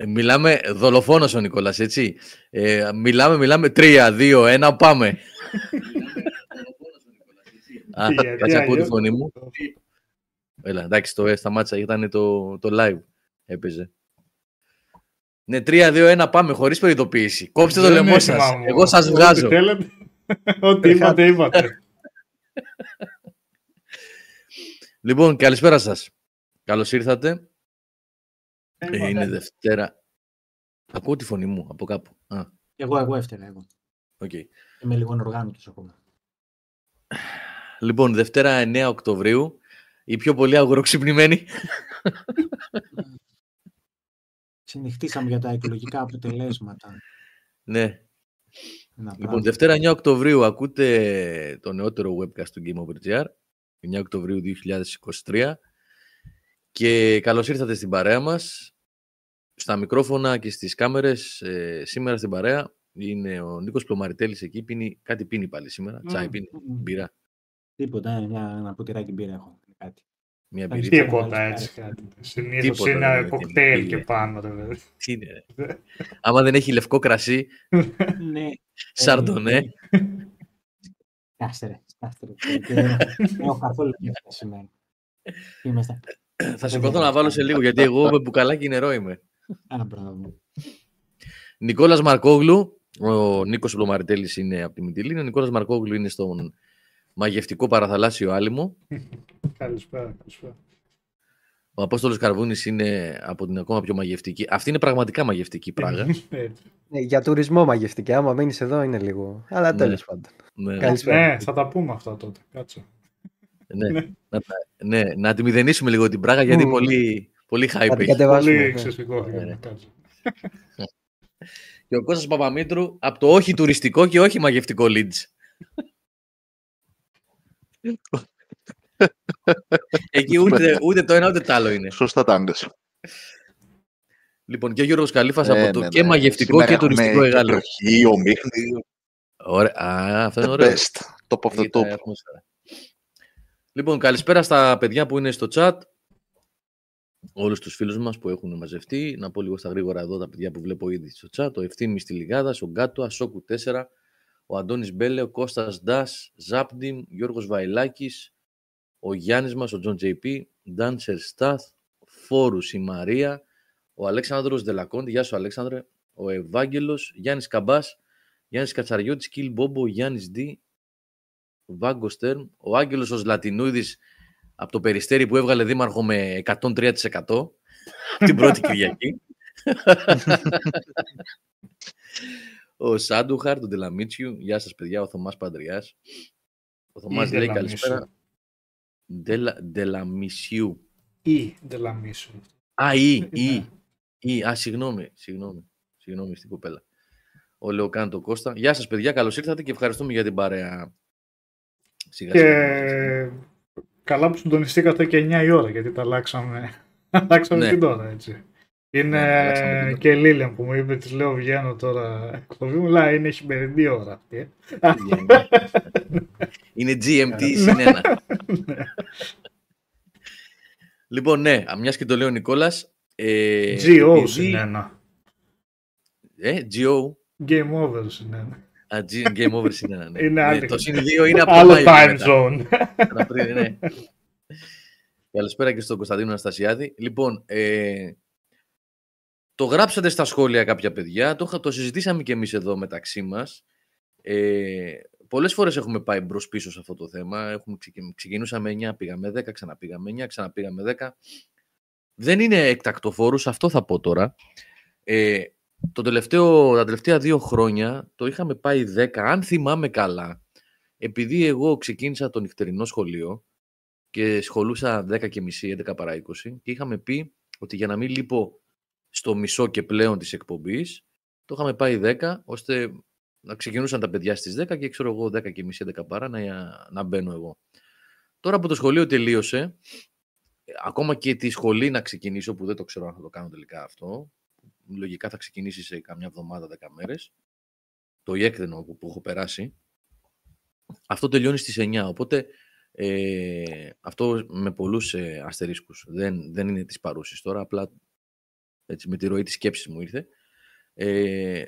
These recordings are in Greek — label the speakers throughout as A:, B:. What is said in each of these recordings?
A: Ε, μιλάμε, δολοφόνος ο Νικόλας, έτσι. Ε, μιλάμε, μιλάμε, τρία, δύο, ένα, πάμε. Α, κάτσε ακούω τη φωνή μου. Έλα, εντάξει, το σταμάτησα, ήταν το, το live, έπαιζε. Ναι, 3-2-1 πάμε χωρίς προειδοποίηση. Κόψτε το λαιμό σας. Εγώ σας βγάζω.
B: Ό,τι είπατε, είπατε.
A: λοιπόν, καλησπέρα σας. Καλώς ήρθατε. Ε, είναι Δευτέρα. Ακούω τη φωνή μου από κάπου. Α.
C: Εγώ, εγώ έφτερα. Εγώ.
A: Okay.
C: Είμαι λίγο οργάνωτος ακόμα.
A: Λοιπόν, Δευτέρα 9 Οκτωβρίου. Η πιο πολύ αγοροξυπνημένη.
C: Συνεχτήσαμε για τα εκλογικά αποτελέσματα.
A: Ναι. λοιπόν, Δευτέρα 9 Οκτωβρίου ακούτε το νεότερο webcast του Game Over GR. 9 Οκτωβρίου 2023. Και καλώς ήρθατε στην παρέα μας. Στα μικρόφωνα και στις κάμερες ε, σήμερα στην παρέα είναι ο Νίκος Πλωμαριτέλης εκεί. Πίνει, κάτι πίνει πάλι σήμερα. Mm. Τσάι πίνει, μπύρα.
C: Τίποτα, ένα, ένα ποτηράκι μπύρα έχω. Κάτι.
A: Μια μπύρα.
B: Τίποτα έτσι κάτι. Συνήθως είναι ένα κοκτέιλ και πάνω.
A: Τι είναι. Άμα δεν έχει λευκό κρασί,
C: ναι.
A: σαρντονέ.
C: Κάστε ρε, Δεν έχω καθόλου σήμερα. Είμαστε.
A: Θα σηκωθώ να βάλω σε λίγο, γιατί εγώ με μπουκαλάκι νερό είμαι.
C: Α, μπράβο.
A: Νικόλας Μαρκόγλου, ο Νίκος Πλωμαριτέλης είναι από τη Μητυλίνη, ο Νικόλας Μαρκόγλου είναι στον μαγευτικό παραθαλάσσιο άλυμο.
B: καλησπέρα, καλησπέρα.
A: Ο Απόστολος Καρβούνης είναι από την ακόμα πιο μαγευτική. Αυτή είναι πραγματικά μαγευτική πράγμα.
D: ναι, για τουρισμό μαγευτική. Άμα μείνεις εδώ είναι λίγο. Αλλά τέλος ναι. πάντων.
B: Ναι. ναι, θα τα πούμε αυτά τότε. Κάτσε.
A: Ναι, ναι. Να, ναι, να τη μηδενίσουμε λίγο την πράγμα γιατί πολύ, πολύ hype έχει.
B: Πολύ ναι. εξαιρετικό. Ναι.
A: Και ο Κώστας Παπαμήτρου από το όχι τουριστικό και όχι μαγευτικό Leeds. Εκεί ούτε, ούτε το ένα ούτε το άλλο είναι.
E: Σωστά τα
A: Λοιπόν, και ο Γιώργος Καλήφας από το ναι, και ναι. μαγευτικό και τουριστικό Αιγάλεω.
E: Βροχή, ομίχλη.
A: Ωραία. Α, αυτό είναι ωραίο.
E: Best. Top of the top.
A: Λοιπόν, καλησπέρα στα παιδιά που είναι στο chat. Όλους τους φίλους μας που έχουν μαζευτεί. Να πω λίγο στα γρήγορα εδώ τα παιδιά που βλέπω ήδη στο chat. Ο Ευθύμης Τηλιγάδας, ο Γκάτο, Ασόκου 4, ο Αντώνης Μπέλε, ο Κώστας Ντάς, Ζάπντιμ, Γιώργος Βαϊλάκης, ο Γιάννης μας, ο Τζον Τζέι Ντάνσερ Στάθ, Φόρους η Μαρία, ο Αλέξανδρος Δελακόντη, γεια σου Αλέξανδρε, ο Ευάγγελος, Γιάννης Καμπάς, Γιάννης Κατσαριώτης, Κιλ Μπόμπο, Γιάννης Δι, Βάγκο Στέρμ, ο Άγγελος ο Λατινούδης από το Περιστέρι που έβγαλε δήμαρχο με 103% την πρώτη Κυριακή. ο Σάντουχαρ, τον Τελαμίτσιου. Γεια σας παιδιά, ο Θωμάς Παντριάς. Ο Θωμάς λέει καλησπέρα. Ντελαμισιού.
B: Ή Ντελαμίσιου.
A: Α, ή, ή. ή. Α, συγγνώμη, συγγνώμη. Συγγνώμη στην κοπέλα. Ο Λεοκάντο Κώστα. Γεια σας παιδιά, καλώς ήρθατε και ευχαριστούμε για την παρέα.
B: Σιγά, και καλά που συντονιστήκατε και 9 η ώρα, γιατί τα αλλάξαμε, αλλάξαμε ναι. την ώρα, έτσι. Είναι ναι, και Λίλιαν που μου είπε, της λέω βγαίνω τώρα εκπομπή μου, λέει είναι χειμερινή ώρα αυτή. Ε».
A: είναι GMT συν ένα. λοιπόν, ναι, μιας και το λέει ο Νικόλας.
B: Ε, GO συν ένα.
A: Ε, GO.
B: Game over συν ένα.
A: Α, game over συν ένα, ναι.
B: Είναι
A: ναι, το συν δύο είναι από
B: άλλο time zone.
A: ναι. Καλησπέρα και στον Κωνσταντίνο Αναστασιάδη. Λοιπόν, ε, το γράψατε στα σχόλια κάποια παιδιά, το, το συζητήσαμε και εμείς εδώ μεταξύ μας. Ε, πολλές φορές έχουμε πάει μπρος πίσω σε αυτό το θέμα. Έχουμε, ξεκινούσαμε 9, πήγαμε 10, ξαναπήγαμε 9, ξαναπήγαμε 10. Δεν είναι εκτακτοφόρους, αυτό θα πω τώρα. Ε, το τελευταίο, τα τελευταία δύο χρόνια το είχαμε πάει 10, αν θυμάμαι καλά, επειδή εγώ ξεκίνησα το νυχτερινό σχολείο και σχολούσα 10 και μισή, 11 παρά 20 και είχαμε πει ότι για να μην λείπω στο μισό και πλέον της εκπομπής, το είχαμε πάει 10, ώστε να ξεκινούσαν τα παιδιά στις 10 και ξέρω εγώ 10 και μισή, 11 παρά να, να μπαίνω εγώ. Τώρα που το σχολείο τελείωσε, ακόμα και τη σχολή να ξεκινήσω, που δεν το ξέρω αν θα το κάνω τελικά αυτό, λογικά θα ξεκινήσει σε καμιά εβδομάδα, 10 μέρες, το ιέκδενο που, που έχω περάσει, αυτό τελειώνει στις 9, οπότε ε, αυτό με πολλούς ε, αστερίσκους. Δεν, δεν είναι της παρούσης τώρα, απλά έτσι, με τη ροή της σκέψης μου ήρθε. Ε,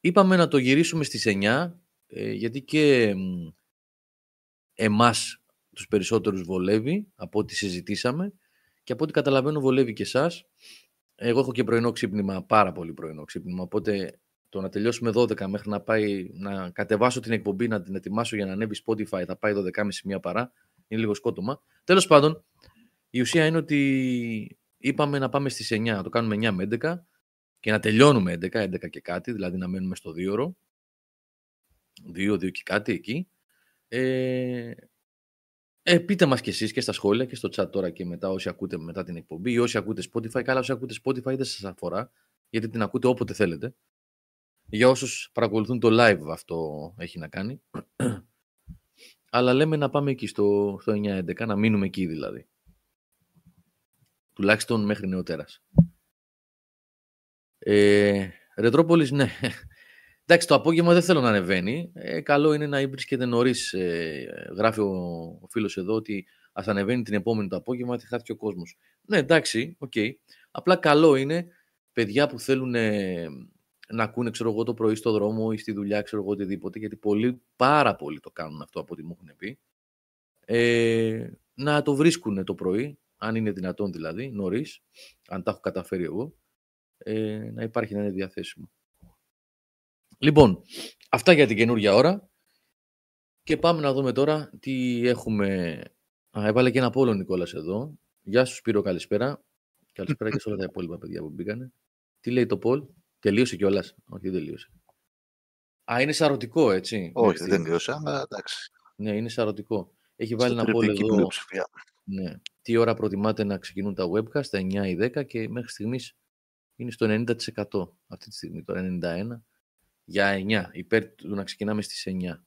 A: είπαμε να το γυρίσουμε στις 9, ε, γιατί και μ, εμάς τους περισσότερους βολεύει, από ό,τι συζητήσαμε, και από ό,τι καταλαβαίνω βολεύει και εσάς. Εγώ έχω και πρωινό ξύπνημα, πάρα πολύ πρωινό ξύπνημα, οπότε το να τελειώσουμε 12 μέχρι να πάει να κατεβάσω την εκπομπή, να την ετοιμάσω για να ανέβει Spotify, θα πάει 12.30 μία παρά. Είναι λίγο σκότωμα. Τέλος πάντων, η ουσία είναι ότι είπαμε να πάμε στις 9, να το κάνουμε 9 με 11 και να τελειώνουμε 11, 11 και κάτι, δηλαδή να μένουμε στο 2 ώρο. 2, 2 και κάτι εκεί. Ε, ε, πείτε μας κι εσείς και στα σχόλια και στο chat τώρα και μετά όσοι ακούτε μετά την εκπομπή ή όσοι ακούτε Spotify. Καλά, όσοι ακούτε Spotify δεν σας αφορά, γιατί την ακούτε όποτε θέλετε. Για όσους παρακολουθούν το live αυτό έχει να κάνει. Αλλά λέμε να πάμε εκεί στο, στο 9-11, να μείνουμε εκεί δηλαδή. Τουλάχιστον μέχρι νεωτέρας. Ε, Ρετρόπολης, ναι. Εντάξει, το απόγευμα δεν θέλω να ανεβαίνει. Ε, καλό είναι να βρίσκεται νωρίς. Ε, γράφει ο, ο φίλος εδώ ότι ας ανεβαίνει την επόμενη το απόγευμα, ότι χάθηκε ο κόσμος. Ναι, εντάξει, OK. Okay. Απλά καλό είναι παιδιά που θέλουν ε, να ακούνε ξέρω εγώ, το πρωί στο δρόμο ή στη δουλειά, ξέρω εγώ, οτιδήποτε, γιατί πολλοί, πάρα πολλοί το κάνουν αυτό από ό,τι μου έχουν πει. Ε, να το βρίσκουν το πρωί, αν είναι δυνατόν δηλαδή, νωρίς, αν τα έχω καταφέρει εγώ, ε, να υπάρχει να είναι διαθέσιμο. Λοιπόν, αυτά για την καινούργια ώρα. Και πάμε να δούμε τώρα τι έχουμε. Α, έβαλε και ένα πόλο Νικόλας εδώ. Γεια σου Σπύρο, καλησπέρα. Καλησπέρα και σε όλα τα υπόλοιπα παιδιά που μπήκανε. Τι λέει το Πολ, τελείωσε κιόλας; Όχι, δεν τελείωσε. Α, είναι σαρωτικό, έτσι.
E: Όχι, δεν τελείωσε, αλλά εντάξει.
A: Ναι, είναι σαρωτικό. Έχει βάλει ένα πόλο εδώ. Ναι. Τι ώρα προτιμάτε να ξεκινούν τα webcast, τα 9 ή 10 και μέχρι στιγμής είναι στο 90% αυτή τη στιγμή, το 91% για 9, υπέρ του να ξεκινάμε στις 9.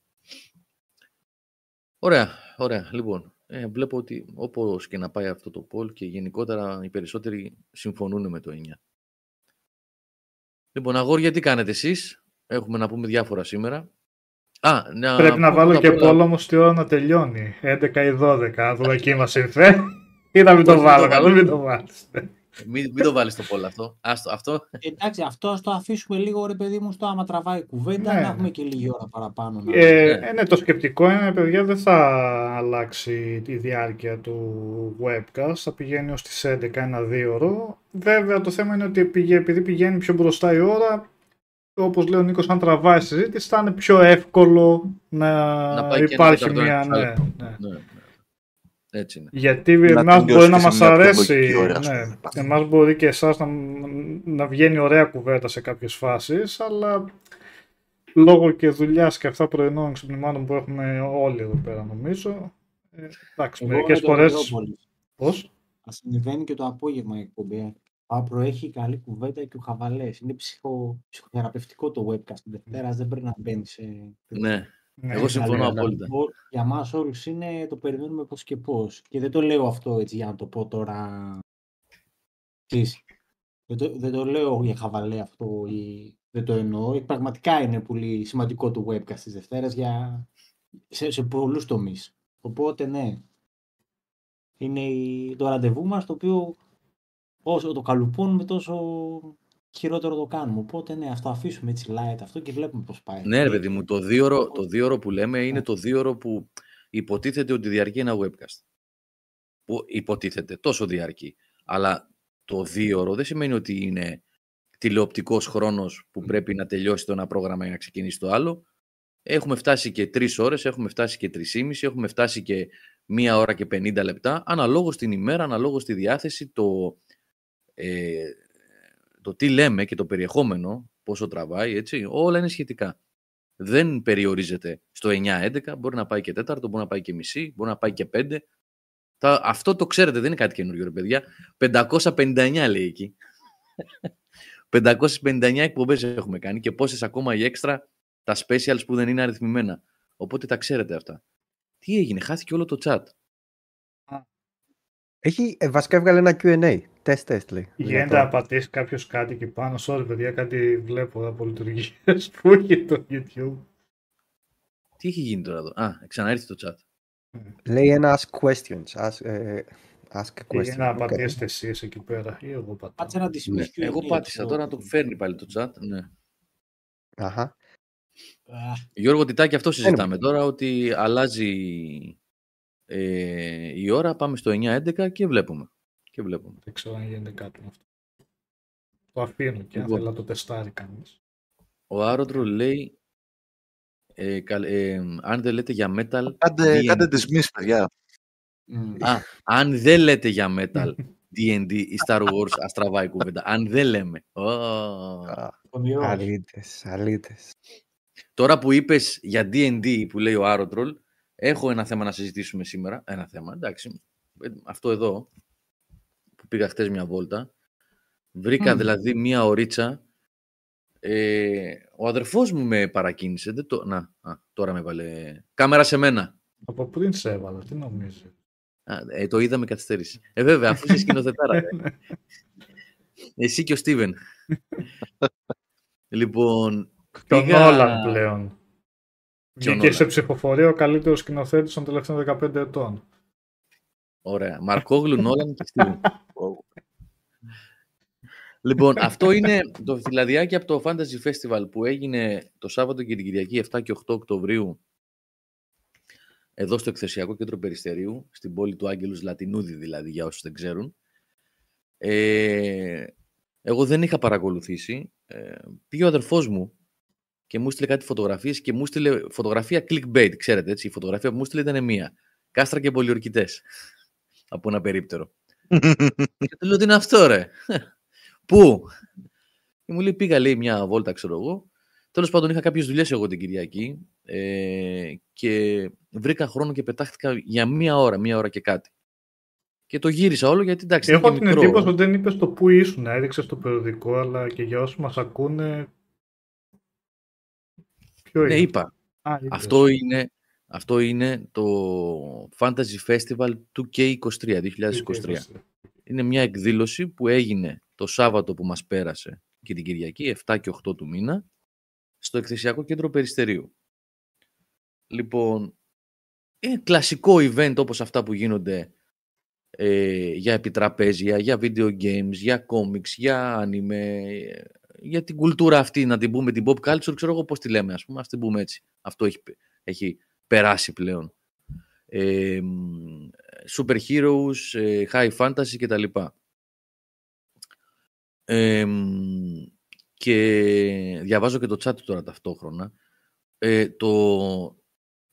A: Ωραία, ωραία. Λοιπόν, ε, βλέπω ότι όπως και να πάει αυτό το poll και γενικότερα οι περισσότεροι συμφωνούν με το 9. Λοιπόν, αγόρια, τι κάνετε εσείς; Έχουμε να πούμε διάφορα σήμερα.
B: Α, να Πρέπει να βάλω και poll όμως τη ώρα να τελειώνει. 11 ή 12. Αν δω εκεί μας ήρθε. Ή να μην το βάλω. Καλό μην το βάλεις.
A: Μην, μην το βάλεις το πόλο αυτό. Άστο, αυτό.
C: Εντάξει, αυτό ας το αφήσουμε λίγο ρε παιδί μου στο άμα τραβάει κουβέντα, ναι. να έχουμε και λίγη ώρα παραπάνω.
B: Να... Ε, ναι. ναι, το σκεπτικό είναι, παιδιά, δεν θα αλλάξει τη διάρκεια του webcast. Θα πηγαίνει ως τις 11 ένα δύο ώρο. Βέβαια, το θέμα είναι ότι επειδή πηγαίνει πιο μπροστά η ώρα, όπως λέει ο Νίκος, αν τραβάει συζήτηση, θα είναι πιο εύκολο να, να υπάρχει μια... Ναι, ναι. Ναι.
A: Έτσι είναι.
B: Γιατί εμάς μπορεί να μας αρέσει. Ναι, εμάς μπορεί και εσάς να, να βγαίνει ωραία κουβέντα σε κάποιες φάσεις, αλλά λόγω και δουλειάς και αυτά πρωινών ξυπνημάτων που έχουμε όλοι εδώ πέρα, νομίζω. Ε, εντάξει, μερικές φορέ. Πώς;
C: Α συμβαίνει και το απόγευμα η εκπομπή. Άπρο έχει καλή κουβέντα και ο χαβαλές. Είναι ψυχο, ψυχοθεραπευτικό το webcast. Δευτέρα δεν πρέπει να μπαίνει σε.
A: Ναι. Ναι, Εγώ συμφωνώ απόλυτα.
C: Για μας όλους είναι το περιμένουμε πώς και πώς. Και δεν το λέω αυτό έτσι για να το πω τώρα. Δεν το, δεν το λέω για χαβαλέ αυτό ή δεν το εννοώ. Πραγματικά είναι πολύ σημαντικό το webcast της Δευτέρας για... σε, σε πολλούς τομείς. Οπότε ναι. Είναι το ραντεβού μας το οποίο όσο το καλουπώνουμε τόσο χειρότερο το κάνουμε. Οπότε ναι, αυτό αφήσουμε έτσι light αυτό και βλέπουμε πώς πάει.
A: Ναι, ρε παιδί μου, το δίωρο, το δίωρο που λέμε είναι ναι. το δίωρο που υποτίθεται ότι διαρκεί ένα webcast. Που υποτίθεται, τόσο διαρκεί. Αλλά το δίωρο δεν σημαίνει ότι είναι τηλεοπτικός χρόνος που πρέπει να τελειώσει το ένα πρόγραμμα για να ξεκινήσει το άλλο. Έχουμε φτάσει και τρεις ώρες, έχουμε φτάσει και τρεις έχουμε φτάσει και μία ώρα και 50 λεπτά, αναλόγως την ημέρα, αναλόγως τη διάθεση, το, ε, το τι λέμε και το περιεχόμενο, πόσο τραβάει, έτσι, όλα είναι σχετικά. Δεν περιορίζεται στο 9-11, μπορεί να πάει και τέταρτο, μπορεί να πάει και μισή, μπορεί να πάει και πέντε. αυτό το ξέρετε, δεν είναι κάτι καινούργιο, ρε παιδιά. 559 λέει εκεί. 559 εκπομπές έχουμε κάνει και πόσες ακόμα οι έξτρα τα specials που δεν είναι αριθμημένα. Οπότε τα ξέρετε αυτά. Τι έγινε, χάθηκε όλο το chat.
D: Έχει, ε, βασικά έβγαλε ένα Q&A. Τεστ, τεστ λέει.
B: Γίνεται να πατήσει κάποιος κάτι εκεί πάνω. Sorry, παιδιά, κάτι βλέπω από λειτουργίες που έχει το YouTube.
A: Τι έχει γίνει τώρα εδώ; Α, ξαναήρθε το chat.
D: Λέει ένα ask questions. Ask, ε, Ask a
B: Ή
D: question.
B: να
D: Οκ.
B: πατήσετε εσείς εκεί πέρα ή εγώ πατάω.
C: Κάτσε να τη
A: Ναι.
C: σημειώσει και ο
A: Εγώ
C: Γιώργος
A: πάτησα
C: το-
A: τώρα να το φέρνει πάλι το chat. Ναι.
D: Αχα.
C: Α,
A: Γιώργο Τιτάκη, αυτό συζητάμε τώρα, ότι αλλάζει ε, η ώρα, πάμε στο 9-11 και βλέπουμε. Και βλέπουμε.
B: Δεν ξέρω αν γίνεται κάτι με αυτό. Το αφήνω και αν
A: Λοιπόν.
B: θέλει να το τεστάρει κανείς.
A: Ο Άρωτρο λέει, ε, καλ- ε, αν δεν λέτε για metal,
E: Κάντε,
A: D&D.
E: κάντε dismiss, παιδιά.
C: μ.
A: Α, αν δεν λέτε για metal, D&D ή Star Wars, αστραβάει η κουβέντα. Αν δεν λέμε. Ω.
D: Α,
C: Πονηρός.
D: Αλήτες, αλήτες.
A: Τώρα που είπες για D&D που λέει ο Άρωτρολ, έχω ένα θέμα να συζητήσουμε σήμερα. Ένα θέμα, εντάξει. Ε, Αυτό εδώ, που πήγα χτες μια βόλτα. Βρήκα
C: Μμμ.
A: δηλαδή μια ωρίτσα. Ε, ο αδερφός μου με παρακίνησε. Δεν το... Να, α, τώρα με βάλε. Κάμερα σε μένα.
B: Από πριν σε έβαλα, τι νομίζεις;
A: Α, ε, το είδα με καθυστέρηση. Ε, βέβαια, αφού είσαι σκηνοθετάρα. ε. Εσύ και ο Στίβεν. λοιπόν,
B: Και ο
A: πήγα-
B: Νόλαν πλέον.
A: Και ο
B: Βγήκε σε
A: Νόλαν.
B: ψηφοφορία ο καλύτερος σκηνοθέτης των τελευταίων 15 ετών.
A: Ωραία. Μαρκόγλου, Νόλαν και Στίβεν. λοιπόν, αυτό είναι το φυλαδιάκι από το Fantasy Festival που έγινε το Σάββατο και την Κυριακή 7 και 8 Οκτωβρίου εδώ στο Εκθεσιακό Κέντρο Περιστερίου, στην πόλη του Άγγελους Λατινούδη δηλαδή, για όσους δεν ξέρουν. Ε, εγώ δεν είχα παρακολουθήσει. Ε, πήγε ο αδερφός μου και μου στείλε κάτι φωτογραφίες και μου στείλε φωτογραφία clickbait, ξέρετε έτσι. Η φωτογραφία που μου στείλε ήταν μία. Κάστρα και πολιορκητές. Από ένα περίπτερο. και του λέω τι είναι αυτό ρε; Πού; Και μου λέει πήγα λέει μια βόλτα ξέρω εγώ. Τέλος πάντων είχα κάποιες δουλειές εγώ την Κυριακή ε, και βρήκα χρόνο και πετάχτηκα για μία ώρα, μία ώρα και κάτι. Και το γύρισα όλο γιατί εντάξει
B: Έχω
A: ήταν και
B: την
A: μικρό.
B: εντύπωση ότι δεν είπες το που ήσουν, έδειξες στο περιοδικό, αλλά και για όσους μας ακούνε. Ποιο
A: Ναι,
B: είναι.
A: είπα.
B: Α, είπες.
A: Αυτό είναι, αυτό είναι το Fantasy Festival 2K23, 2023. Είναι μια εκδήλωση που έγινε το Σάββατο που μας πέρασε και την Κυριακή, 7 και 8 του μήνα, στο Εκθεσιακό Κέντρο Περιστερίου. Λοιπόν, είναι κλασικό event όπως αυτά που γίνονται ε, για επιτραπέζια, για video games, για comics, για anime, ε, για την κουλτούρα αυτή, να την πούμε την pop culture, ξέρω εγώ πώς τη λέμε, ας πούμε, ας την πούμε έτσι. Αυτό έχει, έχει περάσει πλέον. Ε, μ, super heroes, ε, high fantasy κτλ. Ε, μ, και διαβάζω και το chat τώρα ταυτόχρονα. Ε, το,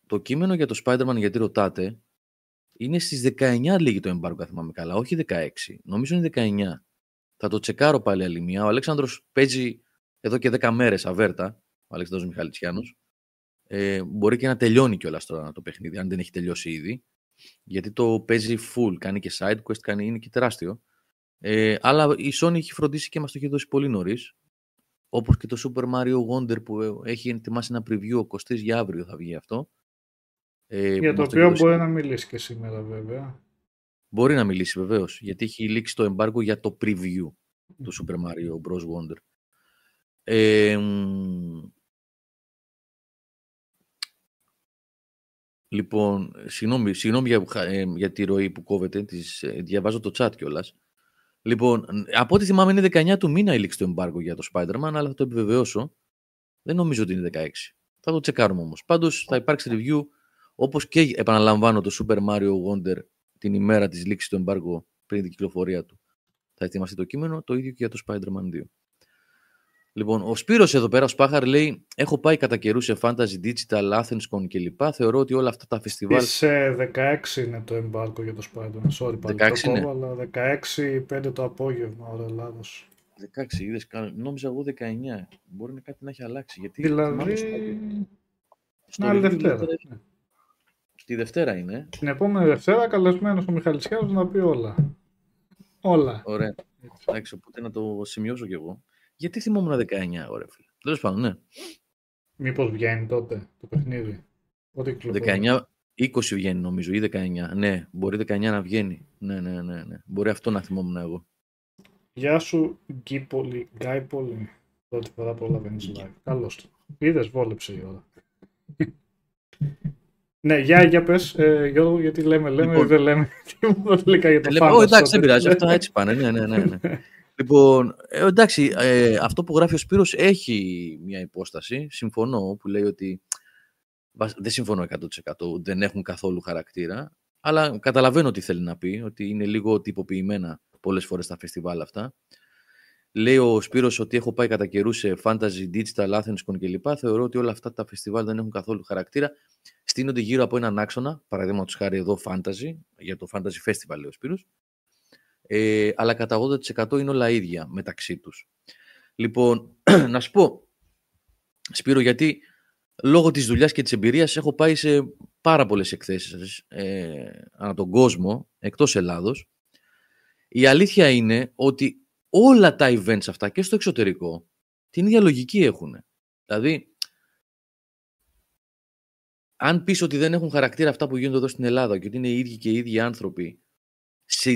A: το κείμενο για το Spider-Man, γιατί ρωτάτε, είναι στις 19 λίγη το embargo, αν θυμάμαι καλά, όχι 16. Νομίζω είναι 19. Θα το τσεκάρω πάλι άλλη μία. Ο Αλέξανδρος παίζει εδώ και 10 μέρες αβέρτα, ο Αλέξανδρος Μιχαλητσιάνος. Ε, μπορεί και να τελειώνει κιόλας τώρα το παιχνίδι, αν δεν έχει τελειώσει ήδη. Γιατί το παίζει full, κάνει και side quest, κάνει, είναι και τεράστιο. Ε, αλλά η Sony έχει φροντίσει και μας το έχει δώσει πολύ νωρίς. Όπως και το Super Mario Wonder που έχει ετοιμάσει ένα preview, κοστίζει για αύριο θα βγει αυτό. Ε,
B: Για
A: που
B: το
A: μας
B: οποίο
A: έχει δώσει-
B: μπορεί να μιλήσει και σήμερα, βέβαια.
A: Μπορεί να μιλήσει βεβαίως, γιατί έχει λήξει το embargo για το preview του Super Mario Bros. Wonder. Ε, λοιπόν, συγγνώμη, συγγνώμη για, ε, για τη ροή που κόβεται, τις, ε, διαβάζω το chat κιόλας. Λοιπόν, από ό,τι θυμάμαι είναι 19 του μήνα η λήξη του embargo για το Spider-Man, αλλά θα το επιβεβαιώσω. Δεν νομίζω ότι είναι 16. Θα το τσεκάρουμε όμως. Πάντως θα υπάρξει review, όπως και επαναλαμβάνω το Super Mario Wonder την ημέρα της λήξης του embargo πριν την κυκλοφορία του. Θα ετοιμαστεί το κείμενο, το ίδιο και για το Spider-Man 2. Λοιπόν, ο Σπύρος εδώ πέρα, ο Σπάχαρ, λέει «Έχω πάει κατά καιρούς σε Fantasy Digital, Athenscon κλπ. Θεωρώ ότι όλα αυτά τα φεστιβάλ...»
B: Σε 16 είναι το embargo για το Spider-Man. Sorry, πάλι
A: 16
B: το
A: είναι.
B: κόβω, αλλά 16 5 το απόγευμα, ώρα Ελλάδος.
A: 16, είδες, κα- νόμιζα εγώ 19. Μπορεί να κάτι να έχει αλλάξει. Γιατί θυμάμαι
B: Δηλαδή,
A: στο- στο
B: την άλλη
A: review
B: Δευτέρα.
A: λέει-
B: Ναι.
A: Στη Δευτέρα είναι.
B: Την επόμενη Δευτέρα καλεσμένος ο Μιχαλητσιάνος να πει όλα. Όλα.
A: Ωραία. Εντάξει, οπότε να το σημειώσω κι εγώ. Γιατί θυμόμουν 19, ωραία φίλε. Τέλος πάντων, ναι.
B: Μήπως βγαίνει τότε το παιχνίδι; Πότε κυκλοφορεί.
A: 19, 20 βγαίνει νομίζω ή 19. Ναι, μπορεί 19 να βγαίνει. Ναι, ναι, ναι, ναι. Μπορεί αυτό να θυμόμουν εγώ.
B: Γεια σου, Γκίπολη, Γκάιπολη. Πρώτη φορά προλαβαίνεις live. Καλώς το. Είδες, βόλεψε η ώρα. Ναι, για, για πες, ε, Γιώργο, γιατί λέμε, λέμε, λοιπόν, δεν λέμε τίποτα τελικά για το
A: λέμε, oh, εντάξει, δεν πειράζει, αυτά έτσι πάνε, ναι, ναι, ναι. ναι. λοιπόν, ε, εντάξει, ε, αυτό που γράφει ο Σπύρος έχει μια υπόσταση, συμφωνώ, που λέει ότι δεν συμφωνώ 100%, δεν έχουν καθόλου χαρακτήρα, αλλά καταλαβαίνω τι θέλει να πει, ότι είναι λίγο τυποποιημένα πολλές φορές τα φεστιβάλ αυτά. Λέει ο Σπύρος ότι έχω πάει κατά καιρού σε Fantasy, Digital, Athens κλπ. Θεωρώ ότι όλα αυτά τα φεστιβάλ δεν έχουν καθόλου χαρακτήρα. Στείνονται γύρω από έναν άξονα, παραδείγματος χάρη εδώ Fantasy, για το Fantasy Festival λέει ο Σπύρος, ε, αλλά κατά 80% είναι όλα ίδια μεταξύ τους. Λοιπόν, να σου πω, Σπύρο, γιατί λόγω της δουλειάς και της εμπειρίας έχω πάει σε πάρα πολλές εκθέσεις ε, ανά τον κόσμο, εκτός Ελλάδος. Η αλήθεια είναι ότι όλα τα events αυτά και στο εξωτερικό την ίδια λογική έχουν. Δηλαδή, αν πεις ότι δεν έχουν χαρακτήρα αυτά που γίνονται εδώ στην Ελλάδα και ότι είναι οι ίδιοι και οι ίδιοι άνθρωποι,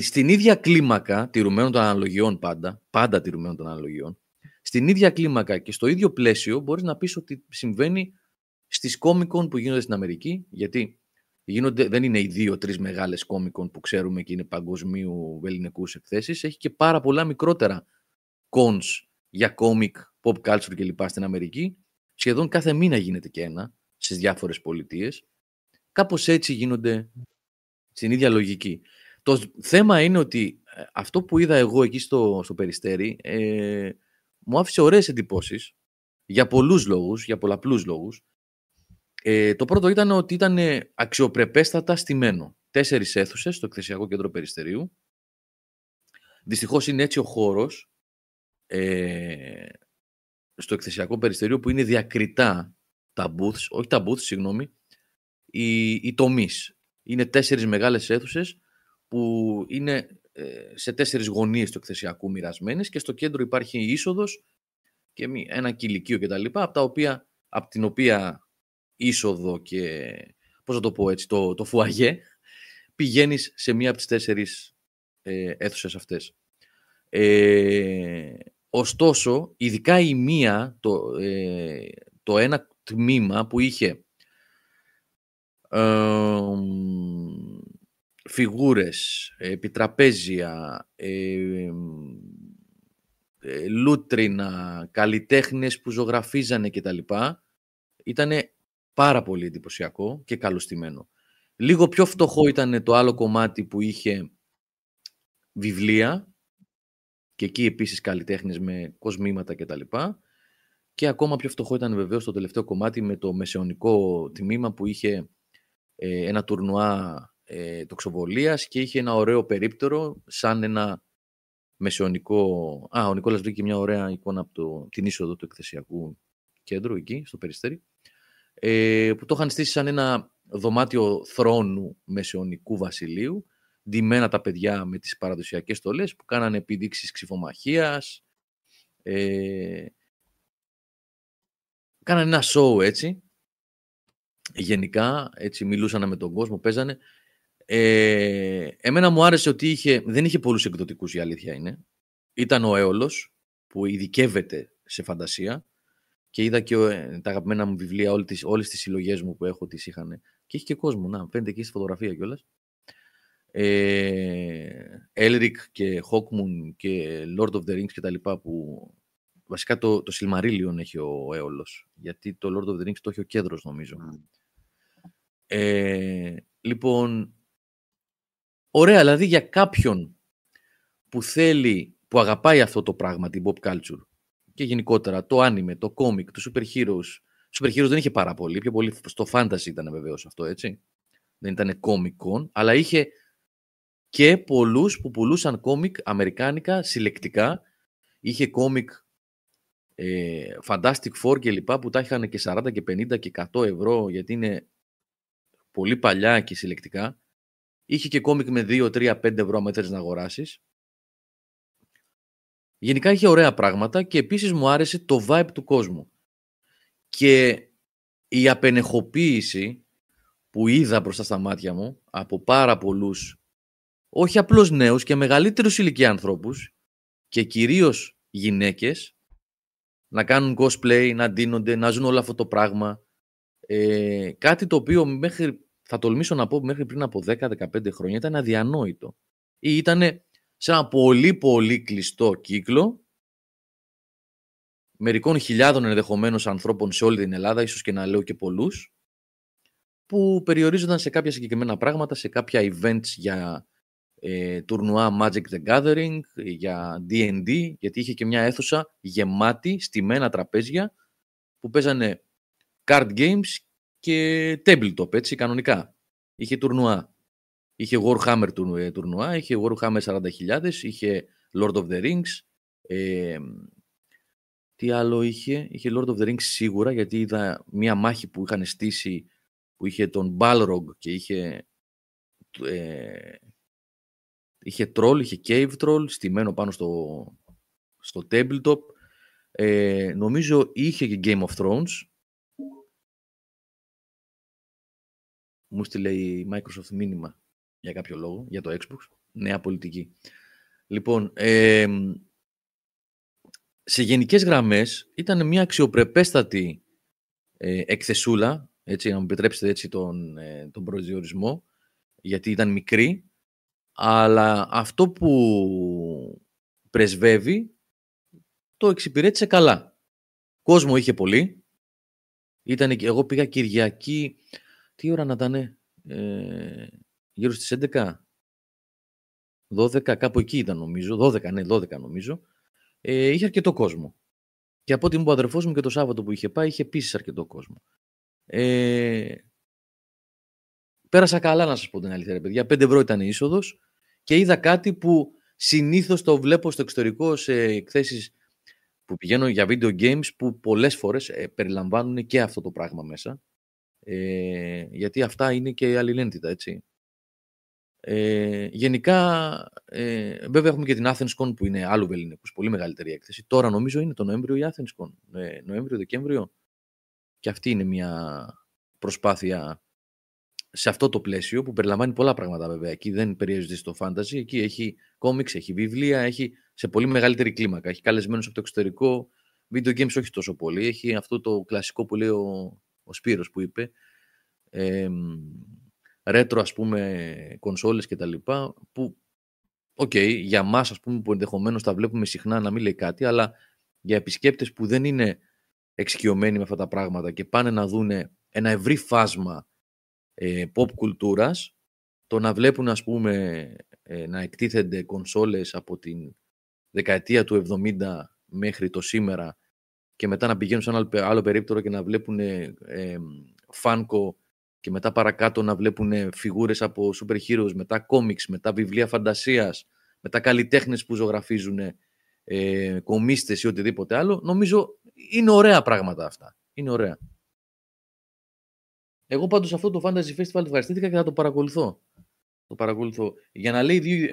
A: στην ίδια κλίμακα, τηρουμένων των αναλογιών πάντα, πάντα τηρουμένων των αναλογιών, στην ίδια κλίμακα και στο ίδιο πλαίσιο μπορείς να πεις ότι συμβαίνει στις κόμικον που γίνονται στην Αμερική, γιατί γίνονται, δεν είναι οι δύο-τρει μεγάλες κόμικον που ξέρουμε και είναι παγκοσμίου ελληνικούς εκθέσεις. Έχει και πάρα πολλά μικρότερα cons για κόμικ, pop culture κλπ. στην Αμερική. Σχεδόν κάθε μήνα γίνεται και ένα στις διάφορες πολιτείες. Κάπως έτσι γίνονται στην ίδια λογική. Το θέμα είναι ότι ε, αυτό που είδα εγώ εκεί στο, στο Περιστέρι ε, μου άφησε ωραίες εντυπώσεις για πολλούς λόγους, για πολλαπλούς λόγους. Ε, το πρώτο ήταν ότι ήταν αξιοπρεπέστατα στημένο. Τέσσερις αίθουσες στο εκθεσιακό κέντρο Περιστερίου. Δυστυχώς είναι έτσι ο χώρος ε, στο εκθεσιακό Περιστερίο που είναι διακριτά τα booths, όχι τα booths, συγγνώμη, οι, οι τομείς. Είναι τέσσερις μεγάλες αίθουσες που είναι ε, σε τέσσερις γωνίες του εκθεσιακού μοιρασμένες και στο κέντρο υπάρχει η είσοδος και ένα κηλικείο κτλ. Από, τα οποία, από την οποία είσοδο και, πώς να το πω έτσι, το, το φουαγέ, πηγαίνεις σε μία από τις τέσσερις ε, αίθουσες αυτές. Ε, ωστόσο, ειδικά η μία, το, ε, το ένα τμήμα που είχε ε, φιγούρες, επιτραπέζια, ε, ε, λούτρινα, καλλιτέχνες που ζωγραφίζανε κτλ. Ήτανε πάρα πολύ εντυπωσιακό και καλωστημένο. Λίγο πιο φτωχό ήταν το άλλο κομμάτι που είχε βιβλία και εκεί επίσης καλλιτέχνες με κοσμήματα κτλ. Και, και ακόμα πιο φτωχό ήταν βεβαίως το τελευταίο κομμάτι με το μεσαιωνικό τμήμα που είχε ε, ένα τουρνουά ε, τοξοβολίας και είχε ένα ωραίο περίπτερο σαν ένα μεσαιωνικό... Α, ο Νικόλας βρήκε μια ωραία εικόνα από το, την είσοδο του εκθεσιακού κέντρου εκεί, στο Περιστέρι ε, που το είχαν στήσει σαν ένα δωμάτιο θρόνου μεσαιωνικού βασιλείου, ντυμένα τα παιδιά με τις παραδοσιακές στολές που κάνανε επιδείξεις ξυφομαχίας, ε, κάνανε ένα σοου έτσι, γενικά, έτσι μιλούσαν με τον κόσμο, παίζανε. Ε, εμένα μου άρεσε ότι είχε, δεν είχε πολλούς εκδοτικούς, η αλήθεια είναι. Ήταν ο Έολος, που ειδικεύεται σε φαντασία και είδα και ε, τα αγαπημένα μου βιβλία, όλες τις, όλες τις συλλογές μου που έχω τις είχαν. Και έχει και κόσμο, να, φαίνεται εκεί στη φωτογραφία κιόλας. Ε, Elric και Hawkmoon και Lord of the Rings και τα λοιπά που βασικά το, το Silmarillion έχει ο Έολος γιατί το Lord of the Rings το έχει ο Κέντρος νομίζω. Ε, λοιπόν, ωραία, δηλαδή για κάποιον που θέλει, που αγαπάει αυτό το πράγμα, την pop culture, και γενικότερα το anime, το comic, το super heroes. Super heroes δεν είχε πάρα πολύ, πιο πολύ στο fantasy ήταν βεβαίως αυτό, έτσι. Δεν ήταν comic con, αλλά είχε και πολλούς που πουλούσαν κόμικ αμερικάνικα συλλεκτικά. Είχε κόμικ ε, Fantastic Four και λοιπά που τα είχαν και 40 και 50 και 100 ευρώ γιατί είναι πολύ παλιά και συλλεκτικά. Είχε και κόμικ με 2, 3, 5 ευρώ αν να αγοράσεις. Γενικά είχε ωραία πράγματα και επίσης μου άρεσε το vibe του κόσμου. Και η απενεχοποίηση που είδα μπροστά στα μάτια μου από πάρα πολλούς, όχι απλώς νέους και μεγαλύτερους ηλικία ανθρώπους και κυρίως γυναίκες, να κάνουν cosplay, να ντύνονται, να ζουν όλο αυτό το πράγμα. Ε, κάτι το οποίο μέχρι θα τολμήσω να πω μέχρι πριν από 10-15 χρόνια ήταν αδιανόητο. Ή ήταν σε ένα πολύ πολύ κλειστό κύκλο μερικών χιλιάδων ενδεχομένως ανθρώπων σε όλη την Ελλάδα, ίσως και να λέω και πολλούς, που περιορίζονταν σε κάποια συγκεκριμένα πράγματα, σε κάποια events για ε, τουρνουά Magic the Gathering, για D&D, γιατί είχε και μια αίθουσα γεμάτη, στημένα τραπέζια, που παίζανε card games και tabletop, έτσι, κανονικά. Είχε τουρνουά. Είχε Warhammer ε, τουρνουά, είχε Warhammer 40.000, είχε Lord of the Rings, ε, τι άλλο είχε, είχε Lord of the Rings σίγουρα, γιατί είδα μία μάχη που είχαν στήσει, που είχε τον Balrog και είχε, ε, είχε troll, είχε cave troll, στημένο πάνω στο, στο tabletop. Ε, νομίζω είχε και Game of Thrones, μου στείλε η Microsoft μήνυμα για κάποιο λόγο, για το Xbox. Νέα πολιτική. Λοιπόν, ε, σε γενικές γραμμές ήταν μια αξιοπρεπέστατη ε, εκθεσούλα, έτσι, να μου επιτρέψετε έτσι τον, ε, τον προσδιορισμό, γιατί ήταν μικρή, αλλά αυτό που πρεσβεύει το εξυπηρέτησε καλά. Κόσμο είχε πολύ. Ήταν, εγώ πήγα Κυριακή τι ώρα να ήταν, ε, γύρω στις 11, 12, κάπου εκεί ήταν νομίζω, 12, ναι, 12 νομίζω, ε, είχε αρκετό κόσμο. Και από ό,τι μου είπε ο αδερφός μου και το Σάββατο που είχε πάει, είχε επίσης αρκετό κόσμο. Ε, πέρασα καλά να σας πω την αλήθεια, ρε παιδιά. 5 ευρώ ήταν η είσοδος και είδα κάτι που συνήθως το βλέπω στο εξωτερικό σε εκθέσεις που πηγαίνω για video games που πολλές φορές ε, περιλαμβάνουν και αυτό το πράγμα μέσα. Ε, γιατί αυτά είναι και αλληλένδετα, έτσι. Ε, γενικά, ε, βέβαια έχουμε και την AthensCon που είναι άλλου βεληνικούς, πολύ μεγαλύτερη έκθεση. Τώρα νομίζω είναι το Νοέμβριο η AthensCon, ε, Νοέμβριο-Δεκέμβριο. Και αυτή είναι μια προσπάθεια σε αυτό το πλαίσιο που περιλαμβάνει πολλά πράγματα βέβαια. Εκεί δεν περιορίζεται στο fantasy, εκεί έχει κόμιξ, έχει βιβλία, έχει σε πολύ μεγαλύτερη κλίμακα. Έχει καλεσμένους από το εξωτερικό, video games όχι τόσο πολύ. Έχει αυτό το κλασικό που λέει ο, ο Σπύρος που είπε, ε, ρέτρο ας πούμε κονσόλες και τα λοιπά, που OK, okay, για μας ας πούμε που ενδεχομένως τα βλέπουμε συχνά να μην λέει κάτι, αλλά για επισκέπτες που δεν είναι εξοικειωμένοι με αυτά τα πράγματα και πάνε να δούνε ένα ευρύ φάσμα ε, pop κουλτούρας, το να βλέπουν ας πούμε ε, να εκτίθενται κονσόλες από την δεκαετία του 70 μέχρι το σήμερα και μετά να πηγαίνουν σε ένα άλλο περίπτερο και να βλέπουν ε, φάνκο και μετά παρακάτω να βλέπουν φιγούρες από super heroes, μετά κόμιξ, μετά βιβλία φαντασίας, μετά καλλιτέχνες που ζωγραφίζουν ε, κομίστες ή οτιδήποτε άλλο, νομίζω είναι ωραία πράγματα αυτά. Είναι ωραία. Εγώ πάντως αυτό το Fantasy Festival ευχαριστήθηκα και θα το παρακολουθώ. Το παρακολουθώ. Για να λέει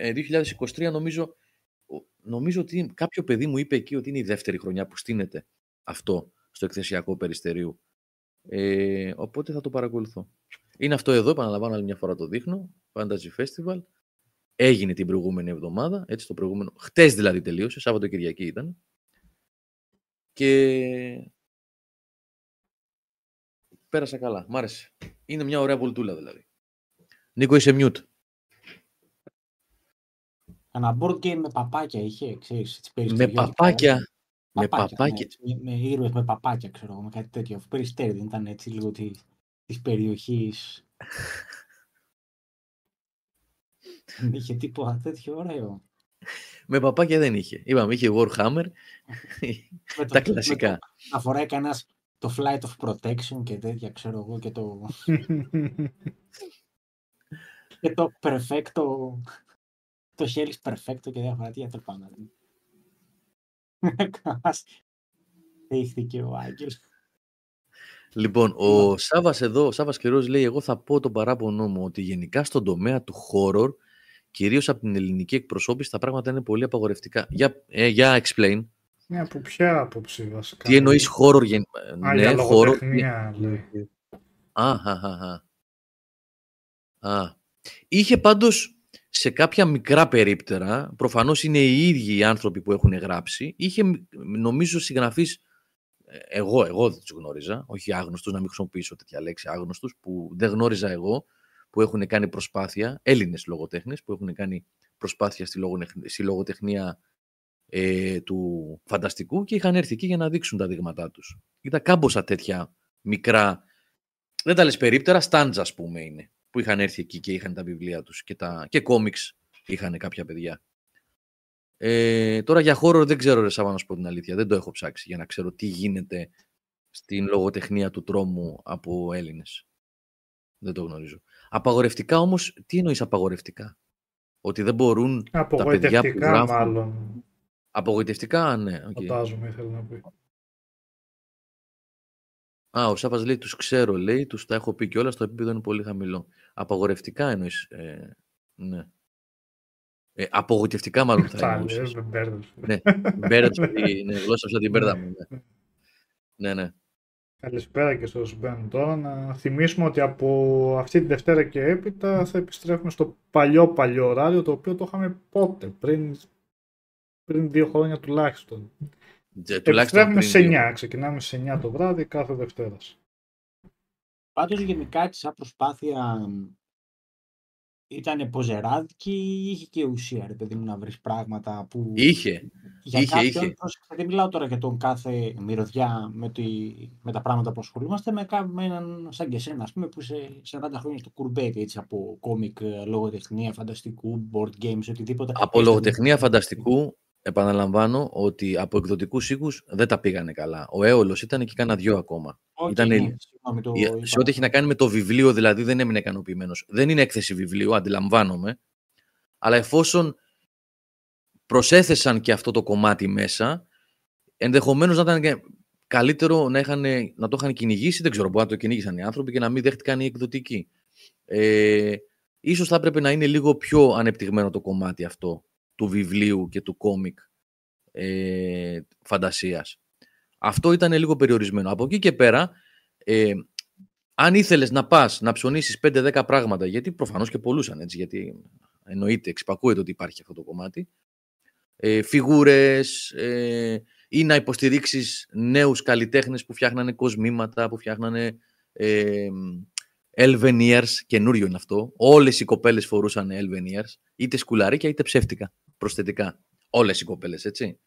A: 2023 ε, νομίζω, νομίζω ότι κάποιο παιδί μου είπε εκεί ότι είναι η δεύτερη χρονιά που στείνεται αυτό στο εκθεσιακό περιστερίου. Ε, οπότε θα το παρακολουθώ. Είναι αυτό εδώ, επαναλαμβάνω άλλη μια φορά το δείχνω, Fantasy Festival. Έγινε την προηγούμενη εβδομάδα, έτσι το προηγούμενο, χτες δηλαδή τελείωσε, Σάββατο Κυριακή ήταν. Και πέρασα καλά, μ' άρεσε. Είναι μια ωραία βολτούλα δηλαδή. Νίκο, είσαι mute.
C: Ένα board game με παπάκια είχε, ξέρεις.
A: Με παπάκια. Με παπάκια.
C: Ναι, με, με ήρωες με παπάκια, ξέρω εγώ, με κάτι τέτοιο. Περιστέρι δεν ήταν έτσι λίγο της της περιοχής. δεν είχε τίποτα τέτοιο ωραίο.
A: Με παπάκια δεν είχε. Είπαμε, είχε Warhammer. τα κλασικά.
C: να φοράει κανένας το Flight of Protection και τέτοια, ξέρω εγώ, και το... και το Perfecto... το Hell's Perfecto και διάφορα τέτοια, τέλος πάντων. Δείχθηκε ο Άγγελος.
A: Λοιπόν, ο Σάβας εδώ, ο Σάβας Καιρός λέει: Εγώ θα πω τον παράπονό μου ότι γενικά στον τομέα του horror, κυρίως από την ελληνική εκπροσώπηση, τα πράγματα είναι πολύ απαγορευτικά. Για, ε, για explain.
B: Ναι, από ποια άποψη βασικά.
A: Τι εννοείς horror γεν...
B: Α, ναι, για horror. λέει.
A: Α, α, α, α. α. Είχε πάντως σε κάποια μικρά περίπτερα, προφανώς είναι οι ίδιοι οι άνθρωποι που έχουν γράψει, είχε νομίζω συγγραφείς, ε, εγώ, εγώ δεν τους γνώριζα, όχι άγνωστους, να μην χρησιμοποιήσω τέτοια λέξη άγνωστους, που δεν γνώριζα εγώ, που έχουν κάνει προσπάθεια, Έλληνες λογοτέχνες που έχουν κάνει προσπάθεια στη, στη λογοτεχνία ε, του φανταστικού και είχαν έρθει εκεί για να δείξουν τα δείγματά τους. Ήταν κάμποσα τέτοια μικρά, δεν τα λες περίπτερα, στάντζα ας πούμε είναι, που είχαν έρθει εκεί και είχαν τα βιβλία τους και, τα, και κόμιξ είχαν κάποια παιδιά. Ε, τώρα για χώρο δεν ξέρω ρε Σάβα να σου πω την αλήθεια, δεν το έχω ψάξει για να ξέρω τι γίνεται στην λογοτεχνία του τρόμου από Έλληνες. Δεν το γνωρίζω. Απαγορευτικά όμως, τι εννοείς απαγορευτικά; Ότι δεν μπορούν τα παιδιά που γράφουν...
B: μάλλον.
A: Απογοητευτικά, ναι. Okay.
B: Φαντάζομαι, ήθελα να πει.
A: Α, ο Σάβας λέει, τους ξέρω, λέει, τους τα έχω πει και όλα, στο επίπεδο είναι πολύ χαμηλό. Απαγορευτικά εννοείς, ε, ναι. Ε, απογοητευτικά μάλλον θα εννοούσες. ναι, μπέρδεψε ναι, γλώσσα την μπέρδα μου. Ναι. ναι, ναι.
B: Καλησπέρα και στο μπαίνουν τώρα. Να θυμίσουμε ότι από αυτή τη Δευτέρα και έπειτα θα επιστρέφουμε στο παλιό παλιό ωράριο, το οποίο το είχαμε πότε, πριν, πριν δύο χρόνια τουλάχιστον. Επιστρέφουμε σε 9, ξεκινάμε σε 9 το βράδυ κάθε Δευτέρας.
C: Πάντως γενικά έτσι σαν προσπάθεια ήταν ποζεράδικη ή είχε και ουσία, ρε παιδί μου, να βρεις πράγματα που.
A: Είχε.
C: Για
A: είχε,
C: κάποιον,
A: είχε.
C: Δεν μιλάω τώρα για τον κάθε μυρωδιά με, τη, με τα πράγματα που ασχολούμαστε, με, με έναν σαν και εσένα, ας πούμε, που είσαι 40 χρόνια στο κουρμπέτι, έτσι, από κόμικ, λογοτεχνία, φανταστικού, board games, οτιδήποτε.
A: Από λογοτεχνία φανταστικού, επαναλαμβάνω ότι από εκδοτικούς οίκους δεν τα πήγανε καλά. Ο Έολος ήταν και κάνα δυο ακόμα.
C: Okay,
A: ήταν
C: ναι, το...
A: Σε ό,τι έχει να κάνει με το βιβλίο, δηλαδή δεν έμεινε ικανοποιημένος. Δεν είναι έκθεση βιβλίου, αντιλαμβάνομαι. Αλλά εφόσον προσέθεσαν και αυτό το κομμάτι μέσα, ενδεχομένως να ήταν καλύτερο να, είχαν, να το είχαν κυνηγήσει. Δεν ξέρω, μπορεί να το κυνήγησαν οι άνθρωποι και να μην δέχτηκαν οι εκδοτικοί. Ε, ίσως θα έπρεπε να είναι λίγο πιο ανεπτυγμένο το κομμάτι αυτό του βιβλίου και του κόμικ ε, φαντασίας. Αυτό ήταν λίγο περιορισμένο. Από εκεί και πέρα, ε, αν ήθελες να πας να ψωνίσεις 5-10 πράγματα, γιατί προφανώς και πολλούσαν έτσι, γιατί εννοείται, εξυπακούεται ότι υπάρχει αυτό το κομμάτι, ε, φιγούρες ε, ή να υποστηρίξεις νέους καλλιτέχνες που φτιάχνανε κοσμήματα, που φτιάχνανε ε, Elven Ears, καινούριο είναι αυτό. Όλες οι κοπέλες φορούσαν Elven Ears, είτε σκουλαρίκια είτε ψεύτικα, προσθετικά. Όλες οι κοπέλες, έτσι.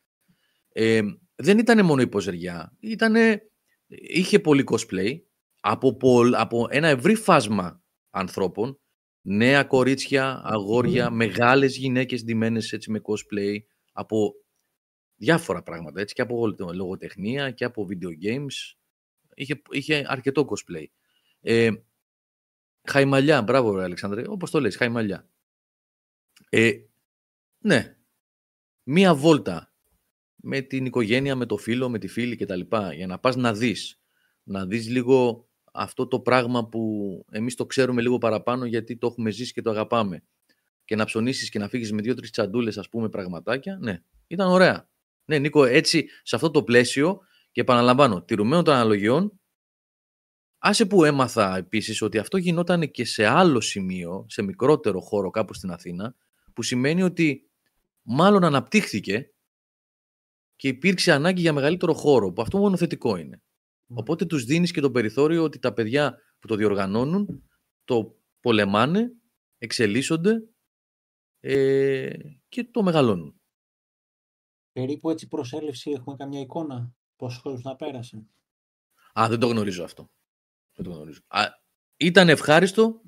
A: Ε, δεν ήταν μόνο η ποζεριά, ήτανε, είχε πολύ cosplay από, από ένα ευρύ φάσμα ανθρώπων, νέα κορίτσια, αγόρια, mm. μεγάλες γυναίκες ντυμένες έτσι με cosplay, από διάφορα πράγματα, έτσι, και από λογοτεχνία και από video games. Είχε, είχε αρκετό cosplay. Ε, χαϊμαλιά, μπράβο ρε Αλεξάνδρε, όπως το λες, χαϊμαλιά. Ε, ναι, μία βόλτα με την οικογένεια, με το φίλο, με τη φίλη κτλ. Για να πας να δεις. Να δεις λίγο αυτό το πράγμα που εμείς το ξέρουμε λίγο παραπάνω γιατί το έχουμε ζήσει και το αγαπάμε. Και να ψωνίσεις και να φύγεις με δύο-τρεις τσαντούλες ας πούμε πραγματάκια. Ναι, ήταν ωραία. Ναι, Νίκο, έτσι σε αυτό το πλαίσιο και επαναλαμβάνω, τηρουμένων των αναλογιών, άσε που έμαθα επίσης ότι αυτό γινόταν και σε άλλο σημείο, σε μικρότερο χώρο κάπου στην Αθήνα, που σημαίνει ότι μάλλον αναπτύχθηκε και υπήρξε ανάγκη για μεγαλύτερο χώρο, που αυτό μόνο θετικό είναι. Οπότε τους δίνεις και το περιθώριο ότι τα παιδιά που το διοργανώνουν το πολεμάνε, εξελίσσονται ε, και το μεγαλώνουν.
C: Περίπου έτσι προσέλευση έχουμε καμιά εικόνα πόσο χρόνο να πέρασε.
A: Α, δεν το γνωρίζω αυτό. Δεν το γνωρίζω. Α, ήταν ευχάριστο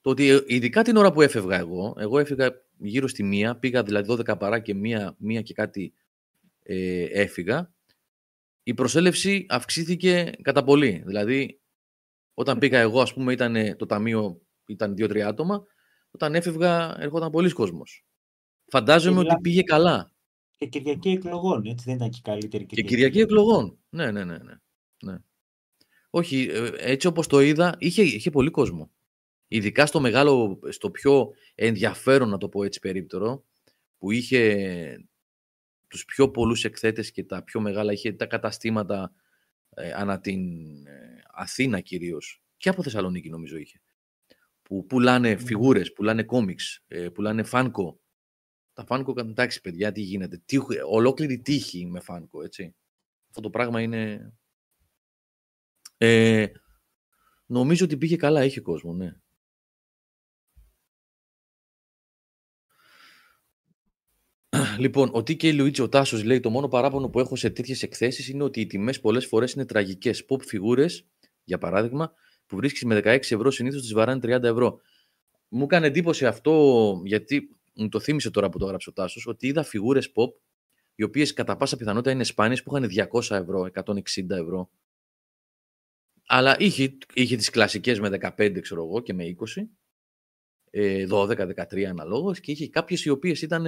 A: το ότι ε, ειδικά την ώρα που έφευγα εγώ, εγώ έφυγα γύρω στη μία, πήγα δηλαδή 12 παρά και μία, μία και κάτι ε, έφυγα, η προσέλευση αυξήθηκε κατά πολύ. Δηλαδή, όταν πήγα εγώ, ας πούμε, ήταν το ταμείο ήταν δύο-τρία άτομα, όταν έφευγα ερχόταν πολλοί κόσμος. Φαντάζομαι ότι πήγε καλά.
C: Και Κυριακή εκλογών, έτσι δεν ήταν και καλύτερη
A: Κυριακή. Και Κυριακή εκλογών, ναι, ναι, ναι. ναι. ναι. Όχι, ε, έτσι όπως το είδα, είχε, είχε πολύ κόσμο. Ειδικά στο μεγάλο, στο πιο ενδιαφέρον, να το πω έτσι περίπτερο, που είχε τους πιο πολλούς εκθέτες και τα πιο μεγάλα, είχε τα καταστήματα ε, ανά την ε, Αθήνα κυρίως και από Θεσσαλονίκη νομίζω είχε. Που πουλάνε mm. φιγούρες, πουλάνε κόμιξ, ε, πουλάνε φάνκο. Τα φάνκο, εντάξει παιδιά, τι γίνεται; Τι, ολόκληρη τύχη με φάνκο, έτσι. Αυτό το πράγμα είναι... Ε, νομίζω ότι πήγε καλά, έχει κόσμο, ναι. Λοιπόν, ο Τίκε Λουίτζο Τάσος λέει: Το μόνο παράπονο που έχω σε τέτοιες εκθέσεις είναι ότι οι τιμές πολλές φορές είναι τραγικές. Pop φιγούρε, για παράδειγμα, που βρίσκεις με 16 ευρώ συνήθως τις βαράνε 30 ευρώ. Μου έκανε εντύπωση αυτό, γιατί μου το θύμισε τώρα που το έγραψε ο Τάσος, ότι είδα φιγούρες pop, οι οποίες κατά πάσα πιθανότητα είναι σπάνιες, που είχαν 200 ευρώ, 160 ευρώ. Αλλά είχε, είχε τις κλασικές με 15, ξέρω εγώ, και με 20. 12-13 ε, αναλόγως και είχε κάποιες οι οποίες ήταν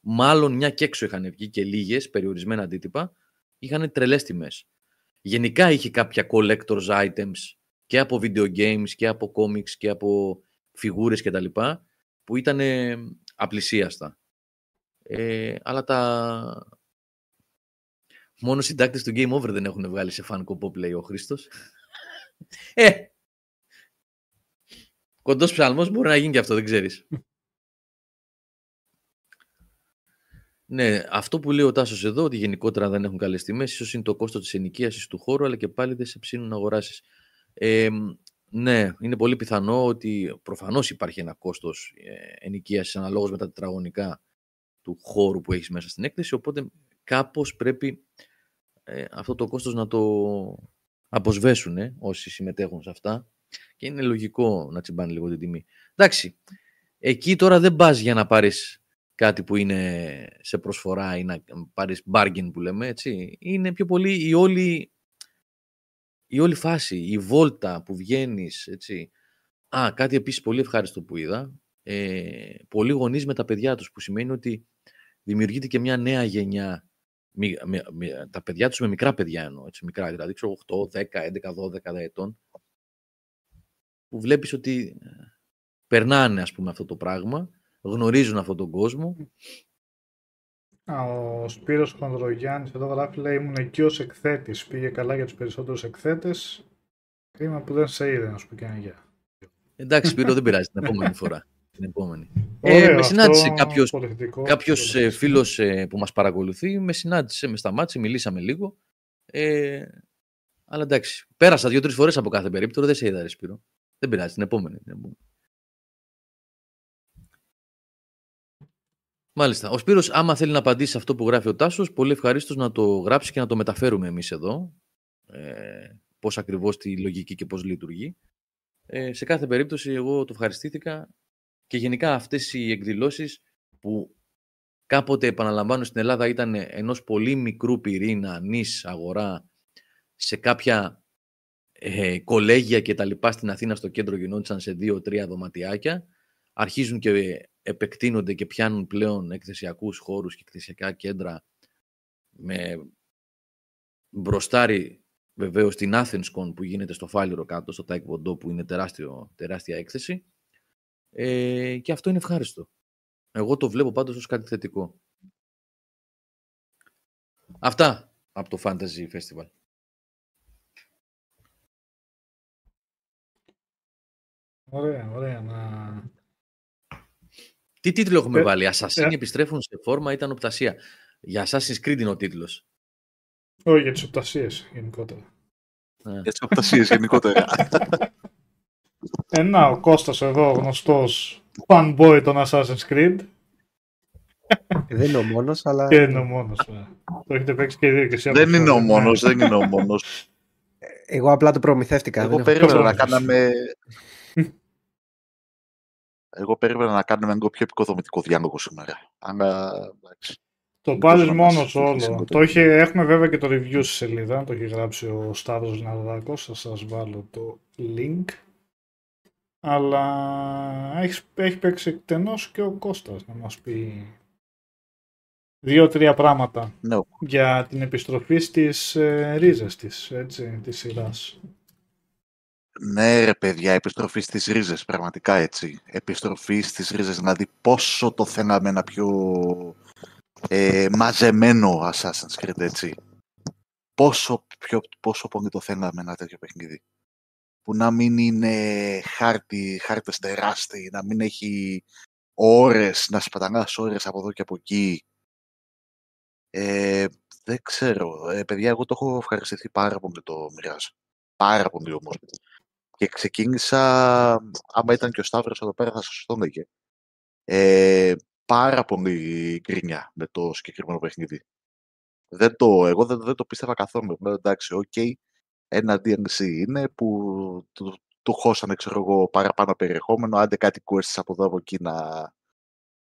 A: μάλλον μια και έξω είχαν βγει και λίγες περιορισμένα αντίτυπα είχαν τρελές τιμές. Γενικά είχε κάποια collector's items και από video games και από comics και από φιγούρες και τα λοιπά που ήταν απλησίαστα. Ε, αλλά τα... Μόνο συντάκτες του Game Over δεν έχουν βγάλει σε Funko Pop, λέει ο Χρήστος. Ε, κοντός ψαλμός μπορεί να γίνει και αυτό, δεν ξέρεις. Ναι, αυτό που λέει ο Τάσος εδώ, ότι γενικότερα δεν έχουν καλές τιμές, ίσως είναι το κόστος της ενοικίασης του χώρου, αλλά και πάλι δεν σε ψήνουν να αγοράσεις. Ε, ναι, είναι πολύ πιθανό ότι προφανώς υπάρχει ένα κόστος ε, ενοικίασης αναλόγως με τα τετραγωνικά του χώρου που έχεις μέσα στην έκθεση. Οπότε κάπως πρέπει ε, αυτό το κόστος να το αποσβέσουν ε, όσοι συμμετέχουν σε αυτά. Και είναι λογικό να τσιμπάνε λίγο την τιμή. Εντάξει, εκεί τώρα δεν πας για να πάρεις κάτι που είναι σε προσφορά ή να πάρεις bargain που λέμε, έτσι. Είναι πιο πολύ η όλη, η όλη φάση, η βόλτα που βγαίνεις, έτσι. Α, κάτι επίσης πολύ ευχάριστο που είδα. Ε, πολλοί γονείς με τα παιδιά τους, που σημαίνει ότι δημιουργείται και μια νέα γενιά τα παιδιά τους με μικρά παιδιά εννοώ, έτσι, μικρά, δηλαδή ξέρω 8, 10, 11, 12 ετών, που βλέπεις ότι ε, περνάνε ας πούμε αυτό το πράγμα γνωρίζουν αυτόν τον κόσμο.
B: Ο Σπύρος Χονδρογιάννης εδώ γράφει, λέει, ήμουν εκεί ως εκθέτης. Πήγε καλά για τους περισσότερους εκθέτες. Κρίμα που δεν σε είδε, να σου πω και ένα γεια.
A: Εντάξει, Σπύρο, δεν πειράζει την επόμενη φορά. Την επόμενη. ε, με συνάντησε κάποιος, κάποιος ε, φίλος ε, που μας παρακολουθεί, με συνάντησε, με σταμάτησε, μιλήσαμε λίγο. Ε, αλλά εντάξει, πέρασα δύο-τρεις φορές από κάθε περίπτωση, δεν σε είδα, ρε Σπύρο. Δεν πειράζει, την επόμενη. Την επόμενη. Μάλιστα. Ο Σπύρος, άμα θέλει να απαντήσει σε αυτό που γράφει ο Τάσος, πολύ ευχαρίστως να το γράψει και να το μεταφέρουμε εμείς εδώ. Ε, πώς ακριβώς τη λογική και πώς λειτουργεί. Ε, σε κάθε περίπτωση, εγώ το ευχαριστήθηκα και γενικά αυτές οι εκδηλώσεις που κάποτε, επαναλαμβάνω, στην Ελλάδα ήταν ενός πολύ μικρού πυρήνα, νης, αγορά, σε κάποια ε, κολέγια και τα λοιπά στην Αθήνα στο κέντρο γινόντουσαν σε δύο-τρία δωματιάκια. Αρχίζουν και επεκτείνονται και πιάνουν πλέον εκθεσιακούς χώρους και εκθεσιακά κέντρα με μπροστάρι βεβαίως την Athenscon που γίνεται στο Φάλιρο κάτω, στο Taekwondo που είναι τεράστιο, τεράστια έκθεση ε, και αυτό είναι ευχάριστο. Εγώ το βλέπω πάντως ως κάτι θετικό. Αυτά από το Fantasy Festival.
B: Ωραία, ωραία. Να
A: τι τίτλο έχουμε ε, βάλει, Assassin ε, επιστρέφουν σε φόρμα, ήταν οπτασία; Για Assassin's Creed είναι ο τίτλος.
B: Όχι, για τις οπτασίες γενικότερα.
E: Ε. Για τις οπτασίες γενικότερα.
B: Ένα, ο Κώστας εδώ, γνωστός fanboy των Assassin's Creed.
D: Δεν είναι ο μόνος, αλλά...
B: Και είναι ο μόνος. Ναι. Το έχετε παίξει και δύο και εσύ.
E: Δεν είναι ο μόνος, δεν είναι ο μόνος.
D: Εγώ απλά το προμηθεύτηκα.
E: Εγώ περίμενα να κάναμε εγώ περίμενα να κάνουμε λίγο πιο επικοδομητικό διάλογο σήμερα. Αλλά εντάξει.
B: Το πάλι μόνος όλο. Το έχει, έχουμε βέβαια και το review στη σελίδα. Το έχει γράψει ο Σταύρος Ναρδάκος. Θα σας βάλω το link. Αλλά έχεις, έχει παίξει εκτενώς και ο Κώστας να μας πει δύο-τρία πράγματα
E: no. Ναι.
B: για την επιστροφή στις ε, ρίζες της, έτσι, της σειράς.
E: Ναι ρε παιδιά, επιστροφή στις ρίζες, πραγματικά έτσι. Επιστροφή στις ρίζες, δηλαδή πόσο το θέλαμε ένα πιο ε, μαζεμένο Assassin's Creed, έτσι. Πόσο, πιο, πόσο πολύ το θέλαμε ένα τέτοιο παιχνίδι. Που να μην είναι χάρτη, χάρτες τεράστιοι, να μην έχει ώρες, να σπατανάς ώρες από εδώ και από εκεί. Ε, δεν ξέρω. Ε, παιδιά, εγώ το έχω ευχαριστηθεί πάρα πολύ το μοιράζω. Πάρα πολύ όμως. Και ξεκίνησα, άμα ήταν και ο Σταύρος εδώ πέρα θα σας το έλεγε. Ε, πάρα πολύ γκρίνια με το συγκεκριμένο παιχνίδι. Δεν το, εγώ δεν, δεν το πίστευα καθόλου. Λέω, εντάξει, OK, okay, ένα DLC είναι που του, του χώσανε, ξέρω εγώ, παραπάνω περιεχόμενο, άντε κάτι quests από εδώ από εκεί να,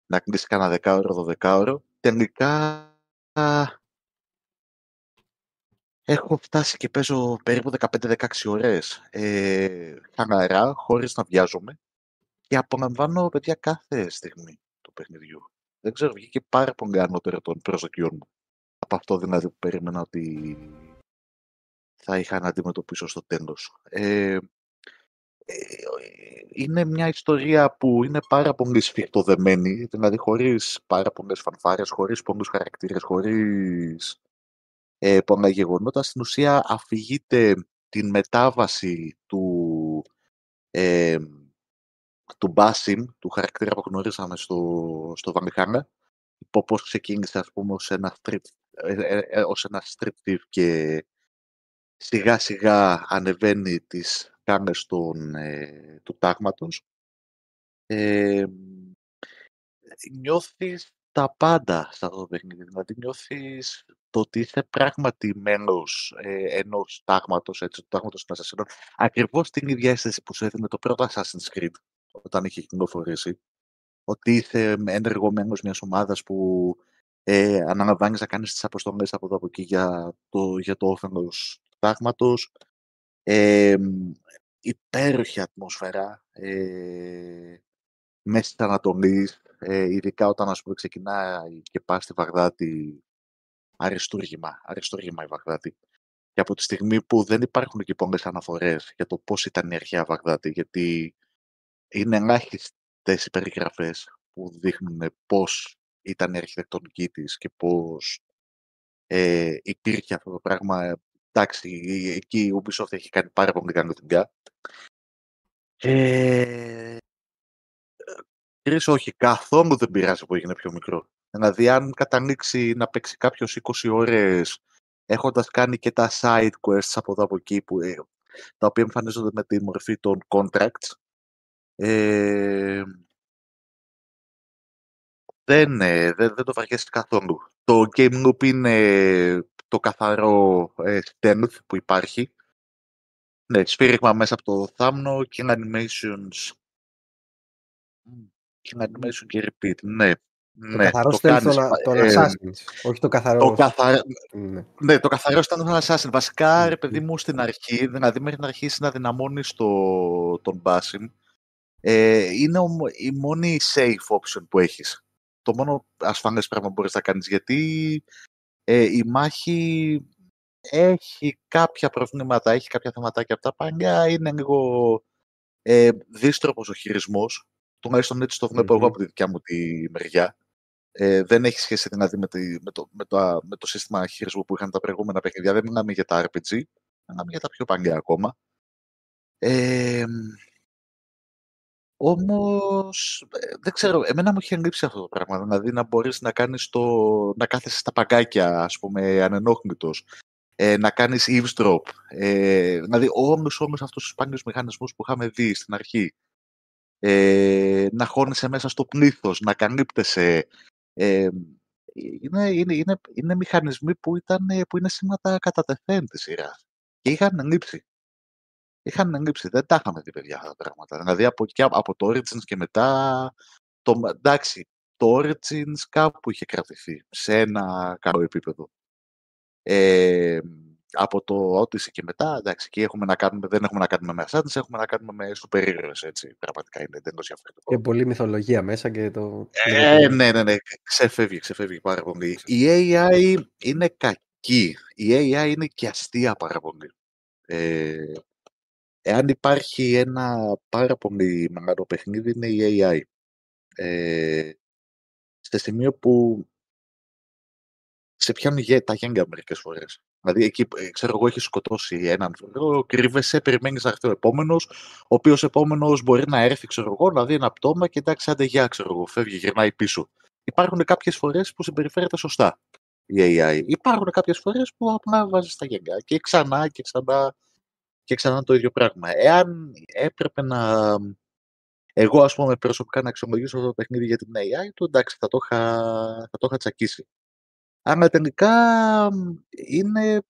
E: να κλείσει κανένα δεκάωρο, δωδεκάωρο. Τελικά έχω φτάσει και παίζω περίπου 15-16 ώρες ε, χαναρά, χωρίς να βιάζομαι και απολαμβάνω, παιδιά, κάθε στιγμή του παιχνιδιού. Δεν ξέρω, βγήκε πάρα πολύ ανώτερο των προσδοκιών μου. Από αυτό δηλαδή που περίμενα ότι θα είχα να αντιμετωπίσω στο τέλος. Ε, ε, είναι μια ιστορία που είναι πάρα πολύ σφιχτοδεμένη, δηλαδή χωρίς πάρα πολλές φανφάρες, χωρίς πολλούς χαρακτήρες, χωρίς ε, πολλά γεγονότα. Στην ουσία αφηγείται την μετάβαση του, ε, του Μπάσιμ, του χαρακτήρα που γνωρίσαμε στο, στο Βαμιχάνα, πώς ξεκίνησε ας πούμε ως ένα street, ε, ε, ως ένα street και σιγά σιγά ανεβαίνει τις κάμες ε, του τάγματος. Ε, νιώθεις τα πάντα σε αυτό το παιχνίδι. Δηλαδή νιώθεις το ότι είσαι πράγματι μέλος ε, ενός τάγματος, έτσι, του τάγματος των Ασασίνων, ακριβώς την ίδια αίσθηση που σου έδινε το πρώτο Assassin's Creed όταν είχε κυκλοφορήσει. Ότι είσαι ένεργο μέλος μιας ομάδας που ε, αναλαμβάνεις να κάνεις τις αποστολές από εδώ από εκεί για το, για το όφελος του τάγματος. Ε, υπέροχη ατμόσφαιρα ε, μέσα στην Ανατολή, ε, ειδικά όταν ας πούμε, ξεκινάει και πας στη Βαγδάτη αριστούργημα, αριστούργημα η Βαγδάτη. Και από τη στιγμή που δεν υπάρχουν και πολλές αναφορές για το πώς ήταν η αρχαία Βαγδάτη, γιατί είναι ελάχιστες οι περιγραφές που δείχνουν πώς ήταν η αρχιτεκτονική της και πώς ε, υπήρχε αυτό το πράγμα εντάξει, εκεί η Ubisoft έχει κάνει πάρα πολύ καλή δουλειά. Ε, όχι, καθόλου δεν πειράζει που έγινε πιο μικρό. Δηλαδή, αν κατανοήξει να παίξει κάποιος 20 ώρες έχοντας κάνει και τα side quests από εδώ από εκεί, που, ε, τα οποία εμφανίζονται με τη μορφή των contracts, ε, δεν, ε, δεν, δεν το βαριέσαι καθόλου. Το game loop είναι το καθαρό ε, stealth που υπάρχει. Ναι, σφύριγμα μέσα από το θάμνο, και animations. και animation και repeat, ναι.
D: Το ναι, καθαρό το stealth των, των ε, Assassins, όχι το καθαρό...
E: Το καθα... ναι. ναι, το καθαρό stealth των Assassins. Βασικά, ρε παιδί μου, στην αρχή, δηλαδή μέχρι να αρχίσει να δυναμώνεις το, τον Basim, ε, είναι ο, η μόνη safe option που έχεις. Το μόνο ασφαλές πράγμα που μπορείς να κάνεις, γιατί ε, η μάχη έχει κάποια προβλήματα, έχει κάποια θεματάκια από τα παλιά, είναι λίγο ε, δίστροπος ο χειρισμός. Τουλάχιστον έτσι το βλέπω εγώ από τη δικιά μου τη μεριά. Ε, δεν έχει σχέση δηλαδή με, τη, με, το, με, το, με το σύστημα χειρισμού που είχαν τα προηγούμενα παιχνίδια. Δεν μιλάμε για τα RPG, μιλάμε για τα πιο παλιά ακόμα. Ε, Όμως, ε, δεν ξέρω, εμένα μου έχει λείψει αυτό το πράγμα. Δηλαδή να μπορείς να κάνεις το. να κάθεσαι στα παγκάκια, ας πούμε, ανενόχλητος. Ε, να κάνεις eavesdrop. Ε, δηλαδή, όλους όλους αυτούς τους σπάνιους μηχανισμούς που είχαμε δει στην αρχή. Ε, να χώνεσαι μέσα στο πλήθος, να καλύπτεσαι. Ε, είναι, είναι, είναι, είναι μηχανισμοί που, ήταν, που είναι σήματα κατά τεθέν της σειράς. Και είχαν λείψει είχαν λείψει. Δεν τα είχαμε δει, παιδιά, αυτά τα πράγματα. Δηλαδή, από, και, από το Origins και μετά, το, εντάξει, το Origins κάπου είχε κρατηθεί σε ένα καλό επίπεδο. Ε, από το Odyssey και μετά, εντάξει, εκεί έχουμε να κάνουμε, δεν έχουμε να κάνουμε με Assassins, έχουμε να κάνουμε με super ήρωες, έτσι, πραγματικά είναι εντελώς διαφορετικό.
D: Και πολλή μυθολογία μέσα και το...
E: Ε, ναι, ναι, ναι, ξεφεύγει, ξεφεύγει πάρα πολύ. Η AI είναι κακή, η AI είναι και αστεία πάρα πολύ. Ε, Εάν υπάρχει ένα πάρα πολύ μεγάλο παιχνίδι είναι η AI. Ε, σε σημείο που σε πιάνουν τα γέγγα μερικές φορές. Δηλαδή εκεί, ε, ξέρω εγώ, έχεις σκοτώσει έναν φίλο, κρύβεσαι, περιμένεις να έρθει ο επόμενος, ο οποίος επόμενος μπορεί να έρθει, ξέρω εγώ, να δει ένα πτώμα και εντάξει, άντε γεια, ξέρω εγώ, φεύγει, γυρνάει πίσω. Υπάρχουν κάποιες φορές που συμπεριφέρεται σωστά η AI. Υπάρχουν κάποιες φορές που απλά βάζεις τα γέγγα και ξανά και ξανά και ξανά το ίδιο πράγμα. Εάν έπρεπε να Εγώ, ας πούμε, προσωπικά να αξιολογήσω το παιχνίδι για την AI, του εντάξει, θα το είχα, θα το είχα τσακίσει. Αλλά τελικά είναι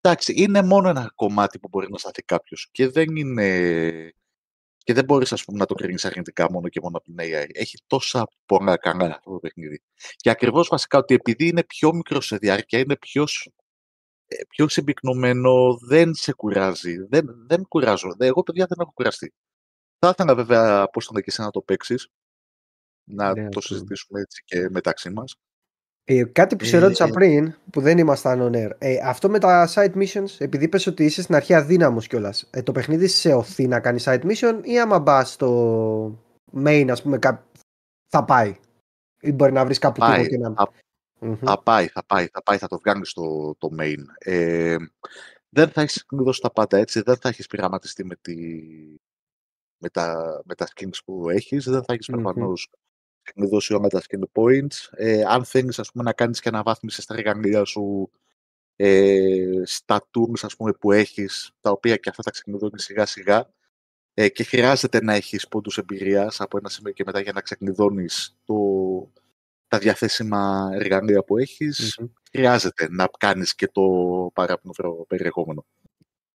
E: εντάξει, είναι μόνο ένα κομμάτι που μπορεί να σταθεί κάποιος. Και δεν είναι. Και δεν μπορείς να το κρίνεις αρνητικά μόνο και μόνο από την AI. Έχει τόσα πολλά καλά αυτό το παιχνίδι. Και ακριβώς βασικά ότι επειδή είναι πιο μικρό σε διάρκεια, είναι πιο, ε, πιο συμπυκνωμένο, δεν σε κουράζει. Δεν, δεν κουράζω. Εγώ, παιδιά, δεν έχω κουραστεί. Θα ήθελα βέβαια πώς θα και εσύ να το παίξεις. Να ναι, το συζητήσουμε έτσι και μεταξύ μας.
D: Ε, κάτι που σε ρώτησα ε, πριν, που δεν ήμασταν on air. Ε, αυτό με τα side missions, επειδή πες ότι είσαι στην αρχή αδύναμος κιόλας. Ε, το παιχνίδι σε οθεί να κάνει side mission ή άμα μπας στο main, ας πούμε, θα πάει. Ή μπορεί να βρεις κάπου πάει, και να... Θα,
E: θα πάει, θα πάει, θα πάει, θα το βγάλει στο το main. Ε, δεν θα έχεις δώσει τα πάντα έτσι, δεν θα έχεις πειραματιστεί με, τη, με, τα, με τα skins που έχεις, δεν θα έχεις mm-hmm έχουν δώσει όλα τα skill points. Ε, αν θέλεις να κάνεις και αναβάθμιση στα εργαλεία σου, ε, στα tools ας πούμε, που έχεις, τα οποία και αυτά τα ξεκινούν σιγά σιγά ε, και χρειάζεται να έχεις πόντους εμπειρίας από ένα σημείο και μετά για να ξεκλειδώνει τα διαθέσιμα εργαλεία που εχει χρειάζεται να κάνεις και το παράπινο περιεχόμενο.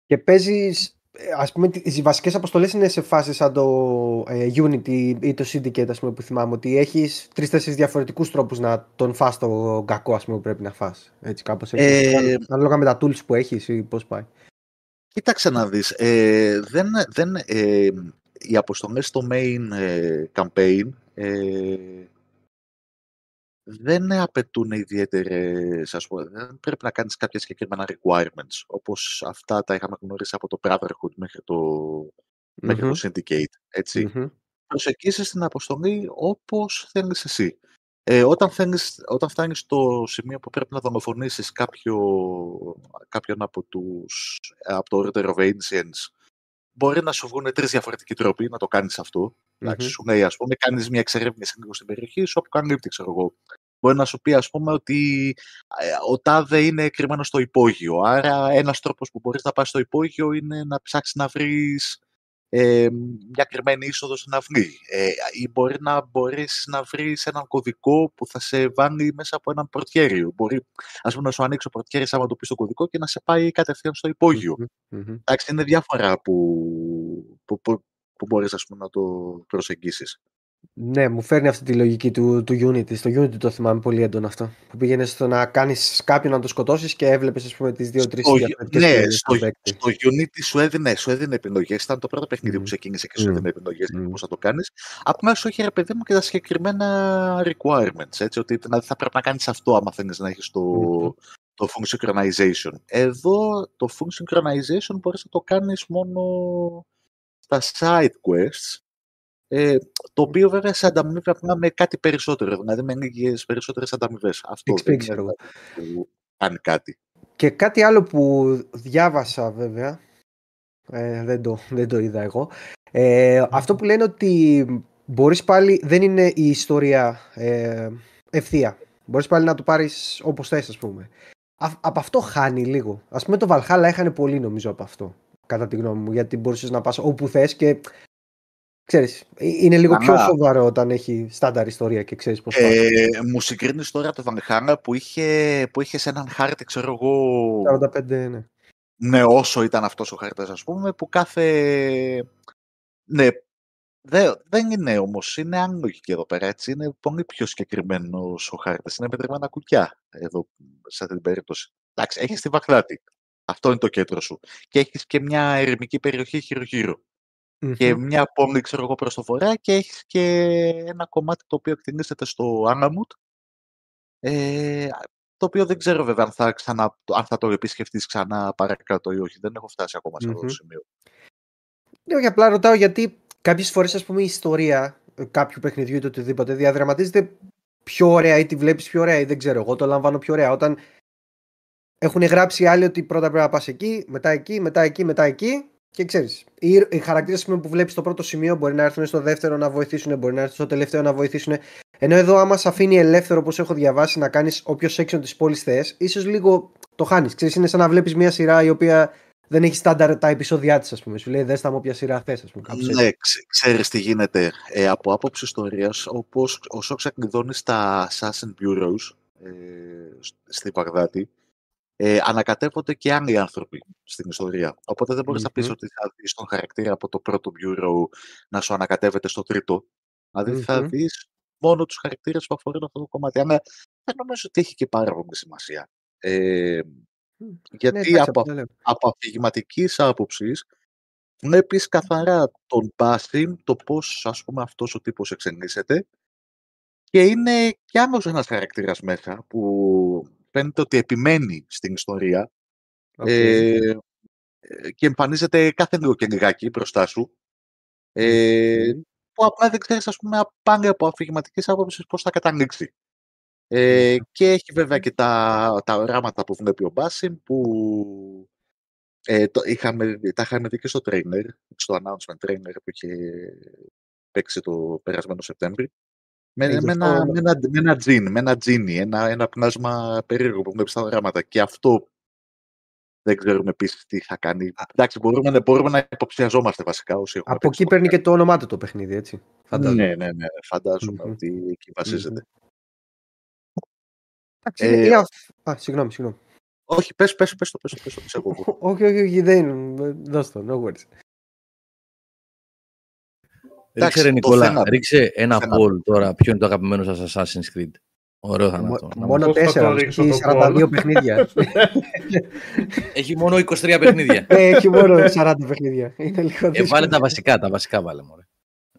D: Και παίζεις ας πούμε, οι βασικές αποστολές είναι σε φάσεις σαν το ε, Unity ή το Syndicate, ας πούμε, που θυμάμαι, ότι έχεις τρεις-τέσσερις διαφορετικούς τρόπους να τον φας το κακό, ας πούμε, που πρέπει να φας. Έτσι, κάπως έτσι. Ε... Ανάλογα με τα tools που έχεις ή πώς πάει.
E: Κοίταξε να δεις. Ε, δεν, δεν, ε, οι αποστολές στο main ε, campaign ε, δεν απαιτούν ιδιαίτερες, ας πούμε, δεν πρέπει να κάνεις κάποια συγκεκριμένα requirements, όπως αυτά τα είχαμε γνωρίσει από το Brotherhood μέχρι το, mm το Syndicate, έτσι. Mm-hmm. την αποστολή όπως θέλεις εσύ. Ε, όταν, θέλεις, όταν φτάνεις στο σημείο που πρέπει να δολοφονήσεις κάποιο, κάποιον από, τους, από το Order of Ancients, μπορεί να σου βγουν τρεις διαφορετικοί τρόποι να το κάνεις αυτό. Mm-hmm. Σου λέει, ας πούμε, κάνεις μια εξερεύνηση λίγο στην περιοχή σου, όπου καλύπτει, ξέρω εγώ. Μπορεί να σου πει, ας πούμε, ότι ε, ο τάδε είναι κρυμμένος στο υπόγειο. Άρα, ένας τρόπος που μπορείς να πας στο υπόγειο είναι να ψάξεις να βρεις ε, μια κρυμμένη είσοδος στην αυλή. Ε, ή μπορεί να μπορείς να βρεις έναν κωδικό που θα σε βάλει μέσα από έναν πορτιέριο. Μπορεί, ας πούμε, να σου ανοίξει ο πορτιέρι άμα το πεις το κωδικό και να σε πάει κατευθείαν στο υπόγειο. Mm-hmm. Εντάξει, είναι διάφορα που, που, που, που μπορείς, ας πούμε, να το προσεγγίσεις.
D: Ναι, μου φέρνει αυτή τη λογική του, του Unity. Στο Unity το θυμάμαι πολύ έντονο αυτό. Που πήγαινες στο να κάνεις κάποιον να το σκοτώσεις και έβλεπες τις δύο-τρει διαφορετικές
E: Ναι, στο, στο Unity σου έδινε, σου έδινε επιλογές. Ήταν το πρώτο παιχνίδι mm. που ξεκίνησε και σου έδινε επιλογές mm. πώς θα το κάνεις. Απλά σου είχε ρε παιδί μου και τα συγκεκριμένα requirements. Έτσι, ότι δηλαδή θα πρέπει να κάνεις αυτό άμα θέλεις να έχεις το, mm. το function synchronization. Εδώ το function synchronization μπορείς να το κάνεις μόνο στα side quests ε, το οποίο βέβαια σε ανταμείβει απλά με κάτι περισσότερο, δηλαδή με λίγε περισσότερες ανταμοιβές. Αυτό δεν ξέρω που κάνει κάτι.
D: Και κάτι άλλο που διάβασα βέβαια, ε, δεν, το, δεν το είδα εγώ, ε, αυτό που λένε ότι μπορείς πάλι, δεν είναι η ιστορία ε, ευθεία. Μπορείς πάλι να το πάρεις όπως θες ας πούμε. Α, από αυτό χάνει λίγο. Ας πούμε το Valhalla έχανε πολύ νομίζω από αυτό. Κατά τη γνώμη μου, γιατί μπορούσες να πας όπου θες και Ξέρεις, ε, είναι λίγο πιο σοβαρό όταν έχει στάνταρ ιστορία και ξέρεις πώς
E: ε, Μου συγκρίνεις τώρα το Βανχάνα που είχε, που είχε σε έναν χάρτη, ξέρω εγώ...
D: 45, ναι.
E: Ναι, όσο ήταν αυτός ο χάρτης, ας πούμε, που κάθε... Ναι, δε, δεν είναι όμως, είναι και εδώ πέρα. Έτσι. Είναι πολύ πιο συγκεκριμένος ο χάρτης. Είναι μετρημένα κουκιά εδώ, σε αυτή την περίπτωση. Εντάξει, έχεις τη Βαγδάτη. Αυτό είναι το κέντρο σου. Και έχεις και μια ερημική περιοχή γύρω-γύρω και μια πόλη, ξέρω εγώ, προς το βορρά και έχεις και ένα κομμάτι το οποίο εκτιμήσεται στο Άναμουτ, ε, το οποίο δεν ξέρω βέβαια αν θα, ξανα, αν θα το επισκεφτείς ξανά παρακάτω ή όχι. Δεν έχω φτάσει ακόμα σε αυτό το σημείο.
D: Ναι, όχι, απλά ρωτάω γιατί κάποιες φορές, ας πούμε, η ιστορία ε, κάποιου παιχνιδιού ή το οτιδήποτε διαδραματίζεται πιο ωραία ή τη βλέπεις πιο ωραία ή δεν ξέρω, εγώ το λαμβάνω πιο ωραία. Όταν έχουν γράψει άλλοι ότι πρώτα πρέπει να πας εκεί, μετά εκεί, μετά εκεί, μετά εκεί και ξέρεις, οι, οι χαρακτήρες που βλέπεις στο πρώτο σημείο μπορεί να έρθουν στο δεύτερο να βοηθήσουν, μπορεί να έρθουν στο τελευταίο να βοηθήσουν. Ενώ εδώ, άμα σε αφήνει ελεύθερο, όπως έχω διαβάσει, να κάνεις όποιο section της πόλης θες, ίσως λίγο το χάνεις. Ξέρεις, είναι σαν να βλέπεις μια σειρά η οποία δεν έχει στάνταρ τα επεισόδια της, ας πούμε. Σου λέει δες τα με όποια σειρά θες, ας πούμε.
E: Ναι, ξέρεις τι γίνεται. Ε, από άποψη ιστορίας, όπως ο Σόξ εκδηλώνει στα Assassin Bureaus ε, στη Βαγδάτη, ε, ανακατεύονται και άλλοι άνθρωποι στην ιστορία. Οπότε δεν μπορείς mm-hmm. να πεις ότι θα δεις τον χαρακτήρα από το πρώτο Bureau να σου ανακατεύεται στο τρίτο. Δηλαδή mm-hmm. θα δεις μόνο τους χαρακτήρες που αφορούν αυτό το κομμάτι. Αλλά δεν νομίζω ότι έχει και πάρα πολύ σημασία. Ε, γιατί ναι, από, από αφηγηματικής άποψης βλέπεις καθαρά τον Μπάσιμ, το πώς ας πούμε αυτός ο τύπος εξελίσσεται και είναι κι άλλος ένας χαρακτήρας μέσα που φαίνεται ότι επιμένει στην ιστορία ε, και εμφανίζεται κάθε λίγο και λιγάκι μπροστά σου ε, που απλά δεν ξέρεις ας πούμε πάλι από αφηγηματικής άποψης πώς θα καταλήξει. Ε, και έχει βέβαια και τα, τα οράματα που βλέπει ο Μπάσιμ που ε, το, είχαμε, τα είχαμε δει και στο trainer, στο announcement trainer που είχε παίξει το περασμένο Σεπτέμβρη. Με, ε, με, ένα, με, ένα, με ένα τζιν, με ένα τζίνι, ένα, ένα πνάσμα περίεργο που βλέπεις στα οράματα. Και αυτό δεν ξέρουμε επίσης τι θα κάνει. Εντάξει, μπορούμε, μπορούμε να υποψιαζόμαστε βασικά όσοι
D: έχουμε Από εκεί παίρνει και το όνομά του το παιχνίδι, έτσι.
E: Φαντάζομαι. Ναι, ναι, ναι. Φαντάζομαι mm-hmm. ότι εκεί βασίζεται.
D: Ε, Α, συγγνώμη, συγγνώμη.
E: Όχι, πες, πες, πες το, πες το, πες το, πες το.
D: όχι, όχι, όχι, δεν, δώσ' το, no worries.
A: Ρίξε Νικόλα, ρίξε ένα poll τώρα, ποιο είναι το αγαπημένο σας Assassin's Creed. Ωραίο θα είναι αυτό.
D: Μόνο τέσσερα, έχει 42 παιχνίδια.
A: έχει μόνο 23 παιχνίδια.
D: έχει μόνο 40 παιχνίδια.
A: ε, βάλε τα βασικά, τα βασικά βάλε μωρέ.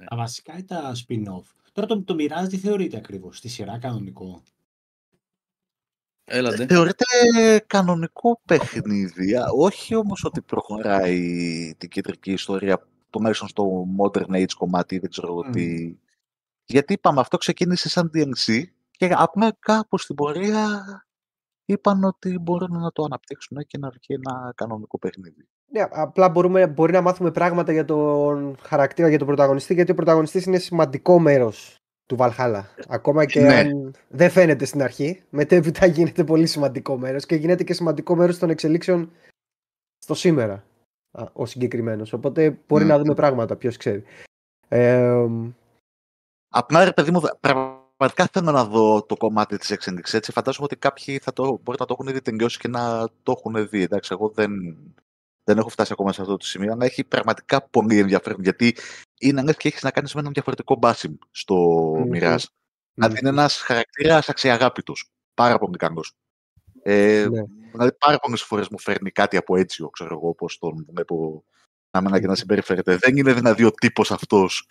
C: Τα βασικά ή τα spin-off; Τώρα το, το μοιράζει τι θεωρείται ακριβώς, στη σειρά κανονικό;
A: Έλατε.
E: Θεωρείται κανονικό παιχνίδι, όχι όμως ότι προχωράει την κεντρική ιστορία, τουλάχιστον στο Modern Age κομμάτι, δεν ξέρω mm. τι. Γιατί είπαμε, αυτό ξεκίνησε σαν DNC και απλά κάπου στην πορεία είπαν ότι μπορούν να το αναπτύξουν και να βγει ένα κανονικό παιχνίδι.
D: Ναι, απλά μπορούμε, μπορεί να μάθουμε πράγματα για τον χαρακτήρα, για τον πρωταγωνιστή, γιατί ο πρωταγωνιστής είναι σημαντικό μέρος του Βαλχάλα. Ακόμα και ναι. αν δεν φαίνεται στην αρχή, μετέπειτα γίνεται πολύ σημαντικό μέρος και γίνεται και σημαντικό μέρος των εξελίξεων στο σήμερα ο συγκεκριμένος. Οπότε μπορεί να δούμε πράγματα, ποιος ξέρει. Ε,
E: Απλά ρε παιδί μου, πραγματικά θέλω να δω το κομμάτι της εξέλιξη. Έτσι, φαντάζομαι ότι κάποιοι θα το, μπορεί να το έχουν ήδη τελειώσει και να το έχουν δει. Εντάξει, εγώ δεν, δεν έχω φτάσει ακόμα σε αυτό το σημείο, αλλά έχει πραγματικά πολύ ενδιαφέρον. Γιατί είναι λες και έχεις να κάνεις με έναν διαφορετικό μπάσιμ στο mm-hmm. Mirage. Δηλαδή είναι ένας χαρακτήρας αξιαγάπητος. Πάρα πολύ καλός. Ε, ναι. Δηλαδή πάρα πολλές φορές μου φέρνει κάτι από έτσι, ξέρω εγώ, όπως τον βλέπω να μένα και να συμπεριφέρεται. Δεν είναι δηλαδή ο τύπος αυτός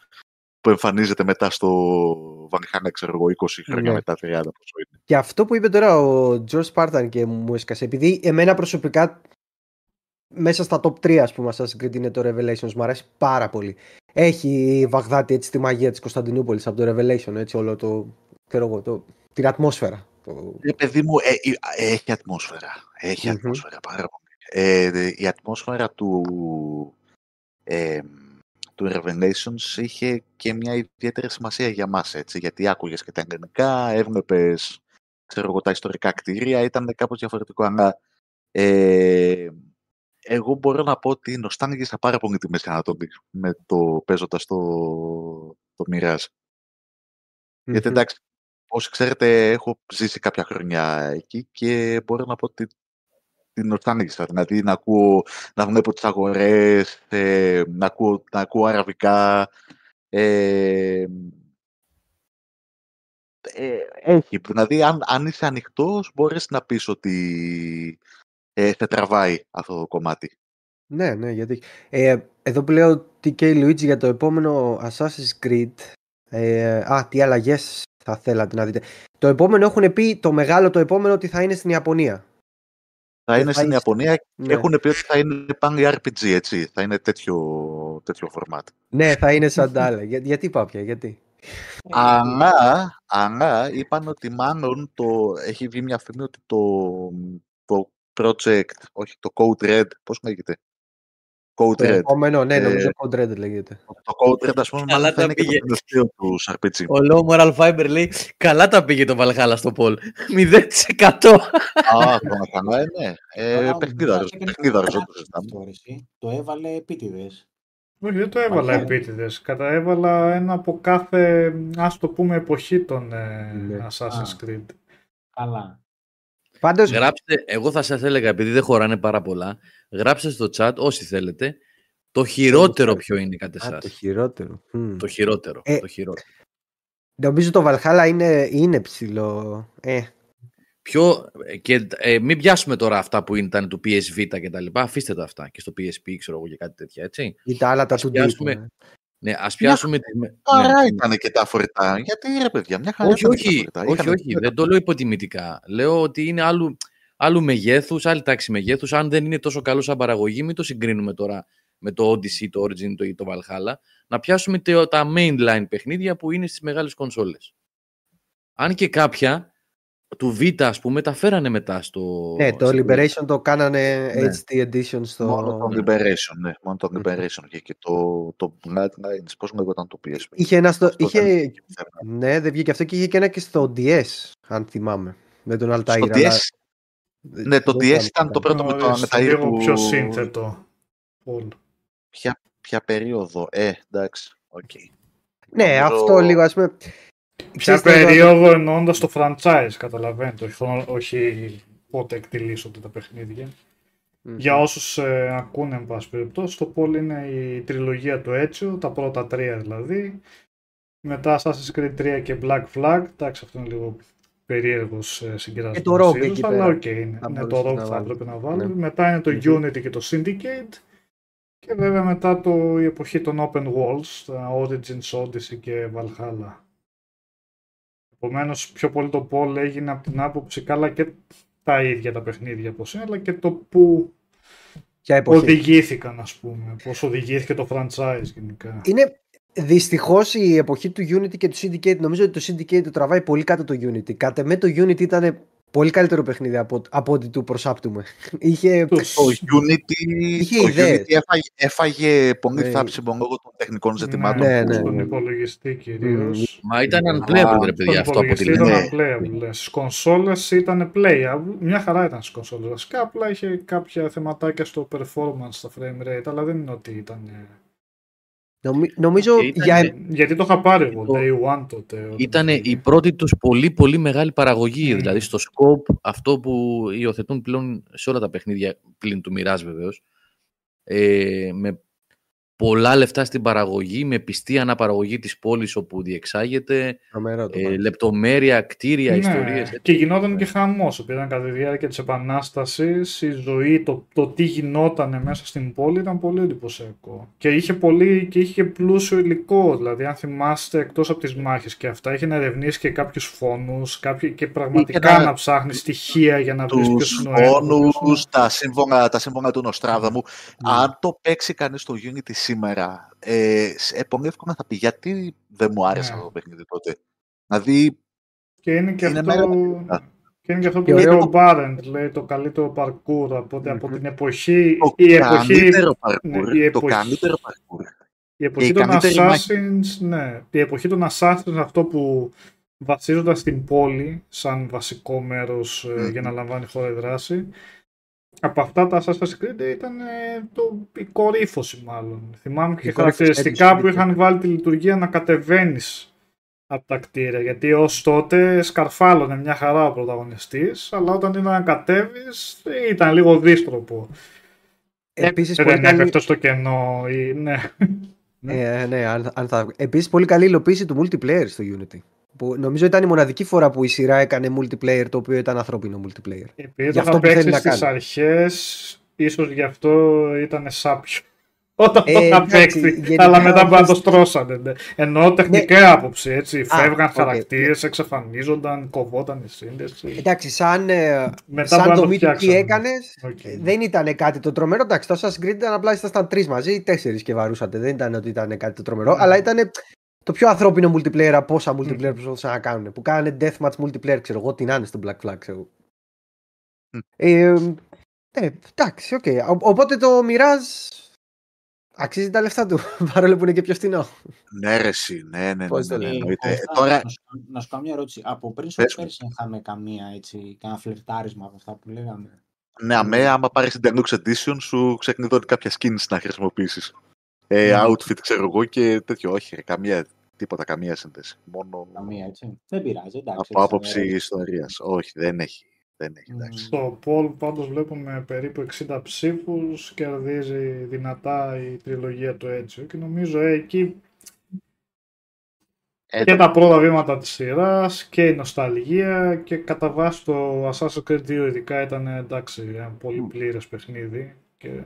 E: που εμφανίζεται μετά στο Βανιχάνα, ξέρω εγώ, 20 χρόνια ναι. μετά, 30 πόσο είναι.
D: Και αυτό που είπε τώρα ο George Spartan και μου έσκασε, επειδή εμένα προσωπικά μέσα στα top 3 ας πούμε Assassin's Creed είναι το Revelations, μου αρέσει πάρα πολύ. Έχει η Βαγδάτη έτσι τη μαγεία της Κωνσταντινούπολης από το Revelation, έτσι όλο το, ξέρω εγώ, το, την ατμόσφαιρα. Το...
E: Ε, παιδί μου, ε, ε, έχει ατμόσφαιρα. Έχει mm-hmm. ατμόσφαιρα πάρα πολύ. Ε, η ατμόσφαιρα του, ε, του Revelations είχε και μια ιδιαίτερη σημασία για μας, έτσι, γιατί άκουγες και τα ελληνικά, έβλεπες, ξέρω εγώ, τα ιστορικά κτίρια, ήταν κάπως διαφορετικό, αλλά ε, εγώ μπορώ να πω ότι νοστάνγησα πάρα πολύ τη Μέση Ανατολή με το παίζοντας το, το Mirage. Mm-hmm. Γιατί εντάξει, όσοι ξέρετε, έχω ζήσει κάποια χρόνια εκεί και μπορώ να πω ότι την νοστάνγησα. Δηλαδή να ακούω, να βλέπω τις αγορές, ε, να, ακούω, να ακούω αραβικά. Ε, ε, έχει. Δηλαδή, αν, αν είσαι ανοιχτός, μπορείς να πεις ότι ε, θα τραβάει αυτό το κομμάτι.
D: Ναι, ναι, γιατί. Ε, εδώ που λέω TK Luigi για το επόμενο Assassin's Creed. Ε, α, τι αλλαγές θα θέλατε να δείτε. Το επόμενο έχουν πει, το μεγάλο το επόμενο, ότι θα είναι στην Ιαπωνία.
E: Θα είναι στην Ιαπωνία και ναι. έχουν πει ότι θα είναι πάλι RPG, έτσι. Θα είναι τέτοιο, τέτοιο format.
D: Ναι, θα είναι σαν τα άλλα. Για, γιατί πάπια, γιατί;
E: Αλλά, αλλά είπαν ότι μάλλον το, έχει βγει μια φήμη ότι το, το project, όχι το Code Red, πώς λέγεται; Code
D: Το
E: Red.
D: επόμενο, ναι,
E: Ε,
D: νομίζω Code Red λέγεται.
E: Το Code Red, ας πούμε,
A: Καλά
E: μάλλον θα
A: τα
E: είναι και το
A: πήγε.
E: τελευταίο του RPG.
A: Ο Low Moral Fiber λέει καλά τα πήγε το Valhalla στο Πολ. 0%.
E: Α, πραγματικά, ε, ναι. Ε,
C: Τώρα,
E: παιχνίδαρος,
C: έκανε
E: παιχνίδαρος,
C: λάθος
E: δεν το συζητάμε.
C: αυτό, ρε, εσύ. Το έβαλε επίτηδες.
B: Όχι, δεν το έβαλα
C: Μάλιστα.
B: επίτηδες. Κατά έβαλα ένα από κάθε, ας το πούμε, εποχή των ε,
D: Ναι.
B: Assassin's Creed.
C: Καλά.
D: Πάντως,
A: Γράψτε, εγώ θα σας έλεγα, επειδή δεν χωράνε πάρα πολλά, γράψτε στο chat όσοι θέλετε το χειρότερο
D: chat.
A: ποιο είναι κατά
D: α, το
A: εσάς.
D: χειρότερο. Μμ.
A: Το χειρότερο.
D: Ε,
A: το χειρότερο.
D: Νομίζω το Valhalla είναι, είναι ψηλό. Ε,
A: Πιο, ε, και ε, μην πιάσουμε τώρα αυτά που ήταν του PSV και τα λοιπά. Αφήστε τα αυτά και στο PSP, ξέρω εγώ και κάτι τέτοια, έτσι.
D: ή τα άλλα τα
A: Ας
D: του
A: πιάσουμε-
D: Deep,
A: Ναι, ας πιάσουμε... τη- ναι,
E: Άρα
A: ναι.
E: ήταν και τα φορητά. Γιατί ρε παιδιά, μια χαρά
A: Όχι,
E: ήταν και τα
A: όχι,
E: φορητά.
A: όχι,
E: Είχανε-
A: όχι, δεν το λέω υποτιμητικά. Λέω ότι είναι άλλου, άλλου μεγέθους, άλλη τάξη μεγέθους. Αν δεν είναι τόσο καλό σαν παραγωγή, μην το συγκρίνουμε τώρα με το Odyssey, το Origin το, ή το Valhalla. Να πιάσουμε τε- τα mainline παιχνίδια που είναι στις μεγάλες κονσόλες. Αν και κάποια του Vita, ας πούμε, τα φέρανε μετά στο...
D: Ναι, το
A: στην-
D: Liberation το κάνανε
A: Ναι.
D: HD edition στο...
E: Μόνο το Liberation, ναι. Μόνο το Liberation είχε και το, το Bloodlines, πώς λέγονταν το PSP.
D: Είχε ένα στο...
E: Αυτό ήταν
D: Είχε...
E: και θέμα.
D: Ναι, δεν βγήκε αυτό και είχε και ένα και στο DS, αν θυμάμαι. Με τον Altair.
E: Στο
D: αλλά-
E: DS, ναι, το
D: δεν
E: DS
D: θυμάμαι
E: ήταν το
D: τι
E: πρώτο με το
B: Ορίστε,
E: με τα
B: λίγο
E: που...
B: πιο σύνθετο. Poll.
E: Ποια, ποια περίοδο, ε, εντάξει, οκ.
D: Ναι,
E: Νομίζω-
D: αυτό λίγο ας πούμε...
B: Ποια
D: Ξέρεις το-
B: περίοδο εννοώντας το franchise, καταλαβαίνετε. Όχι, χρόνο- όχι πότε εκτυλίσσονται τα παιχνίδια.
D: Μμμ.
B: Για όσους ε, ακούνε, εν πάση περιπτώσει, το poll είναι η τριλογία του Ezio, τα πρώτα τρία δηλαδή. Μετά Assassin's Creed 3 και Black Flag. Εντάξει, αυτό είναι λίγο περίεργος ε, συγκερασμός.
D: Και το Rogue
B: ίσως,
D: εκεί
B: Αλλά
D: πέρα.
B: οκ, είναι.
D: Θα
B: Ναι, το
D: μπορούσες
B: Rogue
D: να
B: θα
D: βάλεις.
B: έπρεπε να βάλουμε.
D: Ναι.
B: Μετά είναι το
D: Μμμ.
B: Unity και το Syndicate. Και βέβαια μετά το, η εποχή των Open Worlds, τα Origins, Odyssey και Valhalla. Επομένως, πιο πολύ το poll έγινε από την άποψη καλά και τα ίδια τα παιχνίδια πως είναι, αλλά και το που
D: Ποια εποχή.
B: οδηγήθηκαν, ας πούμε. Πώς οδηγήθηκε το franchise γενικά.
D: Είναι δυστυχώς η εποχή του Unity και του Syndicate. Νομίζω ότι το Syndicate το τραβάει πολύ κάτω το Unity. Κάτε με το Unity ήταν πολύ καλύτερο παιχνίδι από, από ό,τι του προσάπτουμε. Είχε.
B: Τους-
E: Το Unity,
D: Είχε
E: το
D: ιδέες.
E: Unity έφαγε, έφαγε πολύ
D: Ναι.
E: θάψιμο λόγω των τεχνικών
B: Ναι,
E: ζητημάτων.
D: ναι,
E: που-
D: ναι.
B: Στον υπολογιστή κυρίως.
A: Μα ήταν
D: Α,
A: unplayable, ρε παιδιά,
B: Στον
A: αυτό από τη
B: υπολογιστή
A: λένε.
B: ήταν unplayable. ναι. Στις κονσόλες ήταν playable. Μια χαρά ήταν στις κονσόλες. Βασικά απλά είχε κάποια θεματάκια στο performance, στα frame rate, αλλά δεν είναι ότι ήταν... ε,
D: Νομι- νομίζω
A: Και ήταν-
D: για.
B: Γιατί το είχα πάρει εγώ,
A: Το-
B: day one τότε. όταν
A: Ήταν
B: βγήκε.
A: η πρώτη τους πολύ πολύ μεγάλη παραγωγή.
B: Μμμ.
A: Δηλαδή στο scope αυτό που υιοθετούν πλέον σε όλα τα παιχνίδια πλην του Mirage βεβαίως. Ε, με πολλά λεφτά στην παραγωγή, με πιστή αναπαραγωγή της πόλης όπου διεξάγεται,
D: Τρομερό το
A: ε,
D: πράγμα.
A: λεπτομέρεια, κτίρια,
B: Ναι,
A: ιστορίες.
B: Και γινόταν και χαμός, επειδή ήταν κατά τη διάρκεια της Επανάστασης, η ζωή, το, το τι γινόταν μέσα στην πόλη ήταν πολύ εντυπωσιακό. Και είχε, πολύ, και είχε και πλούσιο υλικό, δηλαδή αν θυμάστε εκτός από τις μάχες και αυτά, είχε να ερευνήσει και κάποιους φόνους κάποιοι, και πραγματικά
E: Είχε να-
B: να ψάχνεις στοιχεία για να βρεις ποιος
E: τους
B: είναι ο ένοχος, ποιος είναι-
E: φόνους, τα σύμβολα, τα σύμβολα του Νοστράδαμου.
D: Ναι.
E: Αν το παίξει κανείς στο Unity σήμερα, ε, σ- ε, πολύ εύκολα θα πει γιατί δεν μου άρεσε
B: Ναι.
E: αυτό το παιχνίδι τότε. Δηλαδή,
B: Και είναι και
E: Είναι
B: αυτό...
E: μέρα παιχνίδια.
B: Και είναι και αυτό
D: Και
B: που λέει
D: ωραίο-
B: ο Μπάρεντ, λέει το καλύτερο parkour από, από
D: Μμμ.
B: την εποχή,
E: το
B: η εποχή,
E: καλύτερο parkour,
B: ναι, η
E: το
B: εποχή-
E: καλύτερο parkour.
B: η εποχή
E: η
B: των
E: καλύτερη
B: Assassins, ναι, η εποχή των Assassins αυτό που βασίζονταν στην πόλη σαν βασικό μέρος ε,
E: Μμμ.
B: για να λαμβάνει χώρα η δράση. Από αυτά τα Assassin's Creed ήταν ε, το, η κορύφωση μάλλον. Θυμάμαι και
D: Η κορύφωση
B: χαρακτηριστικά
D: έτσι,
B: που
D: ναι.
B: είχαν βάλει τη λειτουργία να κατεβαίνεις από τα κτίρια. Γιατί ως τότε σκαρφάλωνε μια χαρά ο πρωταγωνιστής, αλλά όταν ήταν να κατέβεις ήταν λίγο δύστροπο.
D: Επίσης,
B: Δεν
D: πολύ καλή...
B: έπεφτε στο κενό. Ή, ναι.
D: Ε, ναι, αν, αν θα... Επίσης, πολύ καλή υλοποίηση του multiplayer στο Unity. Που νομίζω ήταν η μοναδική φορά που η σειρά έκανε multiplayer το οποίο ήταν ανθρώπινο multiplayer.
B: Επειδή
D: Γι'
B: το
D: αυτό
B: είχα
D: που θέλει
B: παίξει
D: να
B: στις
D: κάνει.
B: αρχές, ίσως γι' αυτό ήταν σάπιο. Όταν το
D: Ε,
B: είχα
D: εντάξει,
B: παίξει,
D: γενικά
B: αλλά μετά
D: όπως-
B: πάντα το στρώσανε. ναι. Εννοώ τεχνική άποψη, έτσι. Φεύγαν
D: οκ.
B: χαρακτήρες, εξαφανίζονταν, κοβόταν η σύνδεση.
D: Εντάξει, σαν, ε,
B: Μετά
D: σαν
B: μπορεί να
D: το
B: το
D: Mythic τι
B: φτιάξανε.
D: έκανες,
B: Οκ.
D: δεν ήταν κάτι το τρομερό. Εντάξει, το Assassin's Creed ήταν απλά ήσασταν τρεις μαζί ή τέσσερις και βαρούσατε. Δεν ήταν ότι ήταν κάτι το τρομερό,
B: Ναι.
D: αλλά ήταν το πιο ανθρώπινο multiplayer από όσα multiplayer
B: Μμμ.
D: προσπαθούσαν να κάνουν. Που κάνανε deathmatch multiplayer, ξέρω εγώ, τι να είναι στο Black Flag, ξέρω. εγώ.
E: Μμ.
D: Ε, ε, εντάξει, οκ. Ο- Οπότε το Mirage Αξίζει τα λεφτά του, παρόλο που είναι και πιο φθηνό.
E: Ναι, ρε, εσύ, ναι, ναι, ναι,
D: Πώς
E: ναι,
D: το
E: ναι,
D: λέει.
E: εννοείται.
C: Κώστα,
E: Τώρα,
C: να, σου, να σου κάνω μια ερώτηση. Από πριν στο
E: Πες μου.
C: πέρσι είχαμε καμία έτσι, κανένα φλερτάρισμα από αυτά που λέγαμε.
E: ναι, αμέ, άμα πάρεις την Deluxe Edition, σου ξεκινούν κάποια skins να χρησιμοποιήσεις. Ε,
C: Ναι.
E: outfit, ξέρω εγώ, και τέτοιο. Όχι, ρε, καμία, τίποτα, καμία σύνδεση. Μόνο
C: Καμία έτσι. Δεν πειράζει, εντάξει.
E: από
C: έτσι,
E: άποψη
C: ε,
E: ιστορίας. Όχι, δεν έχει. Δεν έχει,
C: Μμμ.
E: εντάξει.
B: Στο poll πάντως βλέπουμε περίπου 60 ψήφους, κερδίζει δυνατά η τριλογία του Έτσιο και νομίζω ε, εκεί
E: Ε,
B: και τα πρώτα βήματα της σειράς και η νοσταλγία και κατά βάση το Assassin's Creed 2 ειδικά ήταν εντάξει ένα πολύ πλήρες παιχνίδι και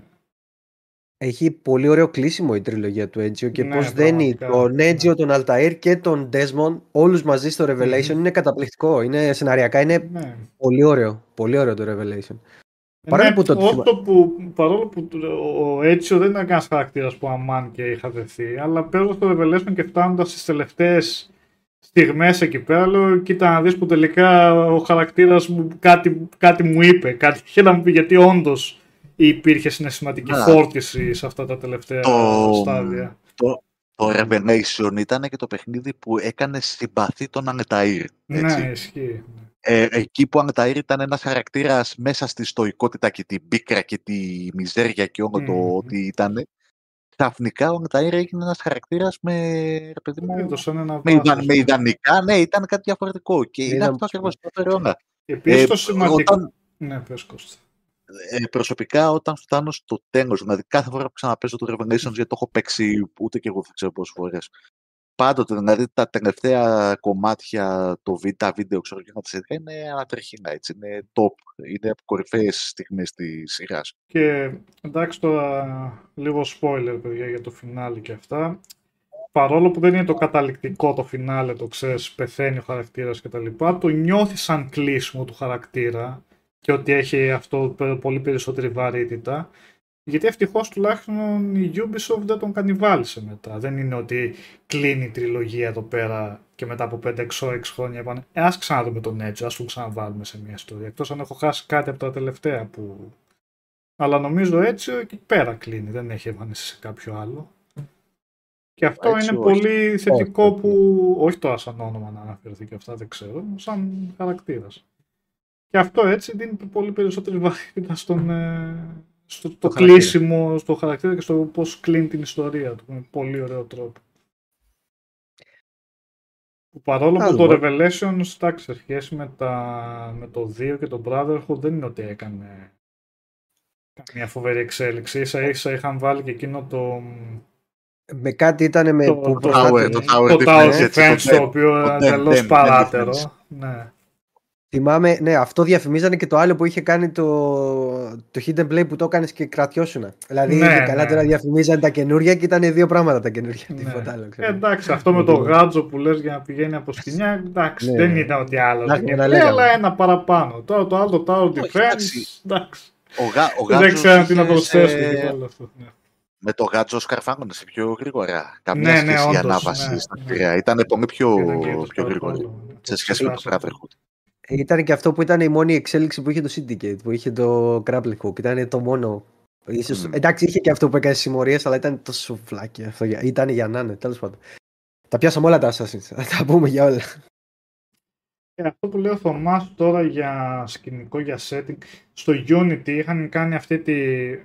D: Έχει πολύ ωραίο κλείσιμο η τριλογία του Έτζιο και
B: Ναι,
D: πώς δένει
B: πραγματικά,
D: τον
B: ναι.
D: Έτζιο, τον Αλταήρ και τον Desmond όλους μαζί στο Revelation
B: Μμμ.
D: είναι καταπληκτικό. Είναι σεναριακά, είναι
B: ναι.
D: πολύ ωραίο. Πολύ ωραίο το Revelation. Παρόλο
B: Ναι,
D: που το
B: όσο που, παρόλο που ο Έτσιο δεν ήταν κανένας χαρακτήρας που αμάν και είχα δεθεί, αλλά παίζω στο Revelation και φτάνοντας στις τελευταίες στιγμές εκεί πέρα, λέω: Κοίτα να δεις που τελικά ο χαρακτήρας μου κάτι, κάτι μου είπε, κάτι είχε να μου πει, γιατί όντως υπήρχε συναισθηματική
E: Να.
B: φόρτιση σε αυτά τα τελευταία
E: Το-
B: στάδια.
E: Το, το Revelation ήταν και το παιχνίδι που έκανε συμπαθή τον Ανεταήρ. Έτσι.
B: Ναι, ισχύει.
E: Ε, εκεί που ο Ανεταήρ ήταν ένας χαρακτήρας μέσα στη στοικότητα και την πίκρα και τη μιζέρια και όλο το
B: Μμμ.
E: ότι ήταν. Ξαφνικά ο Ανεταήρ έγινε ένας χαρακτήρας με, ρε παιδί μου,
B: Έδωσαν ένα
E: με, ιδα-
B: βάθος.
E: με ιδανικά, ναι, ήταν κάτι διαφορετικό. Και είναι
D: Ήταν-
E: αυτό ακριβώς που έφερε όλα.
B: Επίσης
E: Ε,
B: το σημαντικό.
E: όταν-
B: Ναι, πες Κώστα.
E: Ε, προσωπικά όταν φτάνω στο τέλος, δηλαδή κάθε φορά που ξαναπέζω το Revelations, γιατί το έχω παίξει ούτε και εγώ δεν ξέρω πόσες φορές, πάντοτε, δηλαδή τα τελευταία κομμάτια, το βι- τα βίντεο, ξέρω και τα σχετικά, είναι ανατρεχίνα, έτσι, είναι top, είναι από κορυφαίες στιγμές της σειράς.
B: Και εντάξει τώρα λίγο spoiler παιδιά για το φινάλε και αυτά. Παρόλο που δεν είναι το καταληκτικό το φινάλε, το ξέρεις, πεθαίνει ο χαρακτήρας και τα λοιπά, το νιώθεις σαν κλείσιμο του χαρακτήρα και ότι έχει αυτό πε- πολύ περισσότερη βαρύτητα. Γιατί ευτυχώς τουλάχιστον η Ubisoft δεν τον κανιβάλισε μετά. Δεν είναι ότι κλείνει η τριλογία εδώ πέρα και μετά από 5-6 χρόνια είπαν ε, ας ξαναδούμε τον έτσι, ας τον ξαναβάλουμε σε μια ιστορία. Εκτός αν έχω χάσει κάτι από τα τελευταία που αλλά νομίζω έτσι εκεί πέρα κλείνει, δεν έχει εμφανίσει σε κάποιο άλλο. Και αυτό
E: Έτσι
B: είναι
E: όχι.
B: πολύ θετικό
D: Όχι,
B: που, όχι τώρα σαν όνομα να αναφερθεί και αυτά δεν ξέρω, σαν χαρακτήρας. Και αυτό έτσι δίνει πολύ περισσότερη βαρύτητα στον, ε, στο το
D: χαρακτήρα.
B: κλείσιμο, στο χαρακτήρα και στο πώς κλείνει την ιστορία του. Με πολύ ωραίο τρόπο. Που Παρόλο που
D: Άλλο,
B: το
D: μπορεί.
B: Revelation, εντάξει, σε σχέση με, τα, με το 2 και το Brotherhood δεν είναι ότι έκανε καμία φοβερή εξέλιξη. Ίσα ίσα είχαν βάλει και εκείνο το,
D: Με κάτι ήταν με
B: το,
D: που
B: το,
D: προστάτε-
E: Tower, το
B: το
E: Tower
B: Tower
E: Defense, έτσι,
B: Defense,
E: το
B: το οποίο
E: το
B: ήταν
E: Dem-
B: εντελώ
E: Dem- Dem
B: παράτερο.
E: Defense.
B: Ναι.
D: Θυμάμαι, ναι, αυτό διαφημίζανε και το άλλο που είχε κάνει το, το Hidden Play που το έκανες και κρατιώσουν. Δηλαδή,
B: Ναι,
D: και καλά
B: ναι.
D: τώρα διαφημίζανε τα καινούργια και ήταν δύο πράγματα τα καινούργια.
B: Ναι.
D: Τίποτα άλλο.
B: Ε,
D: ξέρω.
B: εντάξει, αυτό με το γάτζο που λες για να πηγαίνει από σκηνιά, εντάξει,
D: Ναι.
B: δεν ήταν ότι άλλο.
D: Εντάξει,
B: δεν
D: να
B: είναι,
D: λέγαμε.
B: αλλά ένα παραπάνω. Τώρα το άλλο, το Tower
E: Όχι,
B: Defense,
E: εντάξει.
B: εντάξει.
E: Ο, γα, ο
B: Δεν
E: Γάτζος
B: ξέρω τι να
E: είχες
B: προσθέσω
E: σε-
B: και άλλο αυτό. Ναι.
E: Με το Γάτζο σκαρφάγωνε πιο γρήγορα. Καμία
B: Ναι, ναι,
E: σχέση η
B: όντως,
E: ανάβασης
B: ναι,
E: στα
B: ναι.
E: κτίρια. Ήταν πολύ πιο,
B: Και δεν γίνεται
E: πιο γρήγορη
B: καθόλου, ναι,
E: σε σχέση με το
B: ξεχάσαμε.
E: Brotherhood.
D: Ε, Ήταν και αυτό που ήταν η μόνη εξέλιξη που είχε το Syndicate, που είχε το Grappling Hook. Ήταν το μόνο. Ίσως,
E: Μμμ.
D: Εντάξει, είχε και αυτό που έκανε συμμορίες, αλλά ήταν τόσο φλάκι αυτό. για- Ήταν για να είναι, τέλος πάντων. Τα πιάσαμε όλα τα Assassins. Θα τα πούμε για όλα.
B: Και αυτό που λέει ο Θωμάς τώρα για σκηνικό, για setting, στο Unity είχαν κάνει αυτή τη,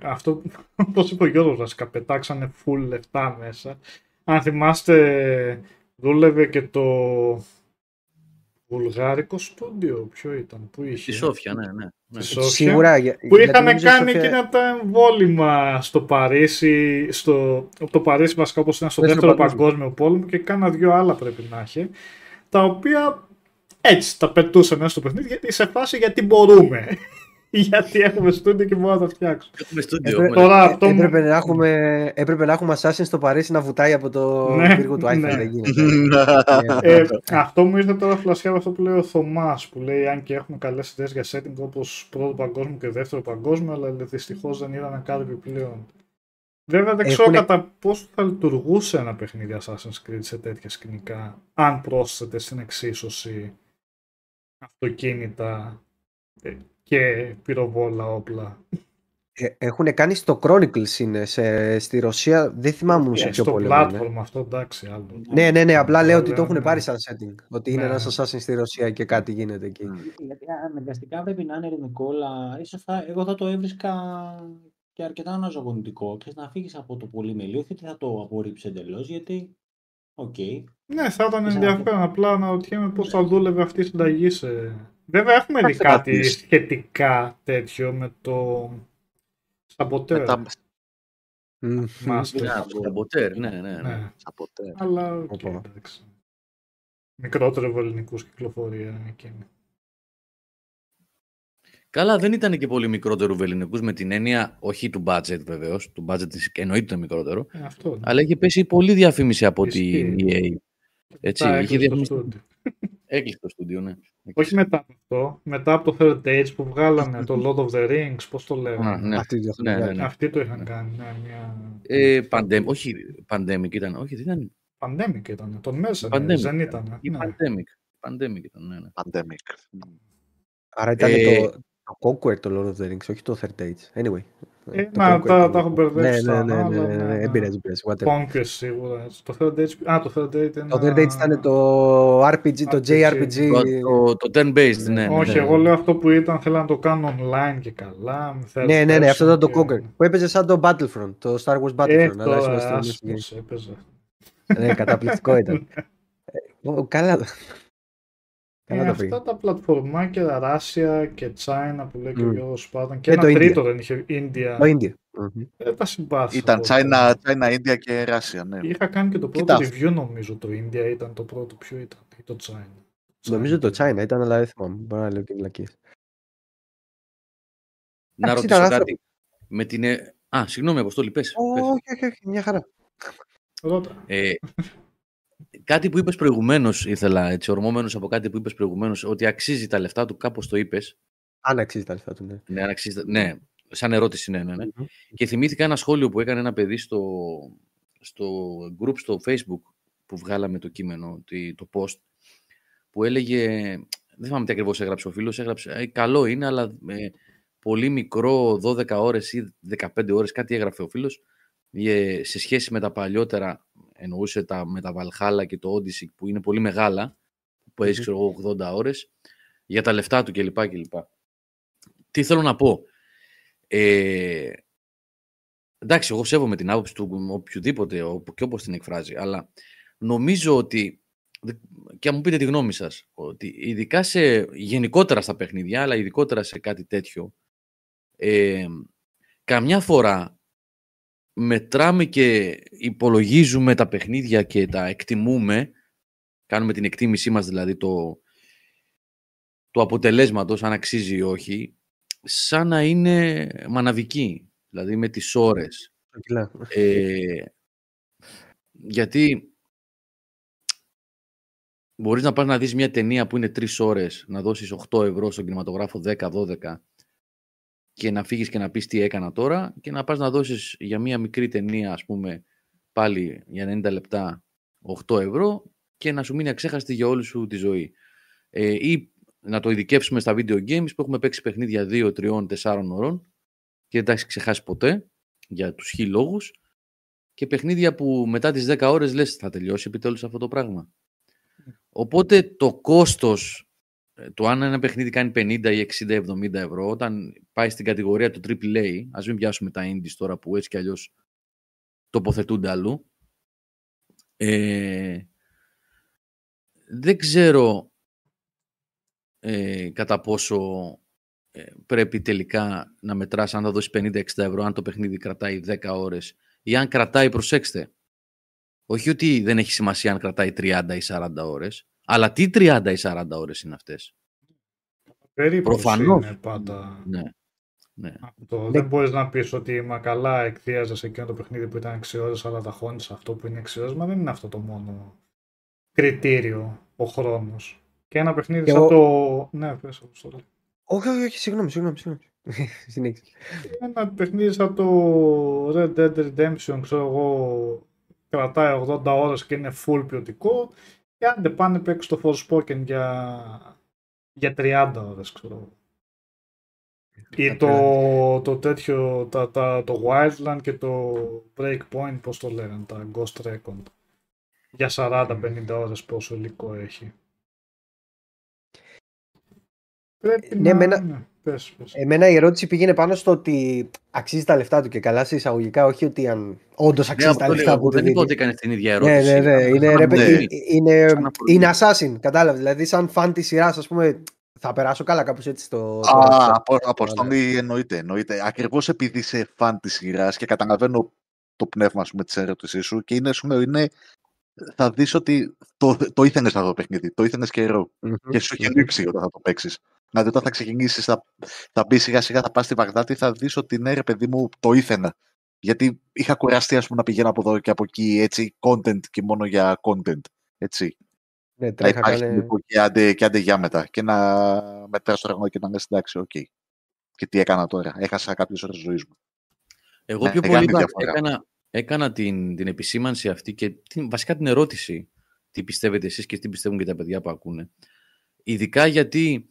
B: αυτό που, όπως είπε ο Γιώργος βασικά, πετάξανε full λεφτά μέσα. Αν θυμάστε, δούλευε και το βουλγάρικο στούντιο, ποιο ήταν, που είχε;
A: Στη Σόφια, ναι, ναι. ναι.
B: Στη Σόφια.
D: Σίγουρα. για-
B: Που
D: γιατί
B: είχαν
D: νομίζω η
B: κάνει
D: Σοφία-
B: εκείνα τα εμβόλυμα στο Παρίσι, στο, το Παρίσι βασικά όπως ήταν στο
D: Δεύτερο
B: δεύτερο
D: παγκόσμιο.
B: παγκόσμιο πόλεμο και κάνα δυο άλλα πρέπει να έχει, τα οποία έτσι τα πετούσε μέσα στο παιχνίδι γιατί σε φάση γιατί μπορούμε. Γιατί έχουμε στούντιο και μπορούμε να τα φτιάξουμε.
A: Έχουμε στούντιο.
D: Έπρεπε-
A: έχουμε-
B: Τώρα αυτό μου-
D: Έπρεπε να, έχουμε, έπρεπε να έχουμε Assassin στο Παρίσι να βουτάει από το
B: Ναι,
D: πύργο του iPhone.
B: ναι.
D: Δεν γίνεται.
B: Ε, αυτό μου ήρθε τώρα φλασιά από αυτό που λέει ο Θωμάς, που λέει αν και έχουμε καλές ιδέες για setting όπως πρώτο παγκόσμιο και δεύτερο παγκόσμιο, αλλά δυστυχώς δεν είδαμε κάτι επιπλέον. Βέβαια δεν ξέρω
D: Έχουνε-
B: κατά πόσο θα λειτουργούσε ένα παιχνίδι Assassin's Creed σε τέτοια σκηνικά, αν πρόσθετε στην εξίσωση αυτοκίνητα ε, και πυροβόλα όπλα.
D: Ε, έχουν κάνει στο Chronicles είναι σε, στη Ρωσία. Δεν θυμάμαι σε ποιο
B: στο
D: πόλεμο είναι.
B: platform αυτό, εντάξει, άλλο.
D: Ναι, ναι, ναι. Απλά λέω ότι
B: Λέω,
D: το έχουν
B: ναι.
D: πάρει σαν setting. Ότι είναι
B: Ναι.
D: ένας Assassin στη Ρωσία και κάτι γίνεται εκεί.
C: Γιατί αναγκαστικά πρέπει να είναι ειρηνικό, αλλά ίσως θα, εγώ θα το έβρισκα και αρκετά αναζωογονητικό. Και να φύγεις από το πολύ melee, όχι ότι θα το απορρίψει εντελώς, γιατί. Οκ.
B: Ναι, θα ήταν
C: Σαν-
B: ενδιαφέρον. Απλά αναρωτιέμαι πώς θα δούλευε αυτή η συνταγή σε. Βέβαια, έχουμε δει
E: Εντάξει, να
B: κάτι
E: δεις.
B: σχετικά τέτοιο με το. Saboteur.
E: Μετά
D: Μμμ.
B: Master.
A: Ναι, το Saboteur, ναι, ναι, ναι.
B: Ναι,
E: από ποτέ.
B: αλλά οκ,
D: Οπα.
B: εντάξει. Μικρότερο βεληνεκούς κυκλοφορία είναι εκείνη.
A: Καλά, δεν ήταν και πολύ μικρότερο βεληνεκούς με την έννοια, όχι του budget βεβαίως, του budget της εννοείται το μικρότερο,
B: Ε, αυτό. ναι.
A: αλλά είχε πέσει πολύ διαφήμιση από
B: Ισχύει.
A: την EA. Έτσι,
B: Τα
A: είχε
B: έκλεισε το
A: διαφήμιση.
B: Στούντιο.
A: Έκλεισε το στούντιο, ναι.
B: Όχι μετά από αυτό, μετά από το Third Age που βγάλανε το Lord of the Rings, πώς το
A: Α,
B: λέγανε.
A: ναι.
D: Αυτή το
A: Ναι,
D: έχουν
A: ναι,
D: κάνει.
A: ναι.
B: Αυτοί το είχαν κάνει, ναι, μια...
A: Ε, pandemic, όχι, pandemic ήταν, όχι, δεν ήταν.
B: Pandemic ήταν, τον μέσα,
A: Pandemic
B: δεν
A: ήταν.
B: ήταν.
A: Η
B: Ναι.
A: pandemic. Pandemic ήταν, ναι, ναι.
E: Pandemic.
D: Άρα ήταν
A: Ε,
D: το, το Conquer το Lord of the Rings, όχι το Third Age. Anyway.
B: Ε,
D: το
B: μα
D: Conquer
B: τα-
D: ήταν.
B: τα έχω μπερδέψει
D: Ναι, ναι,
B: τα
D: ναι,
B: άλλα,
D: ναι, ναι,
B: ναι,
D: ναι,
B: ναι.
D: δεν πειράζει, δεν πειράζει, whatever.
B: Conquest σίγουρα. έτσι. Το Third Age, α, το Third Age είναι
D: Το Third Age ήταν το RPG, το
B: RPG.
D: JRPG.
A: Το, το, το turn-based, ναι. ναι,
B: Όχι,
A: ναι.
B: εγώ λέω αυτό που ήταν, θέλω να το κάνω online και καλά. με third
D: Ναι, ναι, ναι, αυτό
B: person
D: ήταν το
B: και-
D: Conquer. Που έπαιζε σαν το Battlefront, το Star Wars
B: Ε,
D: Battlefront. αλλά
B: τώρα,
D: έσπασε στο
B: άσπρος
D: Messenger.
B: έπαιζε.
D: Ναι, καταπληκτικό ήταν. Ε, ω, Καλά.
B: Ε,
D: Καλά το πήγε.
B: αυτά τα πλατφορμάκια, Ράσια και China που λέει και ο
D: Μμ.
B: Γιώργος Σπάρταν και
D: Και
B: ένα
D: το India.
B: τρίτο δεν είχε, India.
D: Το India. Μμμ.
B: Ε, τα συμπάθησα.
E: Ήταν
B: εγώ.
E: China, China, India και Ράσια, ναι.
B: Είχα κάνει και το πρώτο
E: Κοίτα.
B: review νομίζω το India ήταν το πρώτο. Ποιο ήταν, ή το China.
D: Νομίζω το China ήταν, αλλά δεν θυμάμαι. Μπορώ να λέω και βλακίες.
A: Να
D: Εντάξει,
A: ρωτήσω
D: ήταν
A: κάτι. Με την... ε, Α, συγγνώμη, Αποστόλη, πες. πες.
D: Όχι, όχι, όχι, μια χαρά.
B: Ρώτα.
A: Ε, κάτι που είπες προηγουμένως ήθελα, έτσι, ορμόμενος από κάτι που είπες προηγουμένως, ότι αξίζει τα λεφτά του, κάπως το είπες.
D: Αν αξίζει τα λεφτά του, ναι.
A: Ναι, αν αξίζει, τα- ναι, σαν ερώτηση, ναι, ναι, ναι.
D: Μμμ.
A: Και θυμήθηκα ένα σχόλιο που έκανε ένα παιδί στο, στο group στο facebook που βγάλαμε το κείμενο, τη- το post, που έλεγε, δεν θυμάμαι τι ακριβώς έγραψε ο φίλος, έγραψε, «Ε, καλό είναι, αλλά ε, πολύ μικρό, 12 ώρες ή 15 ώρες, κάτι έγραφε ο φίλος, ε, σε σχέση με τα παλιότερα, εννοούσε τα, με τα Valhalla και το Odyssey, που είναι πολύ μεγάλα, που έχεις
D: Μμμ.
A: ξέρω εγώ 80 ώρες, για τα λεφτά του κλπ. κλπ. Τι θέλω να πω. Ε, εντάξει, εγώ σέβομαι την άποψη του οποιοδήποτε οπ- και όπως την εκφράζει, αλλά νομίζω ότι, δε- και αν μου πείτε τη γνώμη σας, ότι ειδικά σε, γενικότερα στα παιχνίδια, αλλά ειδικότερα σε κάτι τέτοιο, ε, καμιά φορά μετράμε και υπολογίζουμε τα παιχνίδια και τα εκτιμούμε, κάνουμε την εκτίμησή μας δηλαδή το, του αποτελέσματος, αν αξίζει ή όχι, σαν να είναι μαναβική, δηλαδή με τις ώρες.
D: Το κιλά.
A: Ε, γιατί μπορείς να πας να δεις μια ταινία που είναι τρεις ώρες, να δώσεις 8 ευρώ στον κινηματογράφο 10-12 και να φύγεις και να πεις τι έκανα τώρα και να πας να δώσεις για μια μικρή ταινία, ας πούμε, πάλι για 90 λεπτά 8 ευρώ και να σου μείνει αξέχαστη για όλη σου τη ζωή. Ε, ή να το ειδικεύσουμε στα video games που έχουμε παίξει παιχνίδια 2, 3, 4 ώρων και δεν τα έχεις ξεχάσει ποτέ για τους χι λόγους και παιχνίδια που μετά τις 10 ώρες λες θα τελειώσει επιτέλους αυτό το πράγμα. Οπότε το κόστος ε, του αν ένα παιχνίδι κάνει 50 ή 60-70 ευρώ όταν πάει στην κατηγορία του AAA, ας μην πιάσουμε τα indies τώρα που έτσι κι αλλιώς τοποθετούνται αλλού, ε, δεν ξέρω ε, κατά πόσο ε, πρέπει τελικά να μετράς αν θα δώσεις 50-60 ευρώ αν το παιχνίδι κρατάει 10 ώρες ή αν κρατάει, προσέξτε, όχι ότι δεν έχει σημασία αν κρατάει 30 ή 40 ώρες, αλλά τι 30 ή 40 ώρες είναι αυτές;
B: Περίπου
A: Προφανώς.
B: είναι πάντα.
A: Ναι. ναι.
B: Το,
D: Ναι.
B: Δεν μπορείς να πεις ότι μα καλά εκθίαζες σε εκείνο το παιχνίδι που ήταν 6 ώρε, αλλά τα χώνεις αυτό που είναι 6 ώρε. Μα δεν είναι αυτό το μόνο κριτήριο ο χρόνος. Και ένα παιχνίδι
D: Και
B: σαν
D: εγώ-
B: το. Ναι, πες Αποστόλη.
D: Όχι, όχι, όχι, συγγνώμη, συγγνώμη. συγγνώμη. Συνέχισε.
B: Ένα παιχνίδι σαν το Red Dead Redemption, ξέρω εγώ, κρατάει 80 ώρες και είναι full ποιοτικό. Και αν δεν πάνε παίξει το Forspoken για, για 30 ώρες, ξέρω εγώ. Ή το, το τέτοιο, τα, τα, το Wildland και το Breakpoint, πώς το λένε, τα Ghost Recon. Για 40-50 ώρες πόσο υλικό έχει. Πρέπει
D: ναι,
B: να...
D: εμένα-
B: ναι, πες, πες.
D: Εμένα η ερώτηση πήγαινε πάνω στο ότι αξίζει τα λεφτά του και καλά σε εισαγωγικά, όχι ότι αν όντως
A: Ναι,
D: αξίζει
A: αυτό
D: τα
A: λέω,
D: λεφτά
A: εγώ
D: που του
A: δεν είπα
D: δίνει.
A: ότι έκανε την ίδια
D: Ναι,
A: ερώτηση.
D: ναι, ναι. Είναι,
A: Σαν
D: ρε, παιδί,
A: αφορμή.
D: είναι,
A: Σαν αφορμή.
D: είναι assassin, κατάλαβες. Δηλαδή, σαν φαν της σειράς, ας πούμε, θα περάσω καλά κάπως έτσι στο. το
E: Α,
D: ρόστερ.
E: απο, Αποστολή εννοείται. εννοείται. Ακριβώς επειδή είσαι φαν της σειράς και καταλαβαίνω το πνεύμα σου με της ερώτησής σου και είναι, σου λέω, είναι θα δεις ότι το, το ήθελες αυτό το παιχνίδι, το ήθελες καιρό
D: Μμμ,
E: και σου είχε
D: μμμ.
E: λείψει όταν θα το παίξεις. Δηλαδή, όταν θα ξεκινήσεις, θα, θα μπεις σιγά σιγά, θα πας στη Βαγδάτη, θα δεις ότι ναι, ρε παιδί μου, το ήθελα. Γιατί είχα κουραστεί, ας πούμε, να πηγαίνω από εδώ και από εκεί, έτσι, content και μόνο για content. Έτσι.
D: Ναι,
E: Να
D: τρέχα
E: υπάρχει
D: κάνε...
E: λίγο και άντε, και άντε για μετά. Και να μετράς το ραγμό και να λες εντάξει, οκ. Και τι έκανα τώρα. Έχασα κάποιες ώρες ζωής μου.
A: Εγώ
E: Ναι,
A: πιο
E: μεγάλη
A: πολύ είπα-
E: διαφορά.
A: έκανα, έκανα την, την επισήμανση αυτή και την, βασικά την ερώτηση τι πιστεύετε εσείς και τι πιστεύουν και τα παιδιά που ακούνε. Ειδικά γιατί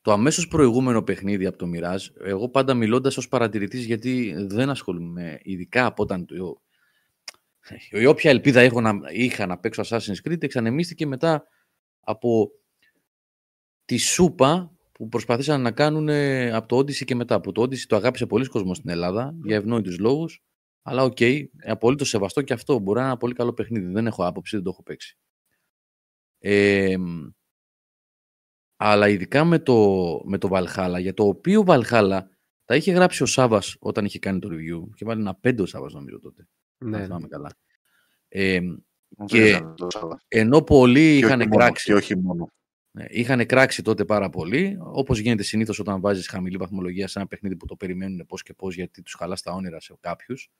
A: το αμέσως προηγούμενο παιχνίδι από το Mirage, εγώ πάντα μιλώντας ως παρατηρητής γιατί δεν ασχολούμαι, ειδικά από όταν το, η όποια ελπίδα έχω να, είχα να παίξω Assassin's Creed εξανεμίστηκε μετά από τη σούπα που προσπαθήσαν να κάνουν ε, από το Odyssey και μετά. Από το Odyssey το αγάπησε πολύς κόσμος στην Ελλάδα για ευνόητους λόγους. Αλλά ok, okay, απολύτως σεβαστό και αυτό. Μπορεί να είναι ένα πολύ καλό παιχνίδι. Δεν έχω άποψη, δεν το έχω παίξει. Ε, αλλά ειδικά με το, με το Valhalla, για το οποίο Valhalla τα είχε γράψει ο Σάβα όταν είχε κάνει το review. Και βάλει ένα πέντε ο Σάβα νομίζω τότε. αν
D: Ναι,
A: θυμάμαι καλά. Ε, Και-
E: Βρίζανε το Σάββας.
A: ενώ πολλοί
E: Και
A: είχαν
E: όχι μόνο,
A: κράξει.
E: Και όχι μόνο.
A: Ναι, είχαν κράξει τότε πάρα πολύ, όπως γίνεται συνήθως όταν βάζεις χαμηλή βαθμολογία σε ένα παιχνίδι που το περιμένουν πώς και πώς γιατί τους χαλάς τα όνειρα σε κάποιους.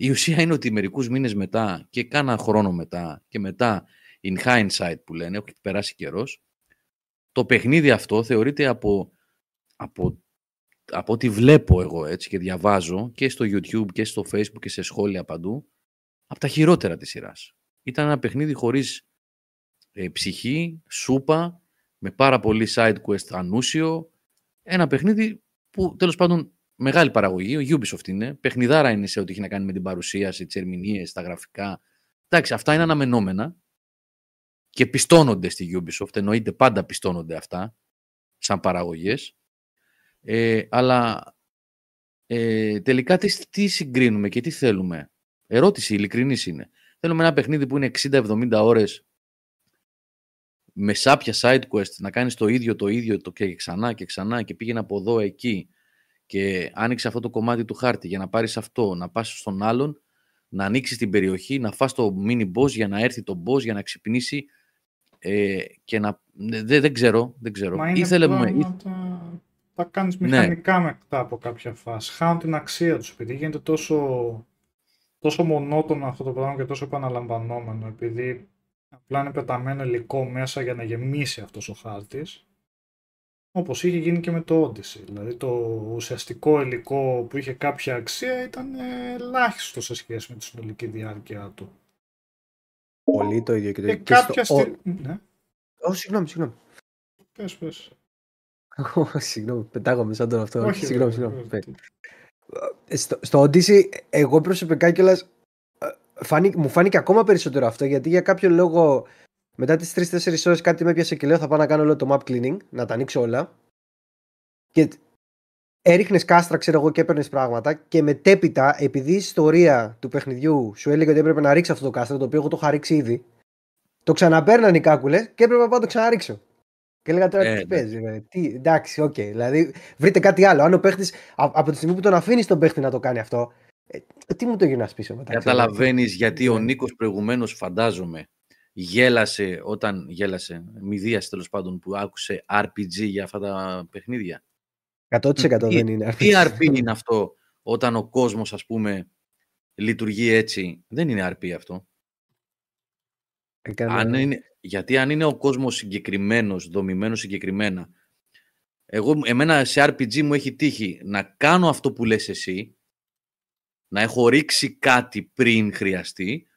A: Η ουσία είναι ότι μερικούς μήνες μετά και κάνα χρόνο μετά και μετά in hindsight που λένε, έχει περάσει καιρός, το παιχνίδι αυτό θεωρείται από, από, από ό,τι βλέπω εγώ έτσι και διαβάζω και στο YouTube και στο Facebook και σε σχόλια παντού, από τα χειρότερα της σειράς. Ήταν ένα παιχνίδι χωρίς ε, ψυχή, σούπα, με πάρα πολύ side quest ανούσιο. Ένα παιχνίδι που τέλος πάντων μεγάλη παραγωγή, ο Ubisoft είναι, παιχνιδάρα είναι σε ό,τι έχει να κάνει με την παρουσίαση, τις ερμηνείες, τα γραφικά. Εντάξει, αυτά είναι αναμενόμενα και πιστώνονται στη Ubisoft, εννοείται πάντα πιστώνονται αυτά σαν παραγωγές. Ε, αλλά ε, τελικά τι, τι συγκρίνουμε και τι θέλουμε; Ερώτηση ειλικρινής είναι. Θέλουμε ένα παιχνίδι που είναι 60-70 ώρες με σάπια side quest να κάνεις το ίδιο το ίδιο το και ξανά και ξανά και πήγαινε από εδώ εκεί και άνοιξε αυτό το κομμάτι του χάρτη για να πάρεις αυτό, να πας στον άλλον, να ανοίξεις την περιοχή, να φας το mini boss για να έρθει το boss, για να ξυπνήσει ε, και να... Δεν, δεν ξέρω, δεν ξέρω.
B: Μα είναι
A: Ήθελε, μου-
B: πράγματα τα κάνεις
A: Ναι.
B: μηχανικά μετά από κάποια φάση. Χάνουν την αξία τους επειδή γίνεται τόσο, τόσο μονότονο αυτό το πράγμα και τόσο επαναλαμβανόμενο επειδή απλά είναι πεταμένο υλικό μέσα για να γεμίσει αυτός ο χάρτης όπως είχε γίνει και με το Odyssey. Δηλαδή το ουσιαστικό υλικό που είχε κάποια αξία ήταν ε, ελάχιστο σε σχέση με τη συνολική διάρκεια του.
D: Πολύ το ίδιο και το
B: Και
D: ίδιο. Και
B: κάποια
D: στο-
B: στιγμή... Ναι,
D: Ω, συγγνώμη, συγγνώμη.
B: πες, πες.
D: Ω, Συγγνώμη, πετάγομαι σαν τον αυτό.
B: Όχι,
D: Συγγνώμη,
B: βέβαια,
D: συγγνώμη.
B: βέβαια.
D: Ε, Στο, στο Odyssey, εγώ προσωπικά κιόλας μου φάνηκε ακόμα περισσότερο αυτό γιατί για κάποιο λόγο μετά τις 3-4 ώρες κάτι με έπιασε και λέω θα πάω να κάνω όλο το map cleaning, να τα ανοίξω όλα. Και έριχνες κάστρα, ξέρω εγώ, και έπαιρνες πράγματα. Και μετέπειτα, επειδή η ιστορία του παιχνιδιού σου έλεγε ότι έπρεπε να ρίξει αυτό το κάστρο, το οποίο εγώ το είχα ρίξει ήδη, το ξαναπέρναν οι κάκουλες και έπρεπε να πάω να το ξαναρίξω. Και έλεγα τώρα
A: Ε,
D: τι
A: ναι.
D: παίζεις, ρε. Τι, εντάξει, οκ. Δηλαδή, βρείτε κάτι άλλο. Αν ο παίχτης, από τη στιγμή που τον αφήνεις τον παίχτη να το κάνει αυτό, ε, τι μου το γυρνάς πίσω μετά. ξέρω,
A: Καταλαβαίνεις γιατί ο
D: Ναι.
A: Νίκος προηγουμένως φαντάζομαι γέλασε όταν γέλασε, μειδίασε τέλος πάντων που άκουσε RPG για αυτά τα παιχνίδια.
D: 100%
A: Τι-
D: δεν είναι.
A: Τι RPG είναι αυτό όταν ο κόσμος ας πούμε λειτουργεί έτσι; Δεν είναι RP αυτό.
D: Έκανα-
A: Αν είναι, γιατί αν είναι ο κόσμος συγκεκριμένος, δομημένος συγκεκριμένα, εγώ, εμένα σε RPG μου έχει τύχει να κάνω αυτό που λες εσύ, να έχω ρίξει κάτι πριν χρειαστεί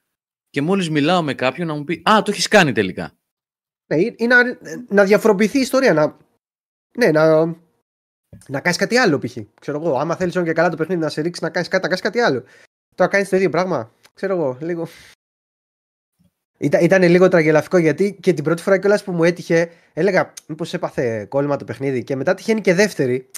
A: και μόλις μιλάω με κάποιον να μου πει «Α, το έχεις κάνει τελικά».
D: Ναι, ή- ή να, να διαφοροποιηθεί η ιστορία. Να, ναι, να, να κάνεις κάτι άλλο π.χ. Ξέρω εγώ, άμα θέλεις και καλά το παιχνίδι να σε ρίξει να κάνεις κάτι, να κάνεις κάτι άλλο. Τώρα κάνεις το ίδιο πράγμα. Ξέρω εγώ, λίγο. Ήταν, ήταν λίγο τραγελαφικό γιατί και την πρώτη φορά κιόλας που μου έτυχε, έλεγα Μήπως έπαθε κόλλημα το παιχνίδι και μετά τυχαίνει και δεύτερη.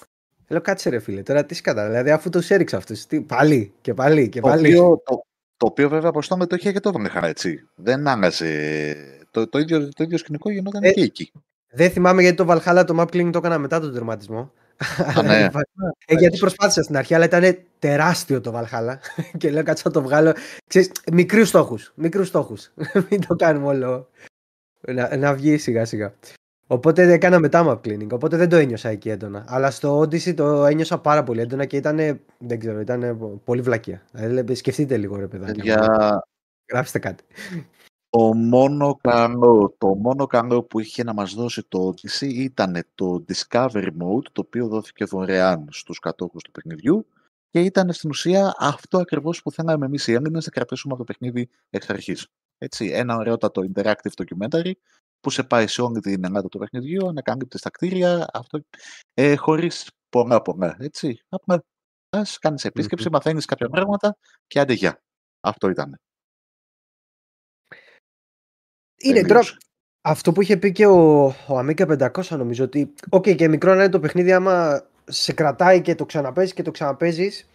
D: Λέω κάτσε ρε φίλε, τώρα τι σκατά. Δηλαδή αφού του έριξα αυτούς. Πάλι και πάλι και πάλι.
E: Το οποίο, το, το οποίο βέβαια προ το το είχε και το είχα έτσι. Δεν άλλαζε. Το, το, ίδιο, το ίδιο σκηνικό γινόταν ε, και εκεί.
D: Δεν θυμάμαι γιατί το Valhalla το map cleaning το έκανα μετά τον τερματισμό. ναι. ε, γιατί προσπάθησα στην αρχή, αλλά ήταν τεράστιο το Valhalla. και λέω κάτσε να το βγάλω. Ξέρεις, μικρούς στόχους. Μικρούς στόχους. Μην το κάνουμε όλο. Να, να βγει σιγά σιγά. Οπότε έκανα μετά map cleaning. Οπότε δεν το ένιωσα εκεί έντονα. Αλλά στο Odyssey το ένιωσα πάρα πολύ έντονα και ήταν. Δεν ξέρω, ήταν πολύ βλακεία. Δηλαδή, σκεφτείτε λίγο, ρε παιδάκι.
E: Για...
D: Γράψτε κάτι.
E: Το μόνο, καλό, το μόνο καλό που είχε να μας δώσει το Odyssey ήταν το Discovery Mode, το οποίο δόθηκε δωρεάν στους κατόχους του παιχνιδιού και ήταν στην ουσία αυτό ακριβώς που θέλαμε εμείς οι Έλληνες να κρατήσουμε από το παιχνίδι εξ αρχής. Έτσι, ένα ωραιότατο interactive documentary που σε πάει σε όλη την Ελλάδα του παιχνιδιού, ανακαλύπτει τα κτίρια, αυτό, ε, χωρίς πολλά πολλά, έτσι. Απλά πας, κάνεις επίσκεψη, μαθαίνεις κάποια πράγματα και άντε γεια. Αυτό ήταν.
D: Είναι τώρα, αυτό που είχε πει και ο, ο Amiga 500 νομίζω ότι, ok okay, και μικρό να είναι το παιχνίδι άμα σε κρατάει και το ξαναπαίζεις και το ξαναπαίζεις,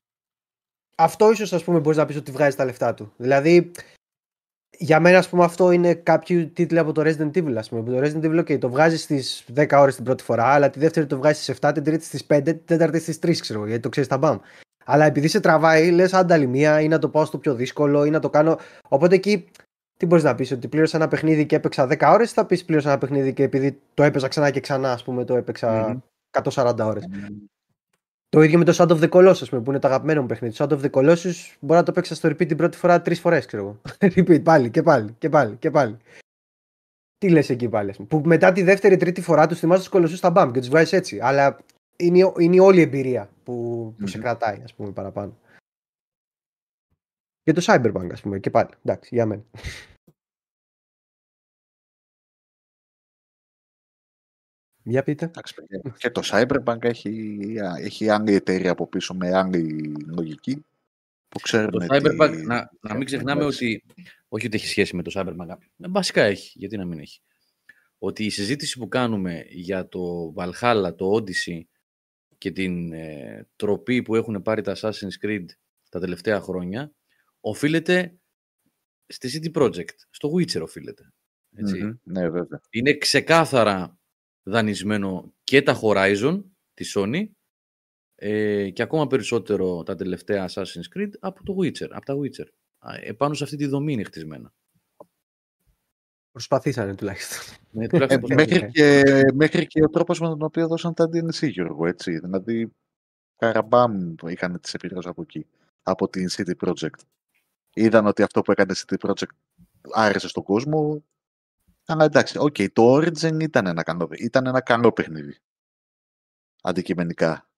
D: αυτό ίσως ας πούμε μπορείς να πεις ότι βγάζει τα λεφτά του. Δηλαδή, για μένα, ας πούμε, αυτό είναι κάποιοι τίτλοι από το Resident Evil. Ας πούμε. Το Resident Evil, okay, το βγάζεις στις 10 ώρες την πρώτη φορά, αλλά τη δεύτερη το βγάζεις στις 7, την τρίτη στις 5, την τέταρτη στις 3, ξέρω γιατί το ξέρεις τα μπαμ. Αλλά επειδή σε τραβάει, λες άλλη μία ή να το πάω στο πιο δύσκολο ή να το κάνω. Οπότε εκεί τι μπορείς να πεις, Ότι πλήρωσα ένα παιχνίδι και έπαιξα 10 ώρες, θα πεις πλήρωσα ένα παιχνίδι και επειδή το έπαιζα ξανά και ξανά, ας πούμε, το έπαιξα mm-hmm. 140 ώρες. Το ίδιο με το Shadow of the Colossus, που είναι το αγαπημένο μου παιχνίδι. Το Shadow of the Colossus μπορεί να το παίξει στο repeat την πρώτη φορά τρεις φορές, ξέρω εγώ. repeat πάλι και πάλι και πάλι και πάλι. Τι λες εκεί πάλι, πούμε. Που μετά τη δεύτερη τρίτη φορά τους θυμάσαι τους κολοσσού στα μπαμ και τους βγάζεις έτσι. Αλλά είναι, είναι όλη η εμπειρία που, που mm-hmm. σε κρατάει, ας πούμε, παραπάνω. Και το Cyberpunk, ας πούμε, και πάλι. Εντάξει, για μένα. Για πείτε.
E: Και το Cyberpunk έχει, έχει άλλη εταιρεία από πίσω με άλλη λογική. Που ξέρουμε
A: το Cyberpunk, να, να μην ξεχνάμε ότι. Όχι ότι έχει σχέση με το Cyberpunk. Ε, βασικά έχει. Γιατί να μην έχει. Ότι η συζήτηση που κάνουμε για το Valhalla, το Odyssey και την ε, τροπή που έχουν πάρει τα Assassin's Creed τα τελευταία χρόνια οφείλεται στη City Project. Στο Witcher οφείλεται.
E: ναι, βέβαια.
A: Είναι ξεκάθαρα δανεισμένο και τα Horizon τη Sony ε, και ακόμα περισσότερο τα τελευταία Assassin's Creed από το Witcher, από τα Witcher. Επάνω σε αυτή τη δομή είναι χτισμένα.
D: Προσπαθήσανε τουλάχιστον.
E: Ναι, τουλάχιστον ε, μέχρι, και, μέχρι και ο τρόπος με τον οποίο δώσαν τα DLC, Γιώργο, έτσι. Δηλαδή, καραμπάμ είχαν τις επιδράσεις από εκεί, από την CD Projekt. Είδαν ότι αυτό που έκανε η CD Projekt άρεσε στον κόσμο, αλλά εντάξει, ok, okay, το Origins ήταν ένα καλό, ήταν ένα καλό παιχνίδι. Αντικειμενικά.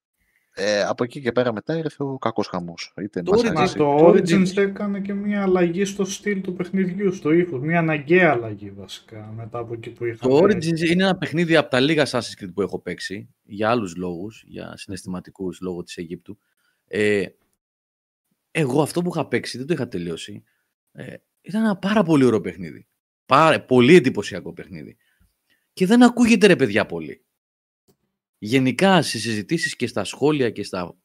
E: Ε, από εκεί και πέρα μετά ήρθε ο κακός χαμός. Είτε
B: το, Origins, το Origins έκανε και μια αλλαγή στο στυλ του παιχνιδιού, στο ύφο. Μια αναγκαία αλλαγή βασικά μετά από εκεί που είχαμε.
A: Το Origins είναι ένα παιχνίδι από τα λίγα Assassin's Creed που έχω παίξει για άλλους λόγους, για συναισθηματικούς λόγω της Αιγύπτου. Ε, εγώ αυτό που είχα παίξει, δεν το είχα τελειώσει, ε, ήταν ένα πάρα πολύ ωραίο παιχνίδι. Πάρα, πολύ εντυπωσιακό παιχνίδι. Και δεν ακούγεται ρε παιδιά πολύ. Γενικά σε συζητήσεις και στα σχόλια και στα...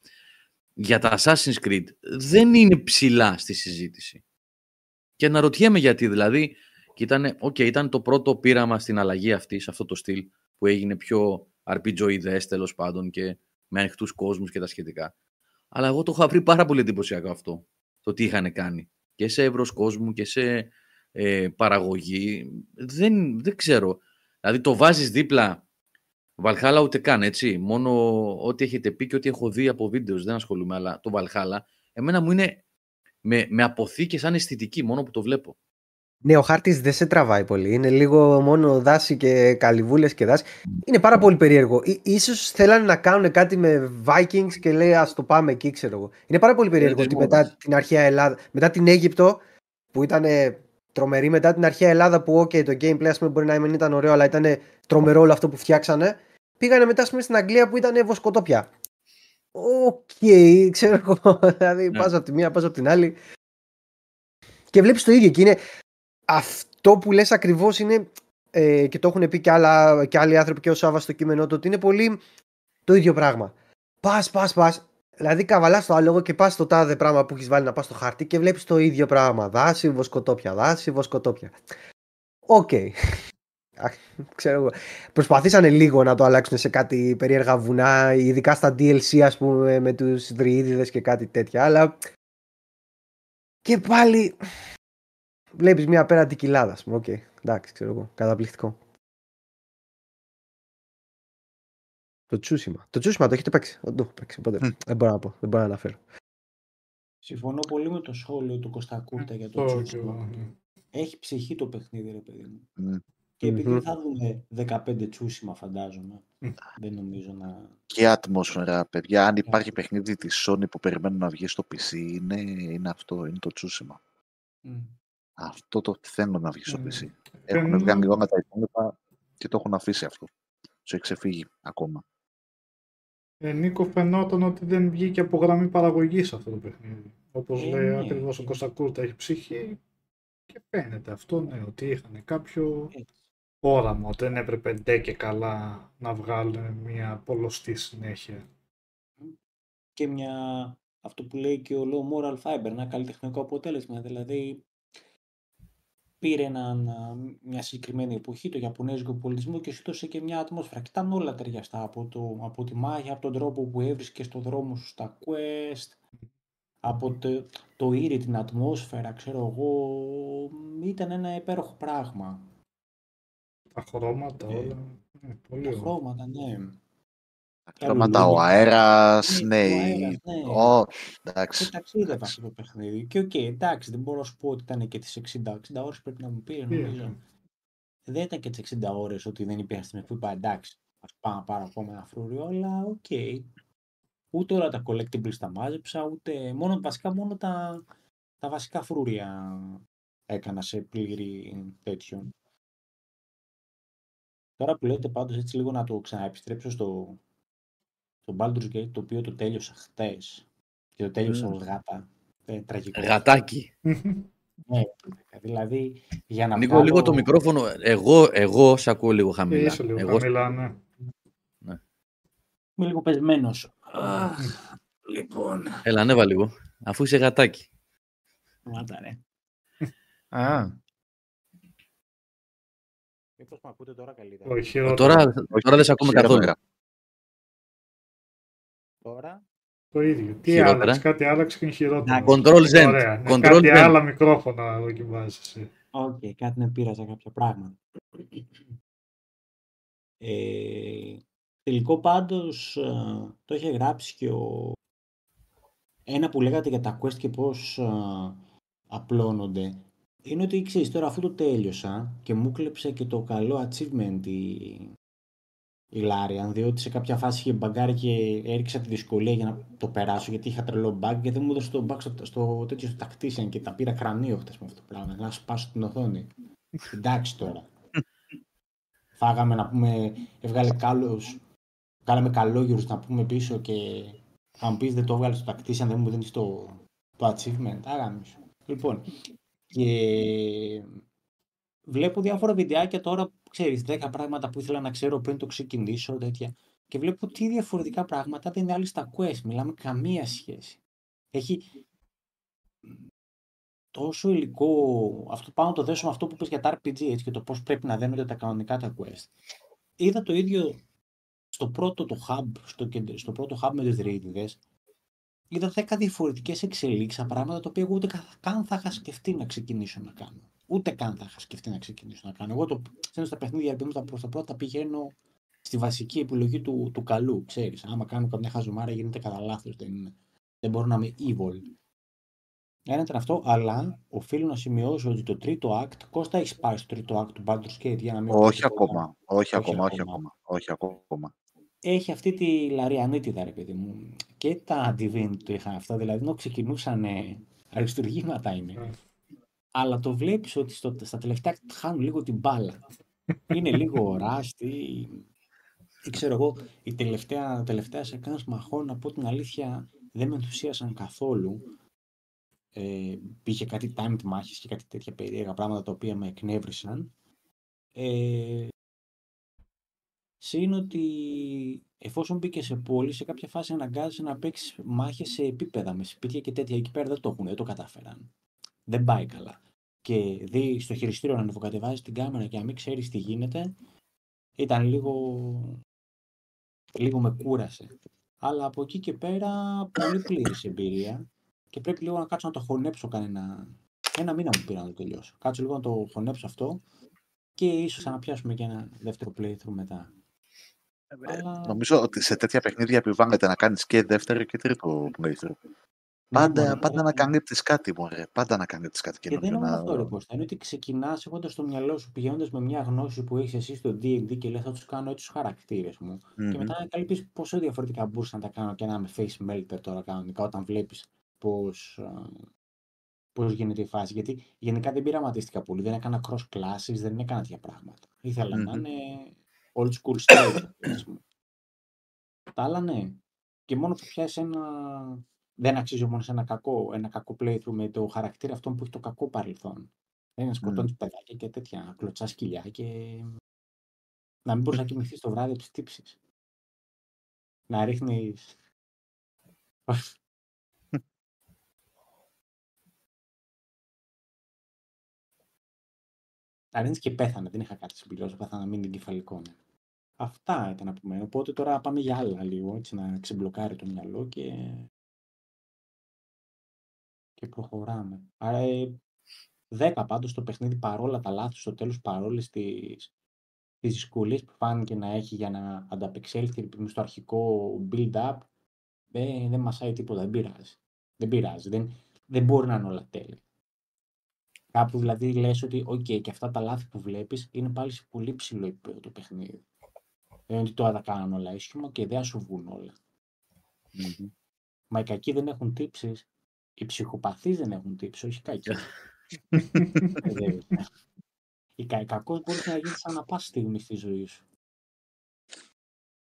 A: για τα Assassin's Creed δεν είναι ψηλά στη συζήτηση. Και αναρωτιέμαι γιατί δηλαδή και ήταν, okay, ήταν το πρώτο πείραμα στην αλλαγή αυτή, σε αυτό το στυλ που έγινε πιο RPG τέλος πάντων και με ανοιχτούς κόσμους και τα σχετικά. Αλλά εγώ το είχα βρει πάρα πολύ εντυπωσιακό αυτό, το τι είχαν κάνει. Και σε εύρος κόσμου και σε ε, παραγωγή. Δεν, δεν ξέρω. Δηλαδή το βάζεις δίπλα Βαλχάλα ούτε καν, έτσι. Μόνο ό,τι έχετε πει και ό,τι έχω δει από βίντεος δεν ασχολούμαι, αλλά το Βαλχάλα εμένα μου είναι με, με αποθήκες σαν αισθητική, μόνο που το βλέπω.
D: Ναι, ο χάρτης δεν σε τραβάει πολύ. Είναι λίγο μόνο δάση και καλυβούλες και δάση. Είναι πάρα πολύ περίεργο. Ίσως θέλανε να κάνουν κάτι με Vikings και λέει Α το πάμε εκεί, ξέρω εγώ. Είναι πάρα πολύ περίεργο ότι μετά την αρχαία Ελλάδα, μετά την Αίγυπτο, που ήταν τρομερή μετά την αρχαία Ελλάδα που okay, το gameplay ας πούμε, μπορεί να μην ήταν ωραίο αλλά ήταν τρομερό όλο αυτό που φτιάξανε πήγανε μετά πούμε, στην Αγγλία που ήταν βοσκοτόπια. Ok, okay, ξέρω εγώ. Δηλαδή, ναι. πας από τη μία, πας από την άλλη. Και βλέπεις το ίδιο. Και είναι αυτό που λες ακριβώς είναι. Ε, και το έχουν πει και, άλλα, και άλλοι άνθρωποι και ο Σάβα στο κείμενό του, ότι είναι πολύ το ίδιο πράγμα. Πας, πας, πας. Δηλαδή, καβαλάς το άλογο και πας στο τάδε πράγμα που έχεις βάλει να πας στο χάρτη και βλέπεις το ίδιο πράγμα. Δάση, βοσκοτόπια, δάση, βοσκοτόπια. Ok. Okay. Ξέρω εγώ. Προσπαθήσανε λίγο να το αλλάξουν σε κάτι περίεργα βουνά, ειδικά στα DLC ας πούμε με τους δρυίδες και κάτι τέτοια, αλλά και πάλι βλέπεις μια απέναντι κοιλάδα, ας πούμε. Ok, okay. εντάξει, ξέρω εγώ, καταπληκτικό. Το τσούσιμα. Το τσούσιμα το έχετε παίξει. Δεν το έχω παίξει. Οπότε δεν μπορώ να πω. Δεν μπορώ να αναφέρω.
C: Συμφωνώ πολύ με το σχόλιο του Κωστακούρτα για το τσούσιμα. Ναι. Έχει ψυχή το παιχνίδι, ρε παιδί μου. Mm. Και επειδή θα δούμε 15 τσούσιμα, φαντάζομαι. Δεν νομίζω να.
E: Και ατμόσφαιρα, παιδιά. Αν υπάρχει παιχνίδι της Sony που περιμένουν να βγει στο PC, είναι, είναι αυτό, είναι το τσούσιμα. Αυτό το θέλω να βγει στο PC. Έχουν βγάλει λίγο με τα υπόλοιπα και το έχουν αφήσει αυτό. Του έχει ξεφύγει ακόμα.
B: Ε, Νίκο, φαινόταν ότι δεν βγήκε από γραμμή παραγωγής αυτό το παιχνίδι. Όπως ε, λέει ναι. ακριβώς ο Κωνστακούρτα, έχει ψυχή και φαίνεται αυτό, ναι, ότι είχαν κάποιο όραμα, ότι δεν έπρεπε ντε και καλά να βγάλουν μια πολλωστή συνέχεια.
C: Και μια, αυτό που λέει και ο Low Moral Fiber, ένα καλλιτεχνικό αποτέλεσμα, δηλαδή πήρε έναν, μια συγκεκριμένη εποχή, το Ιαπωνέζικο πολιτισμό και σου έδωσε και μια ατμόσφαιρα. Και ήταν όλα ταιριαστά από, το, από τη μάχη, από τον τρόπο που έβρισκε στο δρόμο σου στα quest, από το, το ήρι, την ατμόσφαιρα, ξέρω εγώ, ήταν ένα υπέροχο πράγμα.
B: Τα χρώματα ε, όλα.
C: Ε, πολύ τα χρώματα, ναι.
E: Τα χρώματα, ο αέρας, ναι. ναι. εντάξει.
C: Και ταξίδευα αυτό το παιχνίδι. Και ok, okay, εντάξει, δεν μπορώ να σου πω ότι ήταν και τις 60, 60 ώρες πρέπει να μου πει, νομίζω. Δεν ήταν και τις 60 ώρες ότι δεν υπήρχαν στιγμή που είπα εντάξει, ας πάω να πάρω ακόμα ένα φρούριο, αλλά ok. Okay. Ούτε όλα τα collectibles τα μάζεψα, ούτε μόνο, βασικά μόνο τα, τα βασικά φρούρια έκανα σε πλήρη τέτοιο. Τώρα που λέτε πάντως έτσι λίγο να το ξαναεπιστρέψω στο, στο Baldur's Gate, το οποίο το τέλειωσα χτες και το τέλειωσα mm. ως γάτα. Ε, τραγικό.
A: Γατάκι.
C: ναι, δηλαδή για να
A: Νίκο, βγάλω... λίγο το μικρόφωνο. Εγώ, εγώ σε ακούω λίγο χαμηλά.
B: Είσαι λίγο εγώ... χαμηλά, ναι.
C: ναι. Είμαι λίγο πεσμένος. λοιπόν.
A: Έλα, ανέβα λίγο. Αφού είσαι γατάκι.
C: Γάτα, ρε.
A: Α,
C: Μήπως με ακούτε τώρα καλύτερα;
B: Όχι,
A: όχι. Τώρα, τώρα δεν σε ακούμε καθόλου.
C: Τώρα.
B: Το ίδιο. Τι άλλαξε, κάτι άλλαξε και είναι χειρότερο.
A: Control Z.
B: Ωραία. Ναι, κάτι άλλα μικρόφωνα δοκιμάζεσαι.
C: Ok, okay, κάτι να πείραζα κάποια πράγματα. Ε, τελικό πάντως ε, το είχε γράψει και ο... Ένα που λέγατε για τα quest και πώς ε, απλώνονται είναι ότι ξέρεις τώρα αφού το τέλειωσα και μου κλέψε και το καλό achievement η, η Larian, διότι σε κάποια φάση είχε μπαγκάρει και έριξα τη δυσκολία για να το περάσω γιατί είχα τρελό bug και δεν μου έδωσε το bug στο, στο τέτοιο στο tactician και τα πήρα κρανίο χτες με αυτό το πράγμα, να σπάσω την οθόνη. Εντάξει τώρα. Φάγαμε να πούμε, έβγαλε κάλος, κάναμε καλόγιους να πούμε πίσω και θα μου πεις δεν το έβγαλε στο tactician, δεν μου δίνεις το, το achievement. Άγαμισο. Λοιπόν, και βλέπω διάφορα βιντεάκια τώρα, ξέρεις, 10 πράγματα που ήθελα να ξέρω πριν το ξεκινήσω, τέτοια. Και βλέπω τι διαφορετικά πράγματα δεν είναι άλλοι στα quest. Μιλάμε καμία σχέση. Έχει τόσο υλικό, αυτό πάνω το δέσω με αυτό που είπες για τα RPG έτσι, και το πώς πρέπει να δένονται τα κανονικά τα quest. Είδα το ίδιο στο πρώτο το hub, στο, στο πρώτο hub με τις ρίδιδες, είδα 10 διαφορετικές εξελίξεις, πράγματα τα οποία εγώ ούτε καν θα είχα σκεφτεί να ξεκινήσω να κάνω. Ούτε καν θα είχα σκεφτεί να ξεκινήσω να κάνω. Εγώ το ξέρω στα παιχνίδια, επειδή τα προ τα πρώτα πηγαίνω στη βασική επιλογή του, του καλού. Ξέρεις, άμα κάνω καμιά χαζομάρα γίνεται κατά λάθος. Δεν, δεν μπορώ να είμαι evil. Ένα ήταν αυτό, αλλά οφείλω να σημειώσω ότι το τρίτο act, Κώστα έχεις πάει στο τρίτο act του Baldur's Gate για να μην...
E: Όχι ακόμα, όχι, ακόμα, όχι ακόμα, όχι ακόμα
C: έχει αυτή τη λαριανίτιδα, ρε παιδί μου. Και τα Divine το είχαν αυτά, δηλαδή ενώ ξεκινούσαν αριστουργήματα είναι. Ναι. Αλλά το βλέπεις ότι στο, στα τελευταία χάνουν λίγο την μπάλα. είναι λίγο ράστη. ξέρω εγώ, η τελευταία, τελευταία σεκάνς μαχών, από την αλήθεια, δεν με ενθουσίασαν καθόλου. Ε, πήγε κάτι timed μάχες και κάτι τέτοια περίεργα πράγματα τα οποία με εκνεύρισαν. Ε, Συν ότι εφόσον μπήκε σε πόλη, σε κάποια φάση αναγκάζεσαι να παίξεις μάχες σε επίπεδα με σπίτια και τέτοια. Εκεί πέρα δεν το έχουν, δεν το κατάφεραν. Δεν πάει καλά. Και δει στο χειριστήριο να ανεβοκατεβάζει την κάμερα και να μην ξέρεις τι γίνεται, ήταν λίγο. λίγο με κούρασε. Αλλά από εκεί και πέρα πολύ πλήρης εμπειρία και πρέπει λίγο να κάτσω να το χωνέψω κανένα. Ένα μήνα μου πήρα να το τελειώσω. Κάτσω λίγο να το χωνέψω αυτό και ίσως να πιάσουμε και ένα δεύτερο playthrough μετά.
E: Ε, νομίζω ότι σε τέτοια παιχνίδια επιβάλλεται να κάνεις και δεύτερο και τρίτο playthrough. Ναι, πάντα, πάντα να καλύπτεις κάτι, μωρέ. Πάντα να καλύπτεις κάτι
C: και δεν είναι μόνο αυτό, ρε Κώστα. Είναι ότι ξεκινάς έχοντας στο μυαλό σου, πηγαίνοντας με μια γνώση που έχεις εσύ στο DD και λες, θα τους κάνω έτσι τους χαρακτήρες μου. Mm-hmm. Και μετά ανακαλύπτει πόσο διαφορετικά μπορούσα να τα κάνω και να είμαι face melter τώρα κανονικά όταν βλέπεις πώς πώς γίνεται η φάση. Γιατί γενικά δεν πειραματίστηκα πολύ. Δεν έκανα cross classes, δεν έκανα τέτοια πράγματα. Ήθελα mm-hmm. να είναι old school style. Τα άλλα ναι. Και μόνο που πιάσεις ένα. Δεν αξίζει μόνο σε ένα κακό, ένα κακό playthrough με το χαρακτήρα αυτόν που έχει το κακό παρελθόν. Δεν είναι σκοτώνεις mm. παιδάκια και τέτοια. Κλωτσάς σκυλιά και. Να μην μπορείς να κοιμηθείς το βράδυ από τι τύψει. Να ρίχνεις. Αρένης και πέθανε, δεν είχα κάτι συμπληρώσει, πέθανε να μείνει εγκεφαλικό. Ναι. Αυτά ήταν από μένα. Οπότε τώρα πάμε για άλλα λίγο, έτσι να ξεμπλοκάρει το μυαλό και, και προχωράμε. Άρα, ε, 10 πάντως το παιχνίδι παρόλα τα λάθη στο τέλος, παρόλες τις, τις δυσκολίες που φάνηκε να έχει για να ανταπεξέλθει στο αρχικό build-up, δεν, δεν μασάει τίποτα, δεν πειράζει. Δεν πειράζει, δεν, δεν μπορεί να είναι όλα τέλεια. Κάπου δηλαδή λες ότι, οκ, και αυτά τα λάθη που βλέπεις είναι πάλι σε πολύ ψηλό επίπεδο το παιχνίδι. Δεν είναι ότι τώρα τα κάνουν όλα ίσωμα και δεν σου βγουν όλα. Mm-hmm. Μα οι κακοί δεν έχουν τύψεις. Οι ψυχοπαθείς δεν έχουν τύψεις, όχι οι κακοί. Ε, η κα... κακός μπορεί να γίνει σαν να πας στιγμή στη ζωή σου.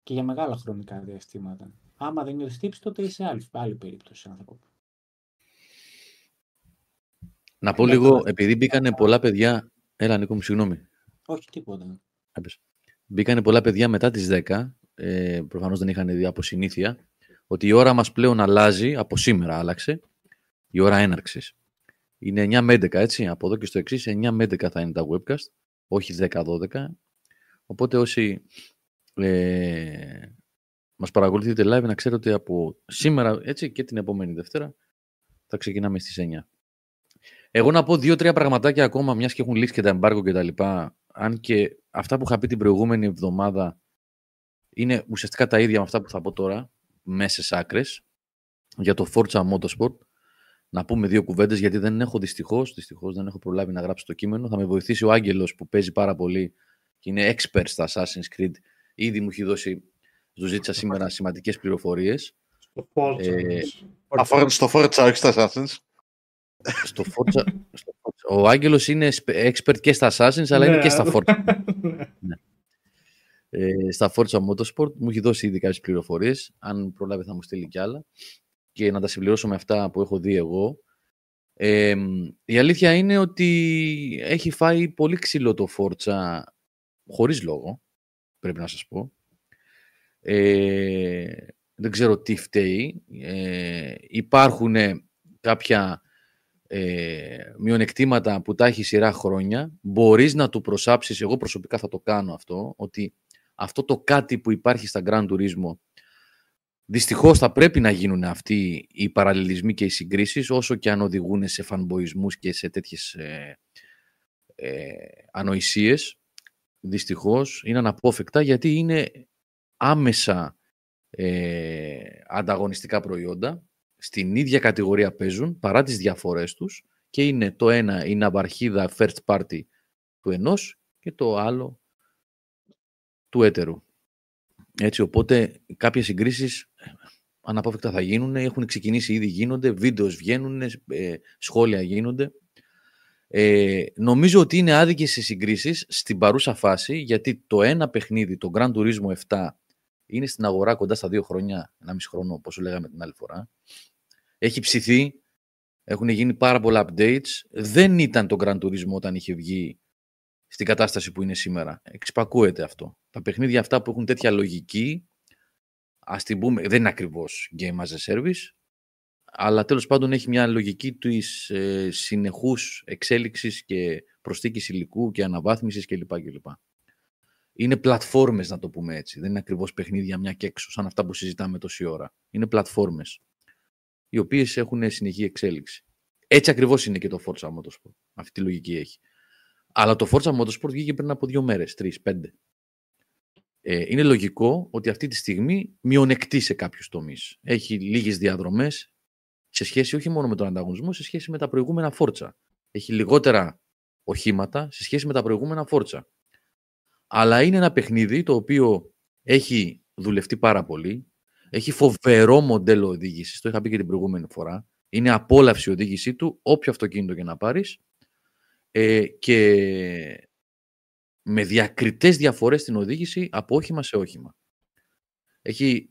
C: Και για μεγάλα χρονικά διαστήματα. Άμα δεν νιώθεις τύψη, τότε είσαι άλλη, άλλη περίπτωση άνθρωπο.
A: Να πω λίγο, επειδή μπήκανε πολλά παιδιά... Έλα, Νίκο μου, συγγνώμη.
C: Όχι, τίποτα.
A: Μπήκανε πολλά παιδιά μετά τις 10, ε, προφανώς δεν είχαν δει από συνήθεια, ότι η ώρα μας πλέον αλλάζει, από σήμερα άλλαξε, η ώρα έναρξης. Είναι 9 με 11, έτσι, από εδώ και στο εξής 9 με 11 θα είναι τα webcast, όχι 10-12. Οπότε όσοι ε, μας παρακολουθείτε live, να ξέρετε ότι από σήμερα, έτσι, και την επόμενη Δευτέρα, θα ξεκινάμε στις 9. Εγώ να πω δύο-τρία πραγματάκια ακόμα, μιας και έχουν λύσει και τα εμπάργκο και τα λοιπά. Αν και αυτά που είχα πει την προηγούμενη εβδομάδα είναι ουσιαστικά τα ίδια με αυτά που θα πω τώρα, μέσα άκρες, για το Forza Motorsport. Να πούμε δύο κουβέντες, γιατί δεν έχω δυστυχώς, δυστυχώς δεν έχω προλάβει να γράψω το κείμενο. Θα με βοηθήσει ο Άγγελος που παίζει πάρα πολύ και είναι expert στα Assassin's Creed. Ήδη μου έχει δώσει, του ζήτησα σήμερα σημαντικές πληροφορίες.
B: Στο Forza. Ε,
E: στο Forza, όχι στα Assassin's
A: στο Forza, ο Άγγελος είναι expert και στα Assassins, αλλά είναι και στα ναι. Forza. ναι. ε, στα Forza Motorsport μου έχει δώσει ήδη κάποιες πληροφορίες. Αν προλάβει θα μου στείλει κι άλλα. Και να τα συμπληρώσω με αυτά που έχω δει εγώ. Ε, η αλήθεια είναι ότι έχει φάει πολύ ξύλο το Forza χωρίς λόγο, πρέπει να σας πω. Ε, δεν ξέρω τι φταίει. Ε, υπάρχουν κάποια ε, μειονεκτήματα που τα έχει σειρά χρόνια, μπορείς να του προσάψεις, εγώ προσωπικά θα το κάνω αυτό, ότι αυτό το κάτι που υπάρχει στα Grand Turismo δυστυχώς θα πρέπει να γίνουν αυτοί οι παραλληλισμοί και οι συγκρίσεις, όσο και αν οδηγούν σε φανμποϊσμούς και σε τέτοιες ε, ε, ανοησίες. Δυστυχώς είναι αναπόφευκτα γιατί είναι άμεσα ε, ανταγωνιστικά προϊόντα στην ίδια κατηγορία παίζουν παρά τις διαφορές τους και είναι το ένα η ναυαρχίδα first party του ενός και το άλλο του έτερου. Έτσι, οπότε κάποιες συγκρίσεις ε, αναπόφευκτα θα γίνουν, έχουν ξεκινήσει ήδη γίνονται, βίντεος βγαίνουν, ε, σχόλια γίνονται. Ε, νομίζω ότι είναι άδικες οι συγκρίσεις στην παρούσα φάση, γιατί το ένα παιχνίδι, το Grand Turismo 7, είναι στην αγορά κοντά στα δύο χρόνια, ένα μισή χρόνο, όπως λέγαμε την άλλη φορά. Έχει ψηθεί, έχουν γίνει πάρα πολλά updates. Δεν ήταν το Gran Turismo όταν είχε βγει στην κατάσταση που είναι σήμερα. Εξυπακούεται αυτό. Τα παιχνίδια αυτά που έχουν τέτοια λογική, ας την πούμε, δεν είναι ακριβώς game as a service, αλλά τέλος πάντων έχει μια λογική της ε, συνεχούς εξέλιξης και προσθήκης υλικού και αναβάθμισης κλπ. κλπ. Είναι πλατφόρμες να το πούμε έτσι. Δεν είναι ακριβώς παιχνίδια μια και έξω, σαν αυτά που συζητάμε τόση ώρα. Είναι πλατφόρμες, οι οποίες έχουν συνεχή εξέλιξη. Έτσι ακριβώς είναι και το Forza Motorsport. Αυτή τη λογική έχει. Αλλά το Forza Motorsport βγήκε πριν από δύο μέρες, τρεις, πέντε. Ε, είναι λογικό ότι αυτή τη στιγμή μειονεκτεί σε κάποιους τομείς. Έχει λίγες διαδρομές, σε σχέση όχι μόνο με τον ανταγωνισμό, σε σχέση με τα προηγούμενα φόρτσα. Έχει λιγότερα οχήματα σε σχέση με τα προηγούμενα φόρτσα. Αλλά είναι ένα παιχνίδι το οποίο έχει δουλευτεί πάρα πολύ. Έχει φοβερό μοντέλο οδήγησης. Το είχα πει και την προηγούμενη φορά. Είναι απόλαυση η οδήγησή του, όποιο αυτοκίνητο και να πάρεις. Ε, και με διακριτές διαφορές στην οδήγηση από όχημα σε όχημα. Έχει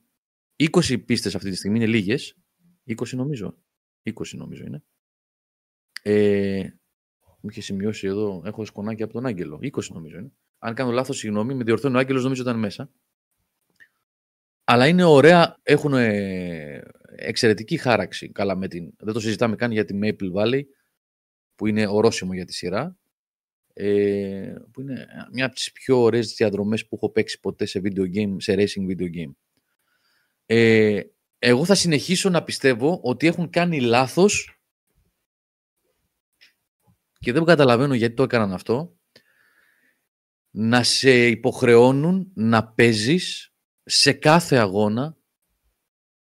A: 20 πίστες αυτή τη στιγμή, είναι λίγες, 20 νομίζω. 20 νομίζω είναι. Ε, μου είχε σημειώσει εδώ, έχω σκονάκι από τον Άγγελο. 20 νομίζω είναι. Αν κάνω λάθος, συγγνώμη, με διορθώνει ο Άγγελος, νομίζω ήταν μέσα. Αλλά είναι ωραία, έχουν ε, εξαιρετική χάραξη. Καλά με την, δεν το συζητάμε καν για τη Maple Valley, που είναι ορόσημο για τη σειρά. Ε, που είναι μια από τις πιο ωραίες διαδρομές που έχω παίξει ποτέ σε, video game, σε racing video game. Ε, εγώ θα συνεχίσω να πιστεύω ότι έχουν κάνει λάθος και δεν καταλαβαίνω γιατί το έκαναν αυτό, να σε υποχρεώνουν να παίζεις σε κάθε αγώνα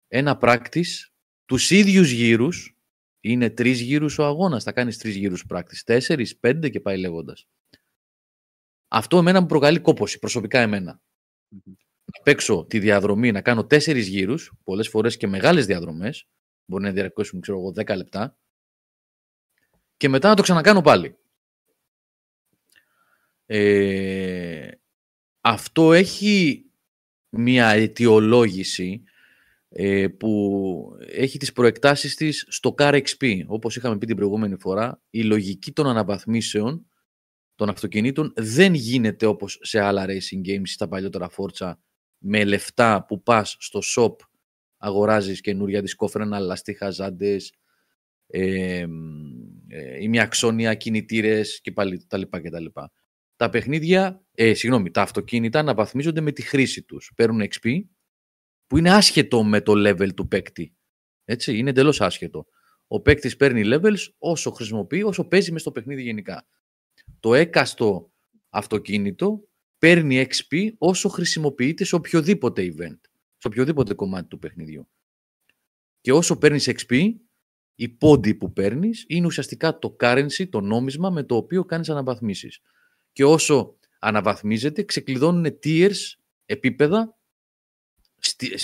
A: ένα πράκτης τους ίδιους γύρους, είναι τρεις γύρους ο αγώνας, θα κάνεις τρεις γύρους πράκτης, τέσσερις, πέντε και πάει λέγοντας. Αυτό εμένα μου προκαλεί κόποση, προσωπικά εμένα. Να παίξω τη διαδρομή, να κάνω τέσσερις γύρους, πολλές φορές και μεγάλες διαδρομές, μπορεί να διαρκέσουν, ξέρω εγώ, 10 λεπτά, και μετά να το ξανακάνω πάλι. Ε, αυτό έχει μια αιτιολόγηση ε, που έχει τις προεκτάσεις της στο Car XP. Όπως είχαμε πει την προηγούμενη φορά, η λογική των αναβαθμίσεων των αυτοκινήτων δεν γίνεται όπως σε άλλα racing games στα παλιότερα Forza με λεφτά που πας στο shop αγοράζεις καινούρια δισκόφρενα, λαστίχα, ζάντες, ε, ε, ημιαξόνια, κινητήρες και πάλι τα λοιπά και τα λοιπά. Τα παιχνίδια, ε, συγγνώμη, τα αυτοκίνητα αναβαθμίζονται με τη χρήση τους. Παίρνουν XP που είναι άσχετο με το level του παίκτη. Έτσι, είναι εντελώς άσχετο. Ο παίκτης παίρνει levels όσο χρησιμοποιεί, όσο παίζει μες στο παιχνίδι γενικά. Το έκαστο αυτοκίνητο παίρνει XP όσο χρησιμοποιείται σε οποιοδήποτε event, σε οποιοδήποτε κομμάτι του παιχνιδιού. Και όσο παίρνεις XP, η πόντι που παίρνεις είναι ουσιαστικά το currency, το νόμισμα με το οποίο κάνεις αναβαθμίσεις. Και όσο αναβαθμίζεται, ξεκλειδώνουν tiers, επίπεδα,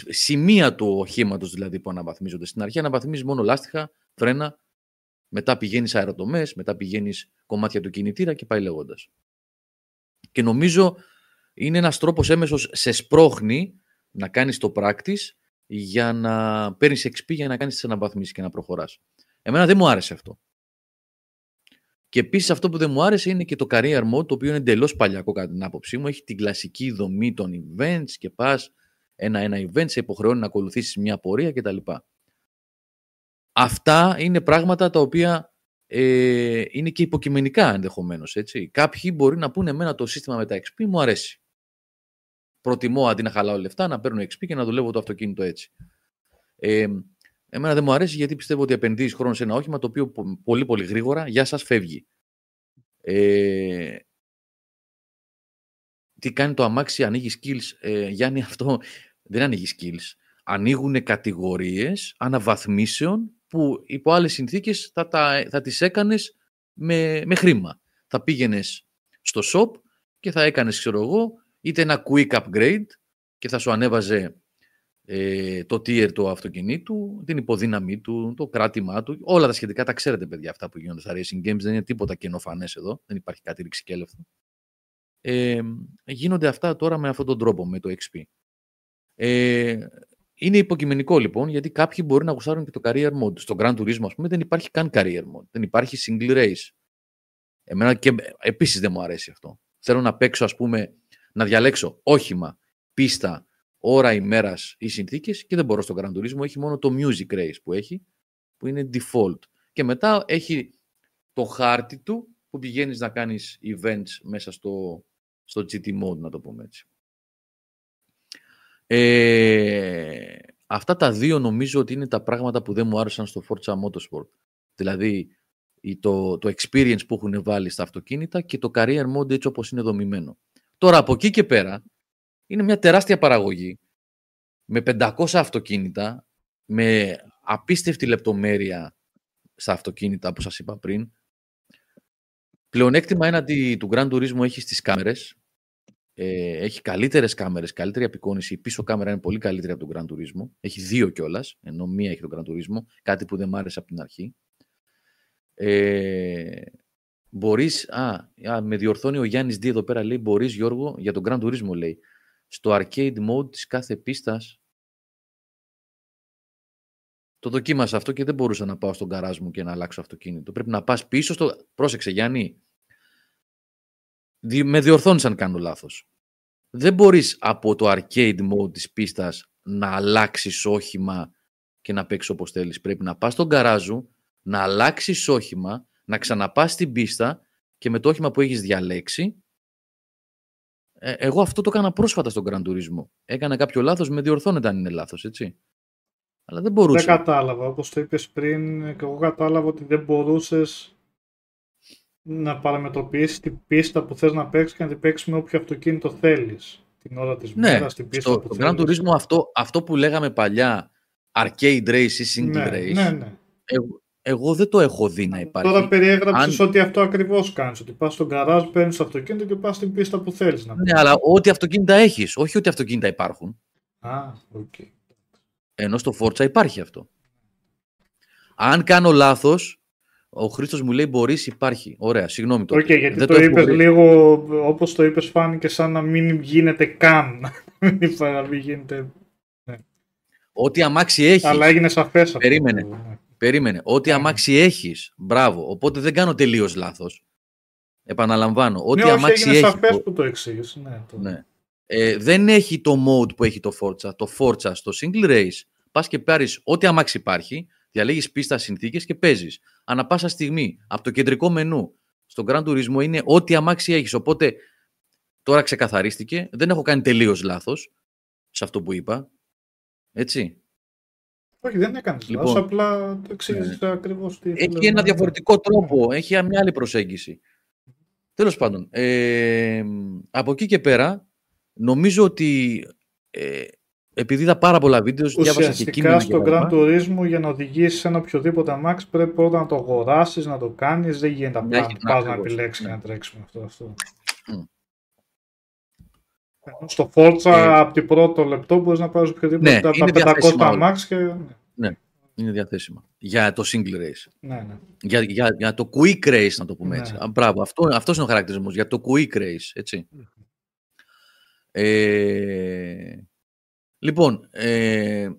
A: σημεία του οχήματος δηλαδή που αναβαθμίζονται. Στην αρχή αναβαθμίζεις μόνο λάστιχα, φρένα, μετά πηγαίνεις αεροτομές, μετά πηγαίνεις κομμάτια του κινητήρα και πάει λέγοντας. Και νομίζω είναι ένας τρόπος έμεσος σε σπρώχνει να κάνεις το practice για να παίρνεις XP για να κάνεις τις αναβαθμίσεις και να προχωράς. Εμένα δεν μου άρεσε αυτό. Και επίσης αυτό που δεν μου άρεσε είναι και το career mode, το οποίο είναι εντελώς παλιακό κατά την άποψή μου. Έχει την κλασική δομή των events και πας ένα-ένα event, σε υποχρεώνει να ακολουθήσεις μια πορεία κτλ. Αυτά είναι πράγματα τα οποία ε, είναι και υποκειμενικά ενδεχομένως. Κάποιοι μπορεί να πούνε εμένα το σύστημα με τα XP μου αρέσει. Προτιμώ αντί να χαλάω λεφτά να παίρνω XP και να δουλεύω το αυτοκίνητο έτσι. Ε, εμένα δεν μου αρέσει γιατί πιστεύω ότι επενδύεις χρόνο σε ένα όχημα το οποίο πολύ πολύ γρήγορα για σας φεύγει. Ε, τι κάνει το αμάξι, ανοίγει skills. Ε, Γιάννη, αυτό δεν ανοίγει skills. Ανοίγουν κατηγορίες αναβαθμίσεων που υπό άλλες συνθήκες θα, τα, θα τις έκανες με, με χρήμα. Θα πήγαινες στο shop και θα έκανες, ξέρω εγώ, είτε ένα quick upgrade και θα σου ανέβαζε ε, το tier του αυτοκινήτου, την υποδύναμή του, το κράτημά του, όλα τα σχετικά τα ξέρετε παιδιά αυτά που γίνονται στα racing games, δεν είναι τίποτα καινοφανές εδώ, δεν υπάρχει κάτι ρηξικέλευτο. Ε, γίνονται αυτά τώρα με αυτόν τον τρόπο, με το XP. Ε, είναι υποκειμενικό λοιπόν, γιατί κάποιοι μπορεί να γουστάρουν και το career mode. Στο Grand Turismo, ας πούμε, δεν υπάρχει καν career mode. Δεν υπάρχει single race. Εμένα και επίσης δεν μου αρέσει αυτό. Θέλω να παίξω, ας πούμε, να διαλέξω όχημα, πίστα, ώρα ημέρας ή συνθήκες και δεν μπορώ στο Grand Turismo. Έχει μόνο το music race που έχει, που είναι default. Και μετά έχει το χάρτη του που πηγαίνεις να κάνεις events μέσα στο, στο GT mode, να το πούμε έτσι. Ε, αυτά τα δύο νομίζω ότι είναι τα πράγματα που δεν μου άρεσαν στο Forza Motorsport. Δηλαδή το, το experience που έχουν βάλει στα αυτοκίνητα και το career mode έτσι όπως είναι δομημένο. Τώρα από εκεί και πέρα είναι μια τεράστια παραγωγή με 500 αυτοκίνητα, με απίστευτη λεπτομέρεια στα αυτοκίνητα, όπως σας είπα πριν. Πλεονέκτημα έναντι του Grand Turismo έχει στις κάμερες. Ε, έχει καλύτερες κάμερες, καλύτερη απεικόνηση. Η πίσω κάμερα είναι πολύ καλύτερη από τον Grand Turismo. Έχει δύο κιόλας, ενώ μία έχει τον Grand Turismo. Κάτι που δεν μ' άρεσε από την αρχή. Ε, μπορείς, α, α, με διορθώνει ο Γιάννης Δί εδώ πέρα, λέει, μπορείς Γιώργο, για τον Grand Turismo λέει, στο arcade mode της κάθε πίστας το δοκίμασα αυτό και δεν μπορούσα να πάω στον καράζ μου και να αλλάξω αυτοκίνητο. Πρέπει να πας πίσω στο... Πρόσεξε Γιάννη. Με διορθώνεις αν κάνω λάθος. Δεν μπορείς από το arcade mode της πίστας να αλλάξεις όχημα και να παίξεις όπως θέλεις. Πρέπει να πας στον καράζου, να αλλάξεις όχημα, να ξαναπάς στην πίστα και με το όχημα που έχεις διαλέξει ε, εγώ αυτό το έκανα πρόσφατα στον Grand Turismo. Έκανα κάποιο λάθος, με διορθώνεται αν είναι λάθος, έτσι. Αλλά δεν μπορούσε.
B: Δεν κατάλαβα. Όπως το είπες πριν, και εγώ κατάλαβα ότι δεν μπορούσες να παραμετροποιήσεις την πίστα που θες να παίξεις και να την παίξεις με όποιο αυτοκίνητο θέλεις. Την ώρα της ναι, μέρας, την πίστα
A: στο,
B: που
A: θέλεις. Grand Turismo αυτό, αυτό που λέγαμε παλιά, arcade race ή single
B: ναι,
A: race,
B: ναι, ναι.
A: Εγώ, εγώ δεν το έχω δει να υπάρχει.
B: Τώρα περιέγραψες Αν... ότι αυτό ακριβώς κάνεις. Ότι πας στον γκαράζ, παίρνεις το αυτοκίνητο και πας στην πίστα που θέλεις να
A: Ναι, αλλά ό,τι αυτοκίνητα έχεις, όχι ότι αυτοκίνητα υπάρχουν.
B: Α, ok. Okay.
A: Ενώ στο Forza υπάρχει αυτό. Αν κάνω λάθος, ο Χρήστος μου λέει μπορείς, υπάρχει. Ωραία, συγγνώμη
B: τώρα. Okay, γιατί δεν το, το είπες λίγο, όπως το είπες, φάνηκε σαν να μην γίνεται καν. να μην γίνεται.
A: Ναι. Ό,τι αμάξι έχεις.
B: Αλλά έγινε σαφές αυτό.
A: Περίμενε. Ναι. Περίμενε. Ό,τι ναι. αμάξι έχεις. Μπράβο. Οπότε δεν κάνω τελείως λάθος. Επαναλαμβάνω. Ό,τι
B: ναι,
A: αμάξι
B: έχεις.
A: Είναι
B: σαφέ που το εξήγησες. Ναι, το...
A: ναι. Ε, δεν έχει το mode που έχει το Forza. Το Forza στο single race πας και πάρεις ό,τι αμάξι υπάρχει, διαλέγεις πίστα συνθήκες και παίζεις. Ανά πάσα στιγμή από το κεντρικό μενού στον Grand Turismo είναι ό,τι αμάξι έχεις. Οπότε τώρα ξεκαθαρίστηκε. Δεν έχω κάνει τελείως λάθος σε αυτό που είπα. Έτσι.
B: Όχι, δεν έκανες λοιπόν, λάθος, απλά το εξήγησες ναι. ακριβώς τι.
A: Έχει ένα διαφορετικό τρόπο, έχει μια άλλη προσέγγιση. Τέλος πάντων, ε, από εκεί και πέρα, νομίζω ότι ε, επειδή είδα πάρα πολλά βίντεο, διάβασα και κείμενα.
B: στο Grand Turismo για να οδηγήσεις ένα οποιοδήποτε αμάξι πρέπει πρώτα να το αγοράσεις, να το κάνεις. Δεν γίνεται απλά να πας να επιλέξεις ναι. και να τρέξει με αυτό. αυτό. Mm. Στο Forza ε, από την πρώτο λεπτό μπορείς να πάρεις οποιοδήποτε ναι, από τα 500 αμάξι και. Ναι.
A: ναι. Είναι διαθέσιμα. Για το single race.
B: Ναι, ναι.
A: Για, για, για το quick race, να το πούμε ναι. έτσι. Α, μπράβο, αυτό, αυτός είναι ο χαρακτηρισμός. Για το quick race, έτσι. Ε, λοιπόν, ε,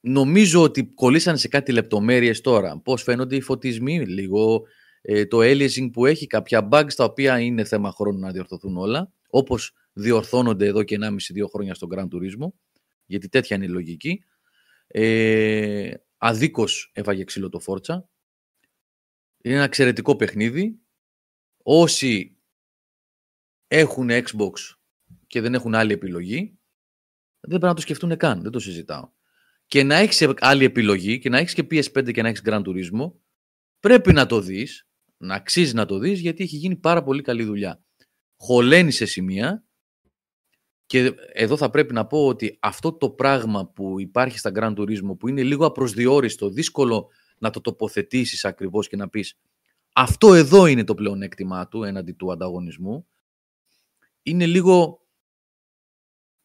A: νομίζω ότι κολλήσανε σε κάτι λεπτομέρειες τώρα. Πώς φαίνονται οι φωτισμοί, λίγο ε, το aliasing που έχει, κάποια bugs τα οποία είναι θέμα χρόνου να διορθωθούν όλα, όπως διορθώνονται εδώ και 1,5-2 χρόνια στον Grand Turismo, γιατί τέτοια είναι η λογική. Ε, αδίκως έφαγε ξύλο το Φόρτσα. Είναι ένα εξαιρετικό παιχνίδι. Όσοι έχουν Xbox και δεν έχουν άλλη επιλογή, δεν πρέπει να το σκεφτούν καν. Δεν το συζητάω. Και να έχεις άλλη επιλογή και να έχεις και PS5 και να έχεις Grand Turismo, πρέπει να το δεις, να αξίζει να το δεις, γιατί έχει γίνει πάρα πολύ καλή δουλειά. Χωλαίνει σε σημεία και εδώ θα πρέπει να πω ότι αυτό το πράγμα που υπάρχει στα Grand Turismo που είναι λίγο απροσδιόριστο, δύσκολο να το τοποθετήσεις ακριβώς και να πεις αυτό εδώ είναι το πλεονέκτημά του έναντι του ανταγωνισμού, είναι λίγο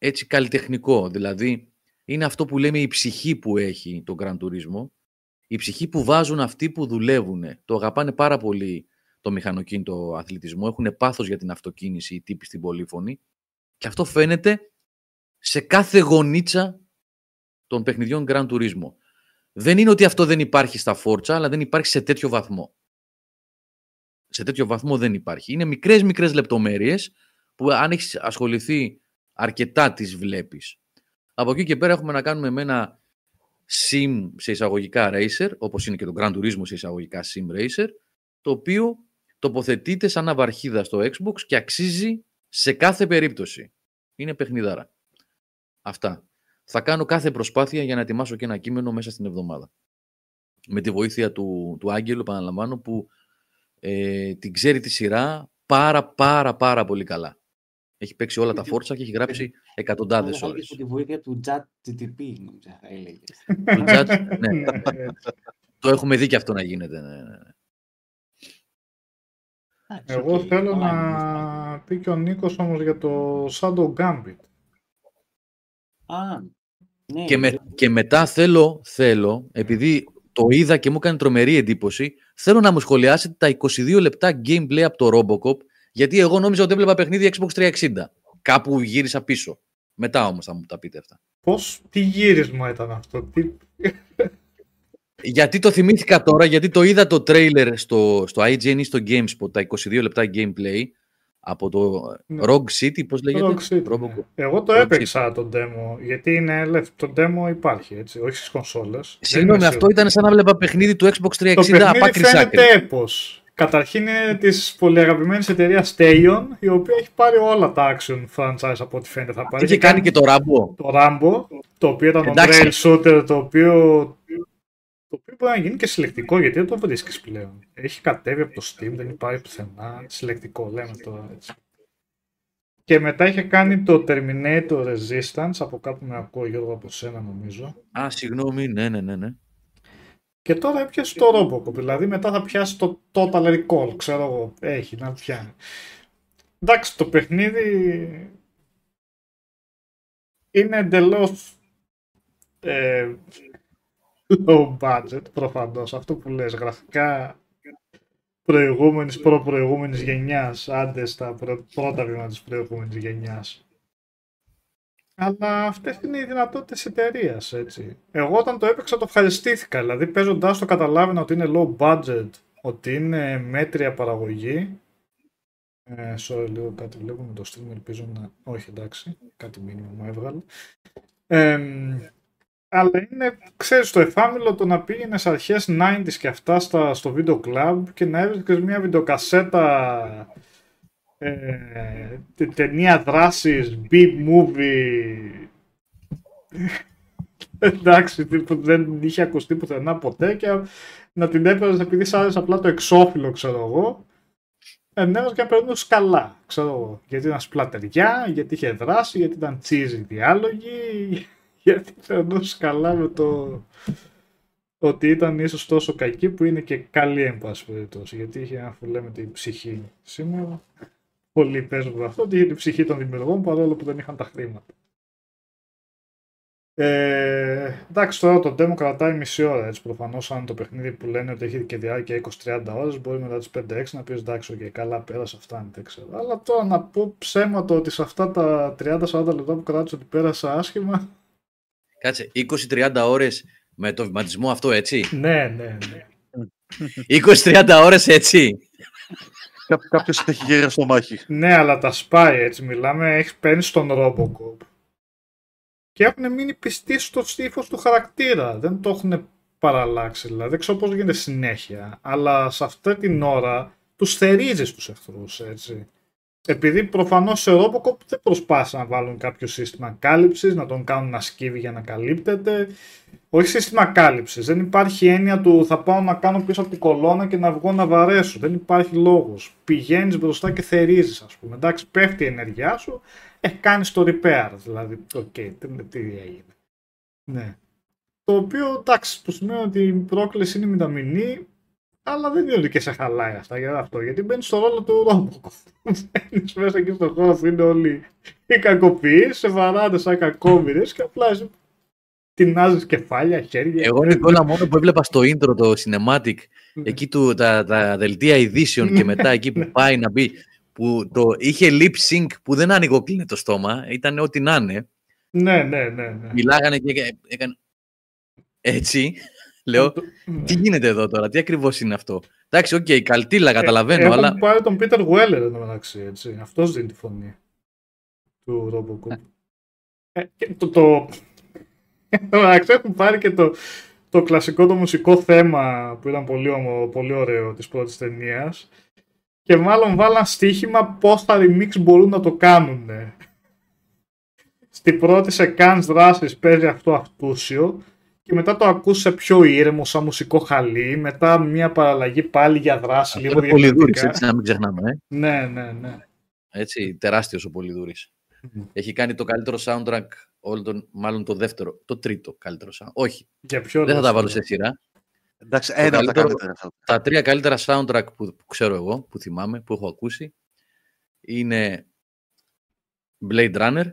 A: έτσι καλλιτεχνικό. Δηλαδή είναι αυτό που λέμε η ψυχή που έχει το Grand Turismo, η ψυχή που βάζουν αυτοί που δουλεύουν. Το αγαπάνε πάρα πολύ το μηχανοκίνητο αθλητισμό, έχουν πάθος για την αυτοκίνηση οι τύποι στην πολύφωνη και αυτό φαίνεται σε κάθε γονίτσα των παιχνιδιών Grand Turismo. Δεν είναι ότι αυτό δεν υπάρχει στα Forza, αλλά δεν υπάρχει σε τέτοιο βαθμό. Σε τέτοιο βαθμό δεν υπάρχει. Είναι μικρές μικρές λεπτομέρειες που αν έχεις ασχοληθεί αρκετά τις βλέπεις. Από εκεί και πέρα έχουμε να κάνουμε με ένα sim σε εισαγωγικά racer, όπως είναι και το Grand Turismo σε εισαγωγικά sim racer, το οποίο τοποθετείται σαν αβαρχίδα στο Xbox και αξίζει σε κάθε περίπτωση. Είναι παιχνιδάρα. Αυτά. Θα κάνω κάθε προσπάθεια για να ετοιμάσω και ένα κείμενο μέσα στην εβδομάδα. Με τη βοήθεια του, του Άγγελου, επαναλαμβάνω, που ε, την ξέρει τη σειρά πάρα πάρα πάρα πολύ καλά. Έχει παίξει όλα τα φόρτσα και έχει γράψει εκατοντάδες ώρες.
C: Με τη βοήθεια του Chat GTP, νομίζω θα έλεγε.
A: ναι. ναι. Το έχουμε δει και αυτό να γίνεται. Ναι, ναι. ναι.
B: Εγώ θέλω να πει και ο Νίκος όμως για το Shadow Gambit.
C: Α, ναι.
A: Και, με, και μετά θέλω, θέλω, επειδή το είδα και μου έκανε τρομερή εντύπωση, θέλω να μου σχολιάσετε τα 22 λεπτά gameplay από το Robocop, γιατί εγώ νόμιζα ότι έβλεπα παιχνίδι Xbox 360. Κάπου γύρισα πίσω. Μετά όμως θα μου τα πείτε αυτά.
B: Πώς, τι γύρισμα ήταν αυτό, τι...
A: Γιατί το θυμήθηκα τώρα, γιατί το είδα το τρέιλερ στο, στο IGN ή στο GameSpot, τα 22 λεπτά gameplay από το ναι. Rogue City, πώς λέγεται;
B: Rogue City, ναι. Εγώ το Rogue έπαιξα City. το demo, γιατί είναι το demo υπάρχει, έτσι, όχι στις κονσόλες.
A: Συγγνώμη, αυτό ήταν σαν να βλέπα παιχνίδι του Xbox 360
B: το από άκρη φαίνεται έπος. Καταρχήν είναι της πολύ αγαπημένη εταιρείας Stayon, η οποία έχει πάρει όλα τα action franchise από ό,τι φαίνεται. Θα πάρει.
A: Είχε κάνει και το Rambo.
B: Το Rambo, το οποίο ήταν το Rail Shooter, το οποίο το οποίο μπορεί να γίνει και συλλεκτικό γιατί δεν το βρίσκεις πλέον. Έχει κατέβει από το Steam, δεν υπάρχει πουθενά. Συλλεκτικό λέμε τώρα έτσι. Και μετά είχε κάνει το Terminator Resistance, από κάπου με ακούω Γιώργο από σένα νομίζω.
A: Α, συγγνώμη, ναι, ναι, ναι. ναι.
B: Και τώρα έπιασε το Robocop, δηλαδή μετά θα πιάσει το Total Recall, ξέρω εγώ, έχει να πιάνει. Εντάξει, το παιχνίδι είναι εντελώς ε, low budget προφανώς. Αυτό που λες γραφικά προηγούμενης, προ-προηγούμενης γενιάς, άντε στα πρώτα βήματα της προηγούμενης γενιάς. Αλλά αυτές είναι οι δυνατότητες εταιρείας, έτσι. Εγώ όταν το έπαιξα το ευχαριστήθηκα, δηλαδή παίζοντάς το καταλάβαινα ότι είναι low budget, ότι είναι μέτρια παραγωγή. Ε, sorry, λίγο κάτι βλέπουμε το stream, ελπίζω να... Όχι, εντάξει, κάτι μήνυμα μου έβγαλε. Ε, αλλά είναι, ξέρεις, το εφάμιλο το να πήγαινε αρχές 90s και αυτά στα, στο βίντεο club και να έβρισκες μια βιντεοκασέτα ε, ταινία δράσης, B-movie εντάξει, που δεν είχε ακουστεί πουθενά ποτέ και να την έπαιρνες επειδή σ' άρεσε απλά το εξώφυλλο, ξέρω εγώ ενέβαζε και να περνούσε καλά, ξέρω εγώ. Γιατί ήταν σπλατεριά, γιατί είχε δράση, γιατί ήταν cheesy διάλογοι, γιατί περνούσε καλά με το ότι ήταν ίσως τόσο κακή που είναι και καλή εν πάση περιπτώσει. Γιατί είχε λέμε την ψυχή σήμερα. Πολλοί παίζουν αυτό ότι είχε την ψυχή των δημιουργών παρόλο που δεν είχαν τα χρήματα. Ε, εντάξει, τώρα το demo κρατάει μισή ώρα. Έτσι, προφανώς, αν το παιχνίδι που λένε ότι έχει και διάρκεια 20-30 ώρες, μπορεί μετά τις 5-6 να πεις εντάξει, και καλά, πέρασε αυτά, δεν ξέρω. Αλλά τώρα να πω ψέματα ότι σε αυτά τα 30-40 λεπτά που κράτησε ότι πέρασα άσχημα,
A: Κάτσε, 20-30 ώρες με το βηματισμό αυτό, έτσι;
B: Ναι, ναι, ναι.
A: 20-30 ώρες έτσι;
E: Κάποιος έχει γύρω στο μάχη.
B: Ναι, αλλά τα σπάει έτσι. Μιλάμε, έχεις παίρνει στον Robocop. Και έχουν μείνει πιστοί στο στίφο του χαρακτήρα. Δεν το έχουν παραλλάξει. Δηλαδή, δεν ξέρω πώς γίνεται συνέχεια. Αλλά σε αυτή την ώρα τους θερίζεις τους εχθρούς, έτσι επειδή προφανώς σε Robocop δεν προσπάθησαν να βάλουν κάποιο σύστημα κάλυψης, να τον κάνουν να σκύβει για να καλύπτεται. Όχι σύστημα κάλυψης. Δεν υπάρχει έννοια του θα πάω να κάνω πίσω από την κολόνα και να βγω να βαρέσω. Δεν υπάρχει λόγος. Πηγαίνεις μπροστά και θερίζεις ας πούμε. Εντάξει, πέφτει η ενέργειά σου, ε, κάνεις το repair. Δηλαδή, οκ, okay, τι έγινε. Ναι. Το οποίο, εντάξει, που σημαίνει ότι η πρόκληση είναι μηδαμινή, αλλά δεν είναι ότι και σε χαλάει αυτά για αυτό, γιατί μπαίνει στο ρόλο του RoboCop. Μπαίνεις μέσα εκεί στον χώρο που είναι όλοι οι κακοποιοί, σε βαράνε σαν κακόμοιροι και απλά εσύ τινάζεις κεφάλια, χέρια.
A: Εγώ Νικόλα μόνο που έβλεπα στο intro το cinematic, ναι. εκεί του, τα, τα δελτία ειδήσεων και μετά εκεί που ναι. πάει να μπει, που το είχε lip sync που δεν άνοιγε το στόμα, ήταν ό,τι να είναι.
B: Ναι, ναι, ναι. ναι.
A: Μιλάγανε και έκανε. Έτσι. Λέω, τι γίνεται εδώ τώρα, τι ακριβώς είναι αυτό; Εντάξει, οκ, okay, καλτήλα, καταλαβαίνω,
B: ε,
A: αλλά.
B: Έχουν πάρει τον Πίτερ Γουέλερ εδώ μεταξύ, έτσι. Αυτός δίνει τη φωνή του Robocop. Ε, και το. το... Εντάξει, έχουν πάρει και το, το κλασικό το μουσικό θέμα που ήταν πολύ, ομο, πολύ ωραίο της πρώτης ταινίας. και μάλλον βάλαν στοίχημα πώς τα remix μπορούν να το κάνουν. Στην πρώτη σε κάνς δράσεις παίζει αυτό αυτούσιο και μετά το ακούσε πιο ήρεμο σαν μουσικό χαλί, μετά μια παραλλαγή πάλι για δράση
A: αυτό λίγο διαφορετικά. έτσι να μην ξεχνάμε. Ε.
B: Ναι, ναι, ναι.
A: Έτσι, τεράστιος ο Πολυδούρης. Έχει κάνει το καλύτερο soundtrack όλων των, μάλλον το δεύτερο, το τρίτο καλύτερο soundtrack. Όχι,
B: Για ποιο
A: δεν θα τα βάλω σε σειρά.
E: Εντάξει, ένα από τα καλύτερα.
A: Τα τρία καλύτερα soundtrack που, που ξέρω εγώ, που θυμάμαι, που έχω ακούσει, είναι Blade Runner,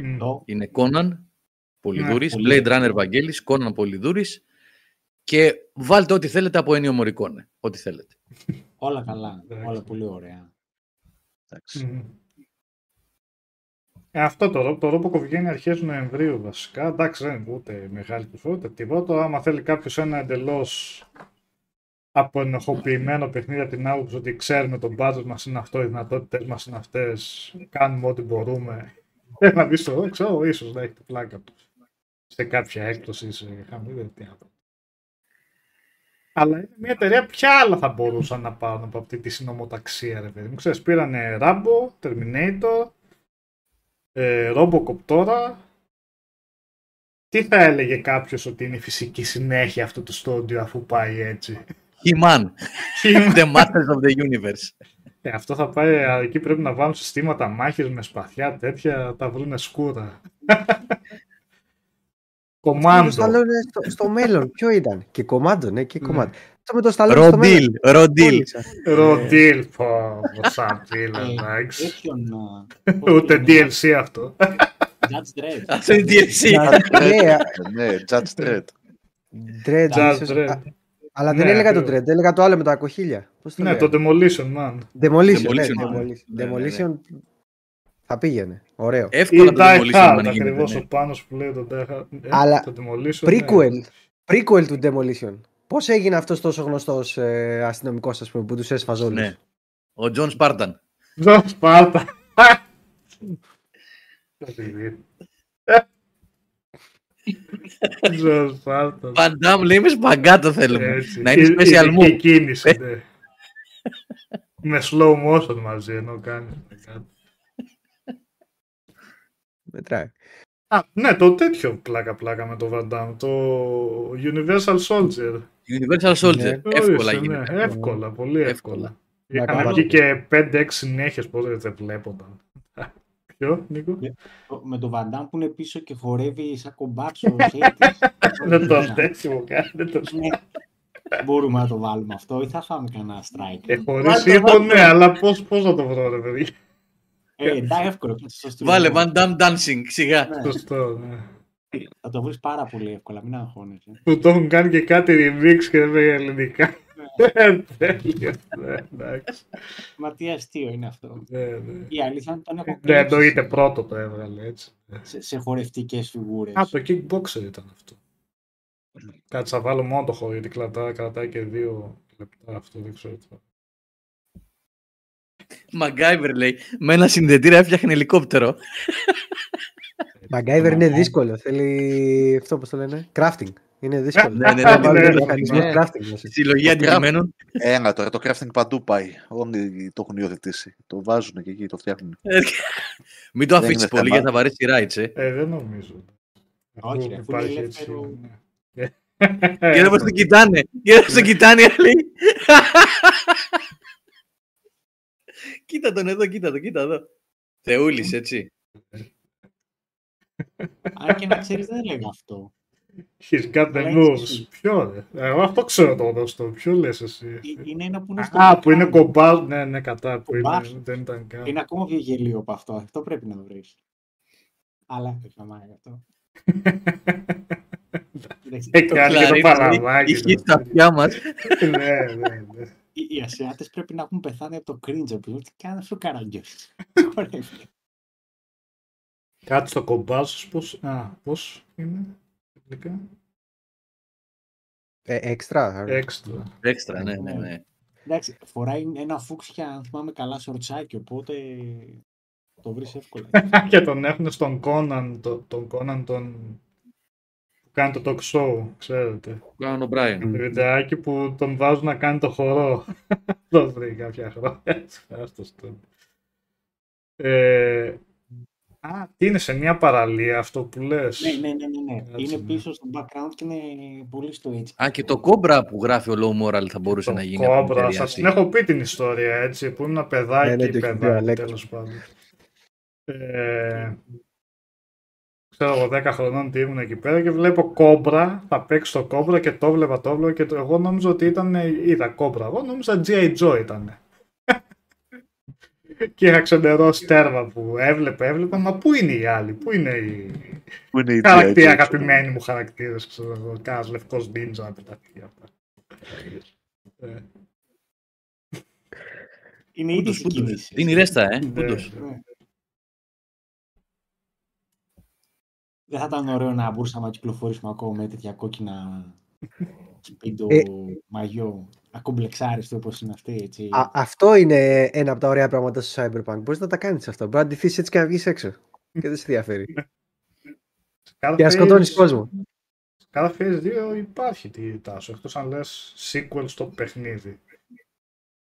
B: Mm.
A: είναι Conan, Πολυδούρης,
C: Ναι,
A: Blade Runner Βαγγέλης, Conan Πολυδούρης και βάλτε ό,τι θέλετε από Ennio Morricone. Ό,τι θέλετε.
C: Όλα καλά.
B: Εντάξει.
C: Όλα πολύ ωραία.
E: Εντάξει.
B: Μμμ. Ε, αυτό το, το Robocop βγαίνει αρχές Νοεμβρίου βασικά. Εντάξει, δεν είναι ούτε μεγάλη κουφότητα, τίποτα. Άμα θέλει κάποιος ένα εντελώς αποενοχοποιημένο παιχνίδι από την άποψη ότι ξέρουμε το budget μας είναι αυτό, οι δυνατότητες μας είναι αυτές, κάνουμε ό,τι μπορούμε. Ε, να μπει στο ξέρω, ίσως να έχετε πλάκα τους. Σε κάποια έκπτωση, σε χαμηλή, τι να πω. Αλλά είναι μια εταιρεία, ποια άλλα θα μπορούσαν να πάρουν από αυτή τη συνομοταξία, ρε παιδί μου. Ξέρεις, πήρανε Rambo, Terminator, ε, Robocop τώρα. Τι θα έλεγε κάποιος ότι είναι η φυσική συνέχεια αυτού του στόντιο αφού πάει έτσι;
A: He-Man, the Masters of the Universe.
B: Ε, αυτό θα πάει, α, εκεί πρέπει να βάλουν συστήματα μάχης με σπαθιά τέτοια, τα βρούνε σκούρα.
D: Το
B: Κομάντο.
D: Σταλόνε στο, στο μέλλον. Ποιο ήταν; Και κομμάντο, ναι, και κομμάντο. Αυτό με το Σταλόνε στο
A: Ροντίλ,
D: μέλλον.
A: Ροντίλ.
D: Κόλλησα.
B: Ροντίλ, πω, πω, σαν πύλα,
C: Ε,
B: εντάξει.
C: Τέτοιον. α, πώς
B: Ούτε
C: το λένε,
B: DLC αυτό.
C: Judge Dredd.
A: Αυτό είναι DLC.
D: Ναι,
E: ναι, Judge Dredd.
D: Dredd,
B: Judge
D: ίσως.
B: Dredd.
D: Α, Αλλά
B: Ναι,
D: δεν έλεγα το
B: ακριβώς.
D: Dredd, έλεγα το άλλο με τα κοχύλια. Πώς το
B: Ναι,
D: λέγανε;
B: το Demolition Man.
D: Demolition, ναι,
A: Demolition,
D: Demolition.
A: ναι, ναι, ναι.
D: Demolition θα πήγαινε. Ωραίο.
B: Ή
A: Εύκολα το
B: Die
A: Demolition
B: Hard,
A: Man γίνεται,
B: ακριβώς
A: ναι.
B: ο Πάνος που λέει το Die Hard. Ε,
D: Αλλά
B: το Demolition,
D: Prequel.
B: ναι.
D: Prequel του Demolition. Πώς έγινε αυτός τόσο γνωστός ε, αστυνομικός, ας πούμε, που τους έσφαζε όλους;
A: Ναι. Ο Τζον Σπάρταν.
B: Ζω Σπάρτα. Ζω Σπάρτα.
A: Βαν Νταμ λέει με σπαγκάτο θέλουμε.
B: Έτσι.
A: Να είναι
B: Η-
A: special
B: ειδική
A: move.
B: κίνηση, ναι. Με slow motion μαζί ενώ κάνει.
D: Μετράει.
B: Α, ναι, το τέτοιο πλάκα-πλάκα με το Van Damme, το Universal Soldier.
A: Universal Soldier.
D: Ναι.
A: Εύκολα
B: Ορίστε,
A: γίνεται.
B: ναι, εύκολα, πολύ εύκολα.
A: Εύκολα.
B: Είχαν
D: Μακάρι.
B: βγει και 5-6 συνέχειες, πότε δεν βλέπονταν. Ποιο, Νίκο;
C: Το- Με το Van Damme που είναι πίσω και χορεύει σαν κομπάτσο. χέρι.
B: Δεν το τέτοιο μου κάνει, δεν το
C: Ναι. Μπορούμε να το βάλουμε αυτό ή θα φάμε κανένα strike.
B: Ε, χωρίς
C: Βάλτε,
B: ήχο,
C: βάλτε.
B: ναι, αλλά πώς, πώς να το βρω, ρε παιδί.
C: Ε, εντάξει, εύκολο. κάτσε στο στυλ.
A: Βάλε Van Damme Dancing, σιγά.
C: Ναι,
B: Σωστό, ναι.
C: Θα το βρεις πάρα πολύ εύκολα, μην αγχώνεσαι.
B: Που το έχουν κάνει και κάτι remix και δεν είναι ελληνικά. Ε, Τέλειος, ναι, εντάξει.
C: Μα τι αστείο είναι αυτό;
B: Ναι, ναι.
C: Η αλήθεια είναι ότι τον έχω
B: Ναι,
C: κλέψει
B: εννοείται πρώτο το έβγαλε έτσι.
C: σε, σε χορευτικές φιγούρες.
B: Α, το kickboxer ήταν αυτό. Κάτσε να βάλω μόνο το χώρο γιατί κρατά, κρατάει και δύο λεπτά αυτό, δεν ξέρω τι.
A: Μαγκάιβερ λέει. Με ένα συνδετήρα έφτιαχνε ελικόπτερο.
D: Μαγκάιβερ είναι δύσκολο. Θέλει αυτό πώς το λένε. Crafting. Είναι δύσκολο.
A: Ναι, ναι, ναι,
D: Να βάλει
B: ναι,
D: το
B: ναι,
D: μηχανισμό
C: ναι.
D: crafting. μέσα.
A: Συλλογή
E: Το
A: αντικειμένων.
E: Ένα τώρα, το crafting παντού πάει. Όλοι το έχουν υιοθετήσει. Το βάζουν και εκεί, το φτιάχνουν.
A: Μην το
E: Δεν
A: αφήσεις
E: είναι
A: πολύ
E: θέμα.
A: γιατί θα βαρέσει η Ράιτς, ε.
B: Ε, δεν νομίζω.
C: Όχι,
B: Αφού
C: ρε, αφού
B: υπάρχει
C: είναι
B: έτσι,
C: ελεύθερο.
B: ναι.
A: Κοίτα πώς τον κοιτάνε. Κοίτα πώς τον κοιτάνε οι άλλοι. Κοίτα τον εδώ, κοίτα τον, κοίτα εδώ. Θεούλης, έτσι.
C: Αν και να ξέρεις δεν έλεγα αυτό.
B: He's got the
C: Αλλά
B: moves.
C: έτσι.
B: Ποιο, ρε. Εγώ αυτό ξέρω το γνωστό. Ποιο λες εσύ;
C: Ε, Είναι ένα που είναι στο
B: Α, που είναι
C: background.
B: κομπάζ. Ναι, ναι, κατά. Που είναι,
C: Κομπάζ.
B: δεν ήταν καν.
C: Είναι ακόμα πιο γελίο από αυτό. Αυτό πρέπει να βρεις. Αλλά δεν θα μάθει αυτό. Εντάξει,
B: Έχει κάνει και το
A: Κλαρίνα,
B: παραμάκι.
A: Είχε στα αυτιά μας.
B: Ναι, ναι, ναι.
C: Οι, οι Ασιάτες πρέπει να έχουν πεθάνει από το cringe. Που τι κάνει αυτό ο καραγκιός. Χορεύει.
B: Κάτι στο κομπάζος, πώς, α, πώς είναι, τελικά.
D: Ε, έξτρα.
B: Έξτρα.
A: Έξτρα, ναι, ναι, ναι.
C: Εντάξει, φοράει ένα φούξια, αν θυμάμαι καλά, σορτσάκι, οπότε το βρεις εύκολα.
B: και τον έχουν στον Κόναν, το, τον Κόναν τον που κάνει το talk show, ξέρετε.
A: Κάνουν ο Μπράιν.
B: Βιντεάκι που τον βάζουν να κάνει το χορό. το βρει κάποια χρόνια. Άστος τον. Ε, Α, τι είναι σε μια παραλία αυτό που λες;
C: ναι, ναι, ναι, ναι, ναι.
B: Έτσι,
C: Είναι
B: ναι.
C: πίσω στο background και είναι πολύ στο έτσι.
A: Α, και το κόμπρα που γράφει ο Low Moral θα μπορούσε
B: Το
A: να γίνει. από την
B: κόμπρα,
A: εταιρεία
B: σας την
A: αυτή.
B: έχω πει την ιστορία έτσι, που ήμουν παιδάκι,
D: Ναι, ναι, το έχει πει ο
B: παιδάκι
D: Αλέξης.
B: τέλος πάντων. Ε, ξέρω εγώ 10 χρονών τι ήμουν εκεί πέρα και βλέπω κόμπρα, θα παίξει το κόμπρα και το βλέπα, το βλέπα και το, εγώ νόμιζα ότι ήταν, είδα κόμπρα, εγώ νόμιζα G.I. Joe ήταν. και είχα ξεντερώσει τέρμα που έβλεπε, έβλεπα, μα πού είναι οι άλλοι, πού είναι οι
E: Πού είναι η
B: χαρακτήρα,
E: G.I. Joe,
B: αγαπημένοι μου χαρακτήρες, ξέρω εγώ, κάνας λευκός νίντζα να πεταχτεί αυτά. Ε,
C: Είναι ήδη
A: Πούντος,
C: η
A: πούντος.
C: κίνηση.
A: Είναι η ρέστα, ε.
B: ναι,
A: Πούντος.
C: Ναι. Δεν θα ήταν ωραίο να μπορούσαμε να κυκλοφορήσουμε ακόμα με τέτοια κόκκινα σπίντο,
D: Ε.
C: μαγιό, ακομπλεξάριστο όπως είναι αυτή, έτσι.
D: Α, αυτό είναι ένα από τα ωραία πράγματα στο Cyberpunk. Μπορείς να τα κάνεις αυτά. Μπορεί να ντυθείς έτσι και να βγεις έξω. και δεν σε ενδιαφέρει. και να σκοτώνεις κόσμο.
B: Κάθε Phase 2 υπάρχει τη τάση, εκτός αν λες sequel στο παιχνίδι.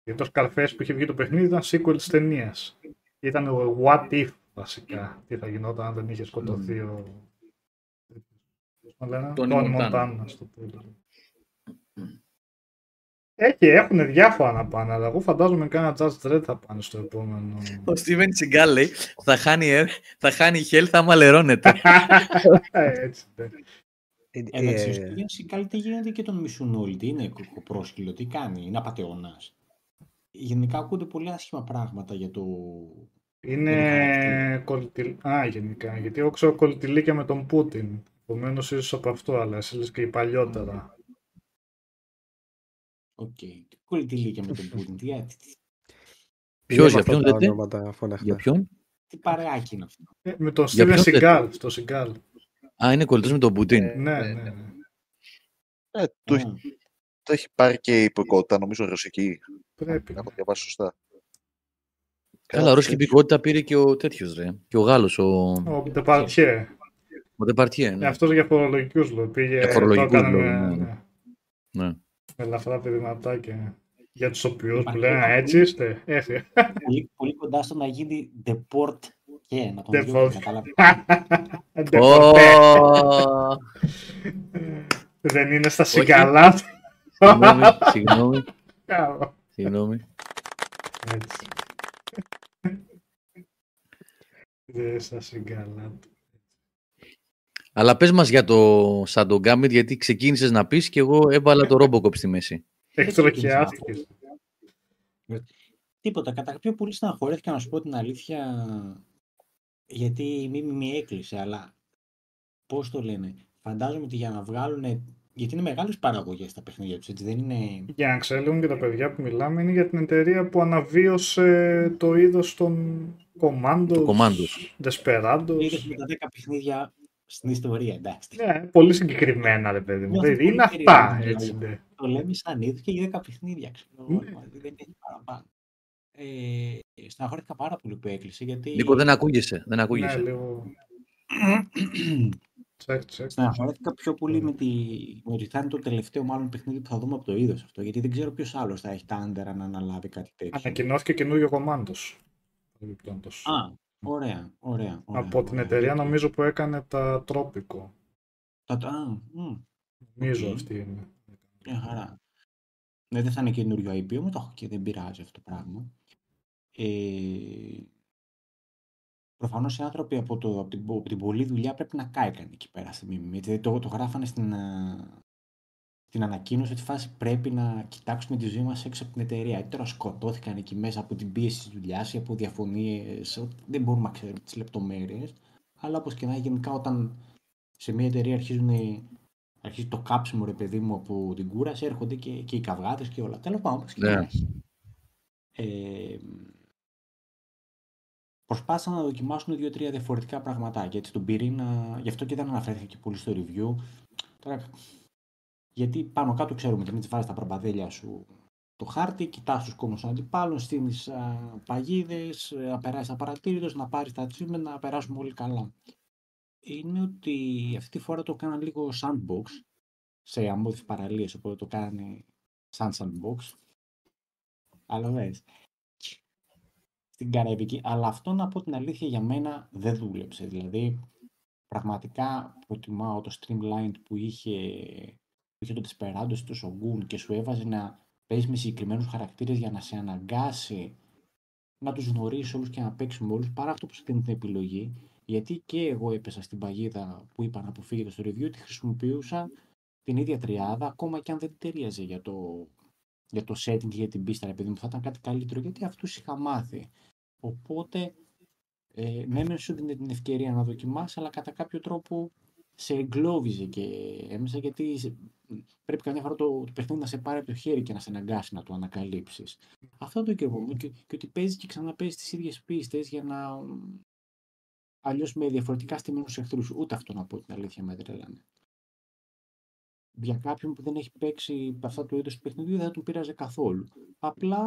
B: Γιατί το Scarface που είχε βγει το παιχνίδι ήταν sequel της ταινίας. Ήταν ο what if βασικά. Τι θα γινόταν αν δεν είχε σκοτωθεί ο... Πώς το λένε,
A: Τόνι
B: Τόνι
A: Μοντάνα.
B: Μοντάνα, στο τέλος. Έχει, έχουν διάφορα να πάνε, αλλά εγώ φαντάζομαι κάνα Just Dread θα πάνε στο επόμενο.
A: Ο Steven Seagal λέει θα χάνει, ε, θα χάνει health άμα λερώνεται.
B: Ε, Έτσι, ναι.
D: Ε,
C: Εντάξει, ο
D: ε,
C: Steven Seagal τι γίνεται και τον μισούν όλοι, τι είναι κοκοπρόσκυλο, τι κάνει, είναι απατεώνας. Γενικά ακούγονται πολύ άσχημα πράγματα για το...
B: Είναι κολλητηλ... Α, γενικά. Γιατί εγώ ξέρω κολλητηλίκια με τον Πούτιν. Επομένως, ίσως από αυτό, αλλά εσύ λες και οι παλιότερα.
C: Οκ, τι κολλητηλίκια με τον Πούτιν, τι, τι,
A: Ποιος,
D: είναι
A: για ποιον
D: αυτά τα
A: λέτε;
D: ονόματα φωναχτά.
A: Για ποιον;
C: τι παρεάκι είναι αυτό.
B: Ε, με τον
A: Για
B: Steven
A: ποιον
B: Seagal, στο Seagal.
A: Α, είναι κολλητός με τον Πουτίν.
B: Ναι, ναι, ναι.
E: Ε, το,
C: Α,
E: έχει- το έχει πάρει και υπηκοότητα, νομίζω, ρωσική.
B: Πρέπει.
E: Να έχω διαβάσει σωστά.
A: Καλά,
E: Κάτι
A: ρώσικη
E: τέτοιο.
A: υπηκοότητα πήρε και ο τέτοιος ρε. Και ο Γάλλος, ο,
B: Ο Ντεπαρντιέ.
A: Ο Ντεπαρντιέ. Ναι.
B: Αυτός για φορολογικούς λόγους. Πήγε,
A: Για φορολογικούς
B: το έκανε
A: λόγους,
B: με,
A: ναι, ναι.
B: ναι,
A: Ναι.
B: με ελαφρά πεδηματάκια. Για τους οποίους που
C: Υπάρχει
B: λένε
C: ένα
B: «Α, έτσι
C: πολύ-
B: είστε. Έφυγε.
C: πολύ, πολύ κοντά στο να γίνει deport και να τον
B: Deport.
C: διώξει, κατάλαβες.
B: Ντεπορτέ.
A: Ω,
B: Δεν είναι στα
A: Όχι.
B: συγκαλά.
A: Συγγνώμη, συγγνώμη,
B: Καλό.
A: συγγνώμη.
B: Έτσι. Δεν στα συγκαλά.
A: Αλλά πες μας για το Shadow Gambit, γιατί ξεκίνησες να πεις και εγώ έβαλα το Robocop στη μέση.
B: Εκτροχιάστηκε.
C: Τίποτα. Κατά πιο πολύ στεναχωρέθηκα να σου πω την αλήθεια, γιατί η μίμη έκλεισε, αλλά πώς το λένε. Φαντάζομαι ότι για να βγάλουν. Γιατί είναι μεγάλες παραγωγές τα παιχνίδια τους, έτσι δεν είναι.
B: Για να ξέρουν και τα παιδιά που μιλάμε, είναι για την εταιρεία που αναβίωσε το είδος των Commandos,
A: Το Commandos.
B: Desperados.
C: Είδες με τα 10 παιχνίδια στην ιστορία, εντάξει.
B: Ναι, πολύ συγκεκριμένα, ρε παιδί μου.
C: Νιώθω
B: Δηλαδή,
C: πολύ
B: είναι αυτά,
C: περίεργο.
B: έτσι. ναι.
C: Το λέμε σαν είδο και για 10 παιχνίδια, ξέρω εγώ.
B: Ναι.
C: δηλαδή Δεν έχει παραπάνω. Ε, στεναχωρήθηκα πάρα πολύ που έκλεισε, γιατί.
A: Νίκο, δεν ακούγεσαι, δεν
B: Ναι,
A: ακούγεσαι.
B: λίγο. Τσεκ, τσεκ.
C: Στεναχωρέθηκα πιο πολύ με, τη... με ότι θα είναι το τελευταίο μάλλον παιχνίδι που θα δούμε από το είδος αυτό. Γιατί δεν ξέρω ποιος άλλος θα έχει τα άντερα να αναλάβει κάτι τέτοιο.
B: Ανακοινώθηκε καινούριο Commandos. Παρεμπιπτόντως.
C: Α, ωραία, ωραία. ωραία
B: Από την
C: ωραία.
B: εταιρεία
C: Γιατί-
B: νομίζω που έκανε τα Tropico.
C: Τα- Α, μμ,
B: Νομίζω
C: Οκ.
B: αυτή είναι.
C: μια χαρά. Ναι, δεν θα είναι καινούριο IP, όμως το έχω και δεν πειράζει αυτό το πράγμα. Ε, προφανώς οι άνθρωποι από, το, από, την, πο- από την πολλή δουλειά πρέπει να κάηκαν εκεί πέρα στη Mimimi. Γιατί το, το γράφανε στην, α, στην ανακοίνωση ότι φάση πρέπει να κοιτάξουμε τη ζωή μας έξω από την εταιρεία. Γιατί τώρα σκοτώθηκαν εκεί μέσα από την πίεση της δουλειάς ή από διαφωνίες. ότι Δεν μπορούμε να ξέρουμε τις λεπτομέρειες. Αλλά όπως και να έχει, γενικά όταν σε μια εταιρεία αρχίζουν αρχίζει το κάψιμο ρε παιδί μου από την κούραση, έρχονται και, και οι καυγάδες και όλα. Τέλος πάντων, όπως και να
A: Ναι.
C: έχει. Ε, προσπάθησαν να δοκιμάσουν δύο-τρία διαφορετικά πραγματάκια. Έτσι, τον πυρήνα, γι' αυτό και δεν αναφέρθηκε και πολύ στο review. Τώρα, γιατί πάνω κάτω ξέρουμε ότι μην βάζεις τα προπαδέλια σου το χάρτη, κοιτάς τους κόμμου των αντιπάλων, στείνεις παγίδες, να περάσεις απαρατήρητος, να πάρεις τα achievement, να περάσουμε όλοι καλά. Είναι ότι αυτή τη φορά το έκανα λίγο sandbox σε αμμώδεις παραλίες, οπότε το κάνει σαν sandbox. Αλλά δες. Στην Καραϊβική. Αλλά αυτό να πω την αλήθεια για μένα δεν δούλεψε. Δηλαδή, πραγματικά προτιμάω το streamline που είχε, που είχε το Desperado στο Shogun και σου έβαζε να παίζεις με συγκεκριμένους χαρακτήρες για να σε αναγκάσει να τους γνωρίσεις όλους και να παίξεις με όλους, παρά αυτό που σου δίνει την επιλογή. Γιατί και εγώ έπεσα στην παγίδα που είπα να αποφύγετε στο review, τη χρησιμοποιούσα την ίδια τριάδα, ακόμα και αν δεν ταιριάζει για το, για το setting για την πίστα, επειδή μου θα ήταν κάτι καλύτερο, γιατί αυτούς είχα μάθει. Οπότε, ε, ναι, μεν σου δίνει την ευκαιρία να δοκιμάσεις, αλλά κατά κάποιο τρόπο σε εγκλώβιζε και έμεσα γιατί πρέπει καμιά φορά το, το παιχνίδι να σε πάρει από το χέρι και να σε αναγκάσει να το ανακαλύψεις. Αυτό το και εγώ και, και ότι παίζει και ξαναπέζει τις ίδιες πίστες για να. Αλλιώς με διαφορετικά στημένου εχθρούς. Ούτε αυτό να πω την αλήθεια με τρέλανε. Για κάποιον που δεν έχει παίξει αυτά το είδος του παιχνιδιού δεν θα του πείραζε καθόλου. Απλά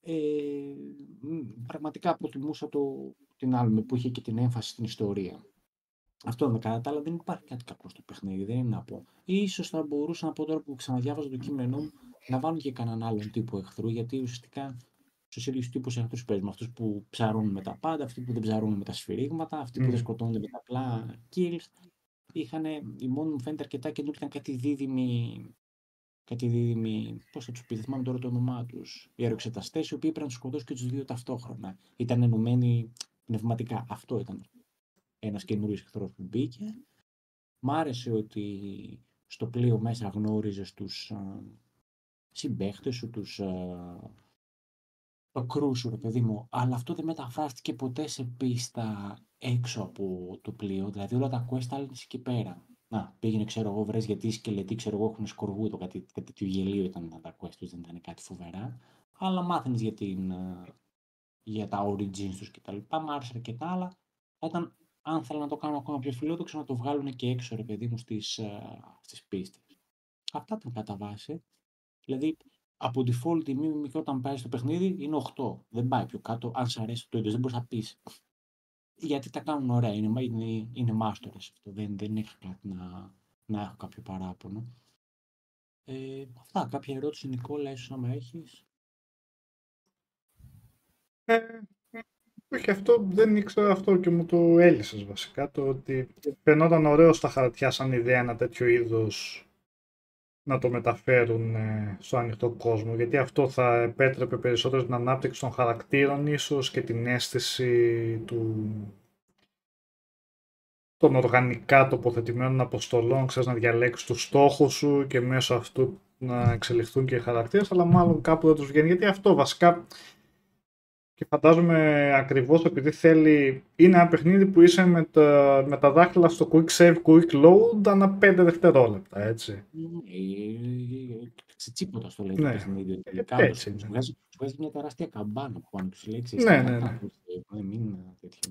C: ε, πραγματικά προτιμούσα το, την άλλη που είχε και την έμφαση στην ιστορία. Αυτό με κατά τα άλλα δεν υπάρχει κάτι κακό στο παιχνίδι, δεν είναι να πω. Ίσως θα μπορούσα να πω τώρα που ξαναδιάβαζα το κείμενό μου να βάλουν και κανέναν άλλον τύπο εχθρού, γιατί ουσιαστικά στους ίδιους τύπους εχθρούς παίζουμε. Αυτούς που ψαρούν με τα πάντα, αυτοί που δεν ψαρούν με τα σφυρίγματα, αυτοί που δεν σκοτώνονται με τα απλά kills. Είχαν, η μόνη μου φαίνεται αρκετά καινούργια, ήταν κάτι δίδυμοι. Κάτι δίδυμοι, πώς θα τους πει, δεν θυμάμαι τώρα το όνομά τους. Οι αεροεξεταστέ, οι οποίοι πρέπει να τους σκοτώσουν και τους δύο ταυτόχρονα. Ήταν ενωμένοι πνευματικά. Αυτό ήταν ένας καινούριος εχθρός που μπήκε. Μ' άρεσε ότι στο πλοίο μέσα γνώριζες τους συμπαίχτες σου, τους το κρούς σου, ρε παιδί μου, αλλά αυτό δεν μεταφράστηκε ποτέ σε πίστα έξω από το πλοίο. Δηλαδή όλα τα quest άλλα εκεί πέρα. Να, πήγαινε, ξέρω εγώ, βρες γιατί οι σκελετοί, ξέρω εγώ, έχουν σκοργού, το κάτι, κάτι τέτοιο γελίο ήταν τα quest τους, δεν ήταν κάτι φοβερά. Αλλά μάθαινες για, για τα origins τους κτλ. Μ' άρεσε αρκετά, αλλά θα ήταν αν θέλω να το κάνω ακόμα πιο φιλόδοξο, να το βγάλουν και έξω, ρε παιδί μου, στις, uh, στις πίστες. Αυτά ήταν κατά βάση. Δηλαδή, από default η μίμη όταν πάει στο παιχνίδι είναι 8. Δεν πάει πιο κάτω, αν σ' αρέσει το ίδιο, δεν μπορείς να πεις. Γιατί τα κάνουν ωραία, είναι, είναι, είναι μάστορες αυτό, δεν, δεν έχει κάτι να, να έχω κάποιο παράπονο. Ε, αυτά, κάποια ερώτηση Νικόλα, ίσως να με έχεις.
B: Ε, όχι, αυτό δεν ήξερα αυτό και μου το έλυσες βασικά. Το ότι φαινόταν ωραίο στα χαρτιά σαν ιδέα ένα τέτοιο είδος να το μεταφέρουν ε, στο ανοιχτό κόσμο. Γιατί αυτό θα επέτρεπε περισσότερο την ανάπτυξη των χαρακτήρων ίσως και την αίσθηση του των οργανικά τοποθετημένων αποστολών, ξέρεις να διαλέξεις τους στόχους σου και μέσω αυτού να εξελιχθούν και οι χαρακτήρες, αλλά μάλλον κάπου δεν τους βγαίνει. Γιατί αυτό βασικά και φαντάζομαι ακριβώς επειδή θέλει... Είναι ένα παιχνίδι που είσαι με τα, με τα δάχτυλα στο quick save, quick load ανά 5 δευτερόλεπτα, έτσι.
C: Σε τσίποτα στο λέει το ναι. παιχνίδι. Τελικά,
B: έτσι.
C: Σου βγάζει μια τεράστια καμπάνα που πάνω τους λέξει.
B: Ναι, ναι, ναι.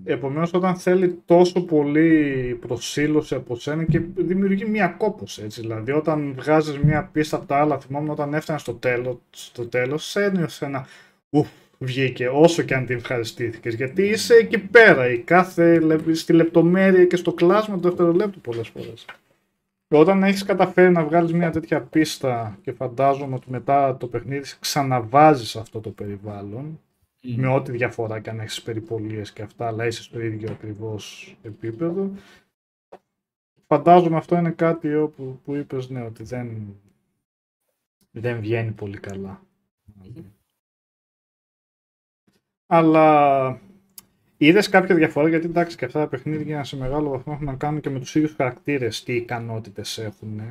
B: Επομένω, όταν θέλει τόσο πολύ προσήλωση από σένα και δημιουργεί μια κόπωση, έτσι. Δηλαδή, όταν βγάζεις μια πίστα από τα άλλα, θυμάμαι όταν έφτανε στο τέλος, στο τέλος ένιωσε ένα ουφ, βγήκε, όσο και αν την ευχαριστήθηκες. Γιατί είσαι εκεί πέρα, η κάθε, στη λεπτομέρεια και στο κλάσμα του δευτερολέπτου πολλές φορές. Όταν έχεις καταφέρει να βγάλεις μια τέτοια πίστα και φαντάζομαι ότι μετά το παιχνίδι ξαναβάζεις αυτό το περιβάλλον, με ό,τι διαφορά και αν έχεις περιπολίες και αυτά, αλλά είσαι στο ίδιο ακριβώς επίπεδο. Φαντάζομαι αυτό είναι κάτι όπου, που είπες ναι, ότι δεν, δεν βγαίνει πολύ καλά. Αλλά είδες κάποια διαφορά γιατί εντάξει και αυτά τα παιχνίδια σε μεγάλο βαθμό έχουν να κάνουν και με τους ίδιους χαρακτήρες τι ικανότητες έχουν.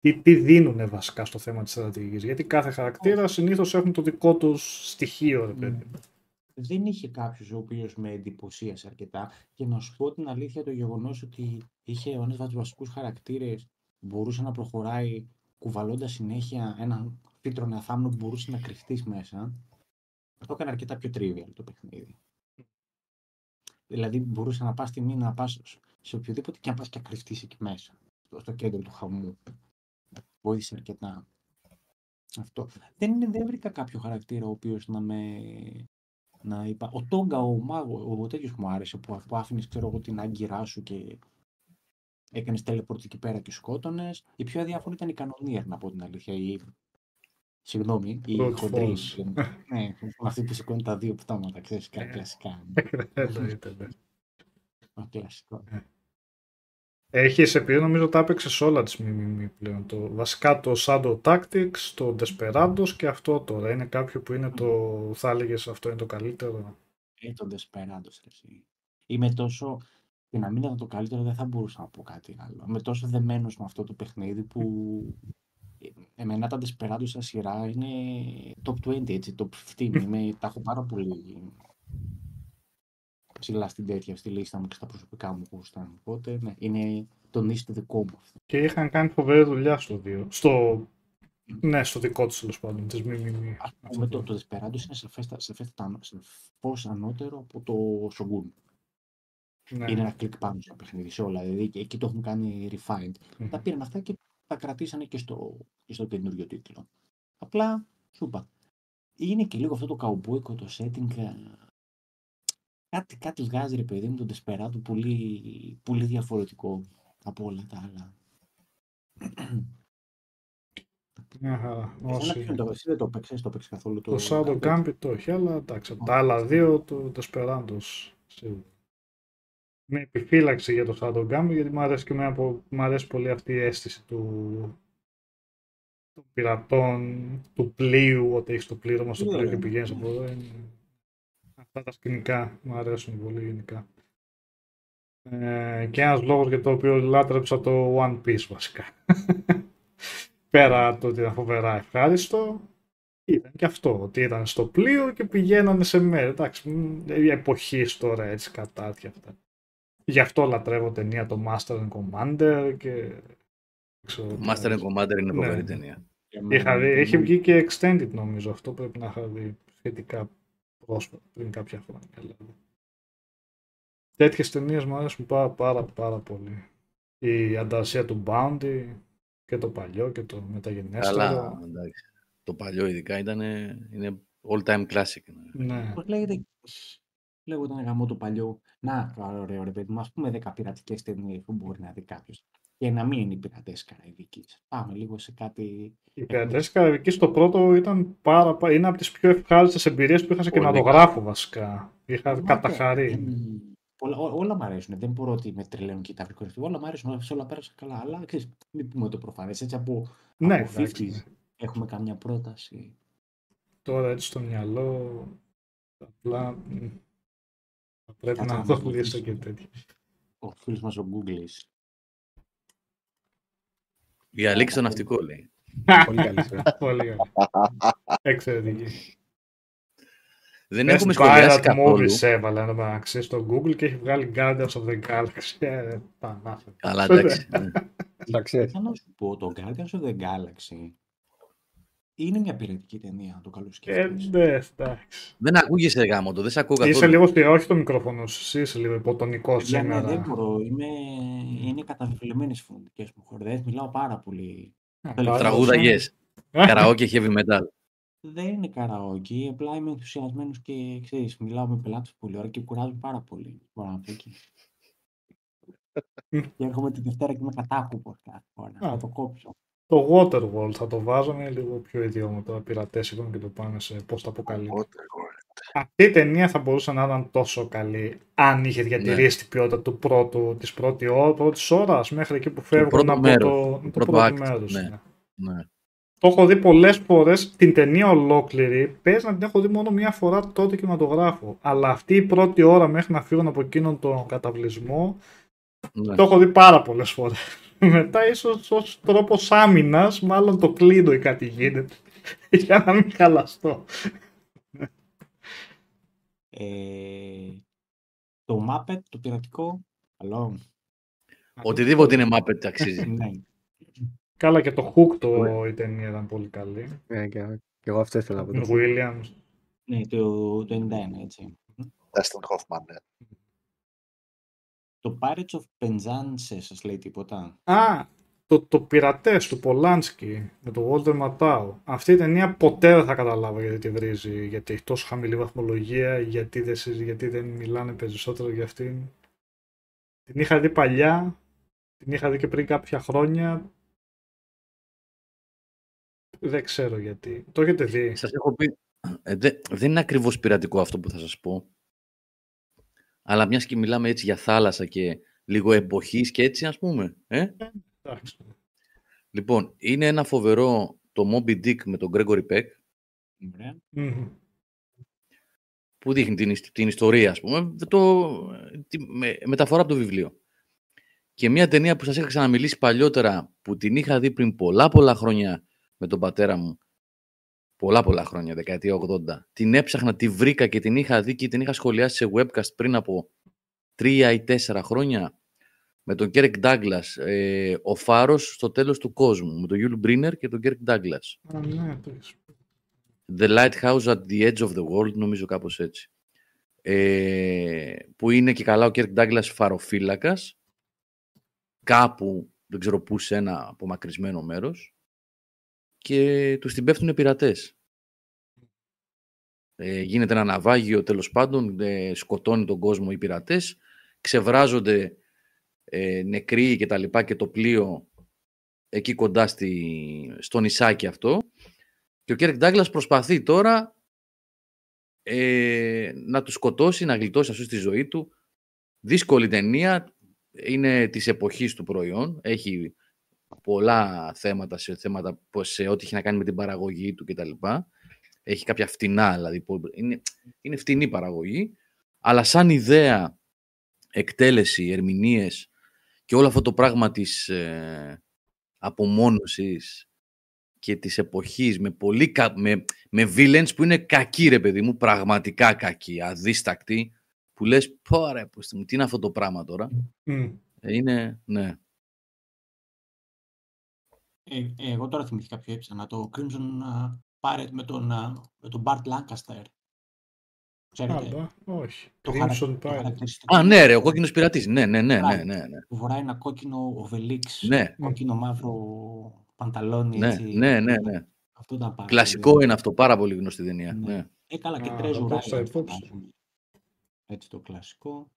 B: Τι, τι δίνουν βασικά στο θέμα της στρατηγικής. Γιατί κάθε χαρακτήρα συνήθως έχουν το δικό τους στοιχείο, ρε παιδί.
C: Δεν είχε κάποιος ο οποίος με εντυπωσίασε αρκετά. Και να σου πω την αλήθεια, το γεγονός ότι είχε ο ένας από τους βασικούς χαρακτήρες μπορούσε να προχωράει κουβαλώντας συνέχεια ένα φύτρο νεαθάμνο που μπορούσε να κρυφτείς μέσα το έκανε αρκετά πιο trivial το παιχνίδι. Δηλαδή μπορούσε να πας στη μία να πας σε οποιοδήποτε και να πας και να κρυφτείς εκεί μέσα, στο κέντρο του χαμού. Βοήθησε αρκετά. Αυτό. Δεν, είναι, δεν βρήκα κάποιο χαρακτήρα ο οποίος να με. Να είπα. Ο Τόγκα, ο μάγος, ο τέτοιος μου άρεσε που, που άφηνες ξέρω εγώ την άγκυρά σου και έκανες teleport εκεί πέρα και σκότωνες. Η πιο αδιάφορη ήταν η κανονίερ, να πω την αλήθεια. Η... Συγγνώμη, η χοντρή. ναι, αυτή που σηκώνει τα δύο πτώματα, ξέρεις, κλασικά. Εννοείται, ναι. Κλασικό. Ε.
B: Έχει επειδή νομίζω τα έπαιξε όλα τις ΜΜΜ πλέον. Το, βασικά το Shadow Tactics, το Desperados και αυτό τώρα. Είναι κάποιο που είναι το. θα έλεγες αυτό είναι το καλύτερο;
C: Είναι το Desperados, εσύ. Είμαι τόσο. Και να μην ήταν το καλύτερο, δεν θα μπορούσα να πω κάτι άλλο. Είμαι τόσο δεμένος με αυτό το παιχνίδι που. Εμένα τα Desperados στα σειρά είναι top 20, έτσι, top 15. Είμαι, τα έχω πάρα πολύ ψηλά στην τέτοια, στη λίστα μου και στα προσωπικά μου γούστα. Οπότε, ναι, είναι το νήσι δικό μου αυτό.
B: Και είχαν κάνει φοβερή δουλειά στο δύο. Στο... Ναι, στο δικό τους τέλος πάντων. Τη μη, μη, μη.
C: πούμε, το, το Desperados είναι σαφέστατα ανώτερο από το Shogun. Ναι. Είναι ένα κλικ πάνω στο παιχνίδι σε όλα. Δηλαδή εκεί το έχουν κάνει refined. Mm. Τα πήραν αυτά και τα κρατήσανε και στο, και στο καινούριο τίτλο. Απλά, σου είπα. Είναι και λίγο αυτό το καουμπόικο, το setting ε, Κάτι, κάτι βγάζει ρε παιδί μου τον Desperado πολύ, πολύ διαφορετικό από όλα τα άλλα.
B: Μια χαρά. Όσοι...
C: Το, εσύ δεν το παίξες, το παίξες καθόλου.
B: Το, το Shadow Gambit; το όχι, αλλά εντάξει, τα άλλα δύο του Desperado σίγουρα. Με επιφύλαξη για το Shadow Gambit, γιατί μου αρέσει, και μου αρέσει πολύ αυτή η αίσθηση του, των πειρατών, του πλοίου, ότι έχεις το πλήρωμα στο πλοίο και πηγαίνεις από εδώ. Είναι Αυτά τα σκηνικά μου αρέσουν πολύ γενικά. Ε, και ένας λόγος για το οποίο λάτρεψα το One Piece βασικά. Πέρα το ότι ήταν φοβερά ευχάριστο, ήταν και αυτό, ότι ήταν στο πλοίο και πηγαίνανε σε μέρη. Εντάξει, η εποχή τώρα έτσι κατάτια αυτά. Γι' αυτό λατρεύω ταινία το Master and Commander και...
A: Το Master and Commander είναι φοβερή ναι. ταινία.
B: Είχα δει, έχει βγει και extended νομίζω, αυτό πρέπει να είχα δει σχετικά πρόσφατα, πριν κάποια χρόνια. Δηλαδή. Τέτοιες ταινίες μου αρέσουν πάρα, πάρα, πάρα πολύ. Η ανταρσία του Bounty και το παλιό και το μεταγενέστερο.
A: Καλά, εντάξει. Το παλιό ειδικά ήταν είναι all time classic.
B: Ναι.
C: Πώς λέγεται, λέγονταν γαμό το παλιό. Να, ωραίο ρε παιδί μου, ας πούμε 10 πειρατικές ταινίες που μπορεί να δει κάποιος και να μην είναι η πειρατές Καραϊβικής. Πάμε λίγο σε κάτι.
B: Οι πειρατές Καραϊβικής το πρώτο ήταν πάρα, πάρα είναι από τις πιο ευχάριστες εμπειρίες που είχα σε κινηματογράφο βασικά. Είχα καταχαρεί.
C: Όλα, όλα μου αρέσουν. Δεν μπορώ ότι με τρελαίνουν και τα βρήκω. Όλα μου αρέσουν. Όλα πέρασα καλά. Αλλά ξέρεις, μην πούμε το προφανές. Έτσι από.
B: Ναι,
C: από έχουμε καμιά πρόταση.
B: Τώρα έτσι στο μυαλό. Απλά. Πρέπει να δω λίστα και τέτοια.
C: Ο φίλος μας ο Google
A: η Αλέξη στο ναυτικό λέει.
B: Πολύ καλή. Πολύ καλή. Εξαιρετική.
A: Δεν έχουμε σχολιάσει καθόλου.
B: Movies έβαλε να ξέρεις στο Google και έχει βγάλει Guardians of the Galaxy. Ε,
A: Καλά, εντάξει.
C: Εντάξει. Θα να σου πω, το Guardians of the Galaxy είναι μια πειρατική ταινία, να το καλώ σκέφτεσαι.
B: Ε, ναι, εντάξει.
A: Δεν ακούγεσαι γάμο το, δεν σε ακούω καθόλου.
B: Είσαι λίγο, στη, όχι το μικρόφωνο σου, είσαι λίγο υποτονικός
C: ναι,
B: σήμερα.
C: Ναι, δεν μπορώ, είμαι, είναι καταβεβλημένε φωνητικέ μου χορδές, μιλάω πάρα πολύ.
A: Τραγούδαγες, καραόκε heavy metal.
C: Δεν είναι καραόκι, απλά είμαι ενθουσιασμένος και ξέρεις, μιλάω με πελάτες πολύ ώρα και κουράζω πάρα πολύ. Μπορώ να πω εκεί. και έρχομαι τη Δευτέρα και είμαι κατάκουπο κάθε φορά. Θα το κόψω.
B: Το Waterworld θα το βάζαμε λίγο πιο ιδιόμετρο, πειρατέσικο και το πάνε σε πώ το αποκαλύπτει. Αυτή η ταινία θα μπορούσε να ήταν τόσο καλή αν είχε διατηρήσει ναι. την ποιότητα του πρώτου, της πρώτη, πρώτης ώρας μέχρι εκεί που φεύγουν από
A: μέρος,
B: το, το, πρώτο, πρώτο μέρος.
A: Ναι. Ναι. ναι.
B: Το έχω δει πολλές φορές, την ταινία ολόκληρη, πες να την έχω δει μόνο μία φορά τότε κινηματογράφο. Αλλά αυτή η πρώτη ώρα μέχρι να φύγουν από εκείνον τον καταβλισμό, ναι. το έχω δει πάρα πολλές φορές. Μετά ίσως ως τρόπος άμυνας, μάλλον το κλείνω ή κάτι γίνεται. για να μην χαλαστώ.
C: Ε, το Muppet, το πειρατικό, καλό.
A: Οτιδήποτε είναι Muppet αξίζει.
C: ναι.
B: Καλά και το Hook το, η ταινία ήταν πολύ καλή.
D: Ναι, και, και εγώ αυτό ήθελα από
B: το Williams.
C: Ναι, το, το 91, έτσι.
E: Dustin Hoffman, ναι.
C: Το Pirates of Penzance σας λέει τίποτα;
B: Α, το, το πειρατές του Πολάνσκι με το Walter Matthau. Αυτή η ταινία ποτέ δεν θα καταλάβω γιατί τη βρίζει, γιατί έχει τόσο χαμηλή βαθμολογία, γιατί δεν, γιατί δεν μιλάνε περισσότερο για αυτήν. Την είχα δει παλιά, την είχα δει και πριν κάποια χρόνια. Δεν ξέρω γιατί. Το έχετε δει.
A: Σας έχω πει, ε, δεν είναι ακριβώς πειρατικό αυτό που θα σας πω. Αλλά μιας και μιλάμε έτσι για θάλασσα και λίγο εποχής και έτσι ας πούμε. Ε;
B: Εντάξει.
A: Λοιπόν, είναι ένα φοβερό το Moby Dick με τον Gregory Peck
B: Μμμ.
A: που δείχνει την, ι- την ιστορία, ας πούμε, το, τη, με, μεταφορά από το βιβλίο. Και μια ταινία που σας είχα ξαναμιλήσει παλιότερα, που την είχα δει πριν πολλά πολλά χρόνια με τον πατέρα μου, πολλά πολλά χρόνια, δεκαετία 80, την έψαχνα, τη βρήκα και την είχα δει και την είχα σχολιάσει σε webcast πριν από τρία ή τέσσερα χρόνια, με τον Κέρκ Ντάγκλας, ε, ο Φάρος στο τέλος του κόσμου, με τον Γιούλ Μπρίνερ και τον Κέρκ Ντάγκλας.
B: Α, ναι, το έχεις πει.
A: The Lighthouse at the Edge of the World, νομίζω κάπως έτσι. Ε, που είναι και καλά ο Κέρκ Ντάγκλας φαροφύλακας, κάπου, δεν ξέρω πού, σε ένα απομακρυσμένο μέρος και τους την πέφτουν πειρατές. Ε, γίνεται ένα ναυάγιο τέλος πάντων, ε, σκοτώνει τον κόσμο οι πειρατές, ξεβράζονται ε, νεκροί και τα λοιπά και το πλοίο εκεί κοντά στη, στο νησάκι αυτό και ο Κέρκ Ντάγκλας προσπαθεί τώρα ε, να τους σκοτώσει, να γλιτώσει αυτούς στη ζωή του. Δύσκολη ταινία, είναι της εποχής του προϊόν, έχει πολλά θέματα σε, θέματα, που- σε ό,τι έχει να κάνει με την παραγωγή του κτλ. Έχει κάποια φτηνά, δηλαδή, που είναι, είναι φτηνή παραγωγή, αλλά σαν ιδέα, εκτέλεση, ερμηνείες και όλο αυτό το πράγμα της ε, απομόνωσης και της εποχής με, πολύ, κα- με, με villains που είναι κακοί ρε παιδί μου, πραγματικά κακοί, αδίστακτοι, που λες πω ρε, πως, τι είναι αυτό το πράγμα τώρα.
B: Μμ.
A: Ε, είναι, ναι.
C: Ε, ε, εγώ τώρα θυμήθηκα πιο έψανα το Crimson α, Pirate με τον, α, με τον Bart Lancaster. Ξέρετε,
B: Άμπα, όχι.
C: το, χαρα-
B: Crimson
C: το
B: Pirate.
C: χαρακτηριστικό
A: Α, ναι ρε, ο κόκκινος πειρατής. Ναι, ναι, ναι, ναι,
C: Μπράβο.
A: ναι, ναι.
C: που φοράει ένα κόκκινο οβελίξ,
A: Ναι,
C: κόκκινο μαύρο πανταλόνι.
A: ναι,
C: έτσι,
A: ναι, ναι, ναι.
C: Αυτό ήταν πάρα
A: Κλασικό
C: πολύ
A: είναι αυτό, πάρα πολύ γνωστή ταινία.
C: Ναι.
A: Ναι.
C: Ε, καλά και
B: Α,
C: Treasure
B: θα το έχω
C: Island,
B: υπόψη.
C: φαντάζομαι. Έτσι το κλασικό.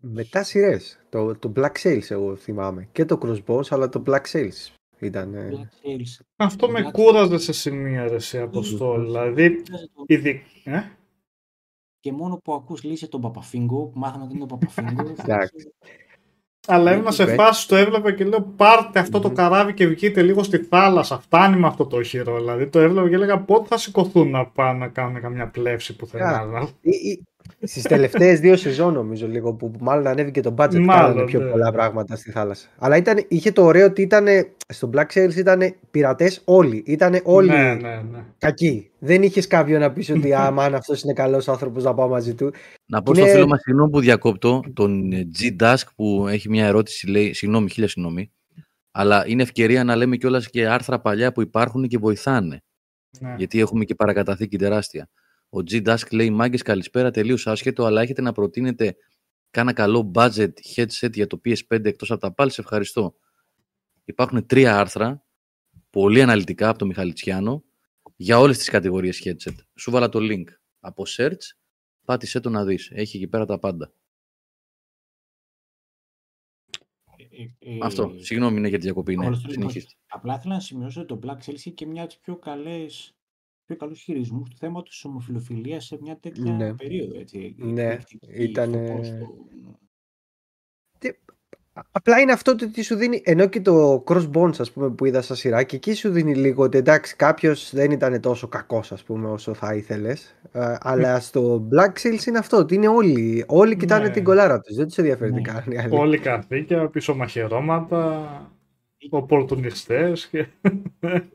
D: Μετά σειρές. Το, το Black Sails εγώ θυμάμαι. Και το Crossbones, αλλά το Black Sails ήταν. ε,
C: Black Sails.
B: Αυτό με
C: Black-
B: κούραζε σε σημεία ρε σε αποστόλ. Δηλαδή, ειδι... ε;
C: Και μόνο που ακούς λύση τον Παπαφίγκο, που μάθαμε ότι είναι ο Παπαφίγκο.
D: Εντάξει.
B: Αλλά
C: Ναι,
B: ήμουν σε
D: ναι.
B: φάση το έβλεπα και λέω πάρτε αυτό το
D: Μμμ.
B: καράβι και βγείτε λίγο στη θάλασσα. Φτάνει με αυτό το οχυρό. Δηλαδή το έβλεπα και έλεγα πότε θα σηκωθούν να πάνε να κάνουν καμιά πλεύση πουθενά.
D: Yeah. Στις τελευταίες δύο σεζόν νομίζω λίγο που μάλλον ανέβηκε το budget.
B: Μάλλον,
D: Κάνανε πιο
B: ναι.
D: πολλά πράγματα στη θάλασσα. Αλλά ήταν, είχε το ωραίο ότι ήταν. Στο Black Sails ήταν πειρατές όλοι. Ήταν όλοι
B: Ναι, ναι, ναι.
D: κακοί. Δεν είχες κάποιον να πεις ότι άμα αν αυτός είναι καλός άνθρωπος να πάω μαζί του.
A: Να πω
D: Είναι-
A: στο φίλο μας, συγγνώμη που διακόπτω, τον ε, G Dusk που έχει μια ερώτηση, λέει, συγγνώμη, χίλια συγγνώμη, αλλά είναι ευκαιρία να λέμε κιόλας και άρθρα παλιά που υπάρχουν και βοηθάνε,
B: ναι.
A: γιατί έχουμε και παρακαταθήκη τεράστια. Ο G Dusk λέει, μάγκες καλησπέρα, τελείως άσχετο, αλλά έχετε να προτείνετε κάνα καλό budget headset για το PS5 εκτός από τα πάλι, σε ευχαριστώ. Υπάρχουν τρία άρθρα, πολύ αναλυτικά από τον Μιχαλητσιάνο, για όλες τις κατηγορίες headset. Σου βάλα το link από search, πάτησέ το να δεις. Έχει εκεί πέρα τα πάντα.
C: Ε, ε,
A: Αυτό. Συγγνώμη είναι για τη διακοπή. Ναι.
C: Όλος το
A: Συνεχίστε.
C: Απλά ήθελα να σημειώσω ότι το Black Sails είχε και μια από τις πιο καλές πιο καλούς χειρισμούς του θέματος της ομοφιλοφιλίας σε μια τέτοια
D: Ναι.
C: περίοδο. Έτσι.
D: Ναι,
C: Εκπληκτική
D: ήτανε-
C: στο πώς το-
D: Απλά είναι αυτό το ότι σου δίνει. Ενώ και το Crossbones, ας πούμε, που είδα στα σειρά, και εκεί σου δίνει λίγο ότι εντάξει, κάποιος δεν ήταν τόσο κακός, ας πούμε, όσο θα ήθελες. αλλά στο Black Sails είναι αυτό, ότι είναι όλοι. Όλοι κοιτάνε
B: Ναι.
D: την κολάρα τους. Δεν τους ενδιαφέρει τι
C: Ναι.
D: κάνουν οι άλλοι.
B: Όλοι καθήκια, πίσω μαχαιρώματα, οπορτουνιστές και...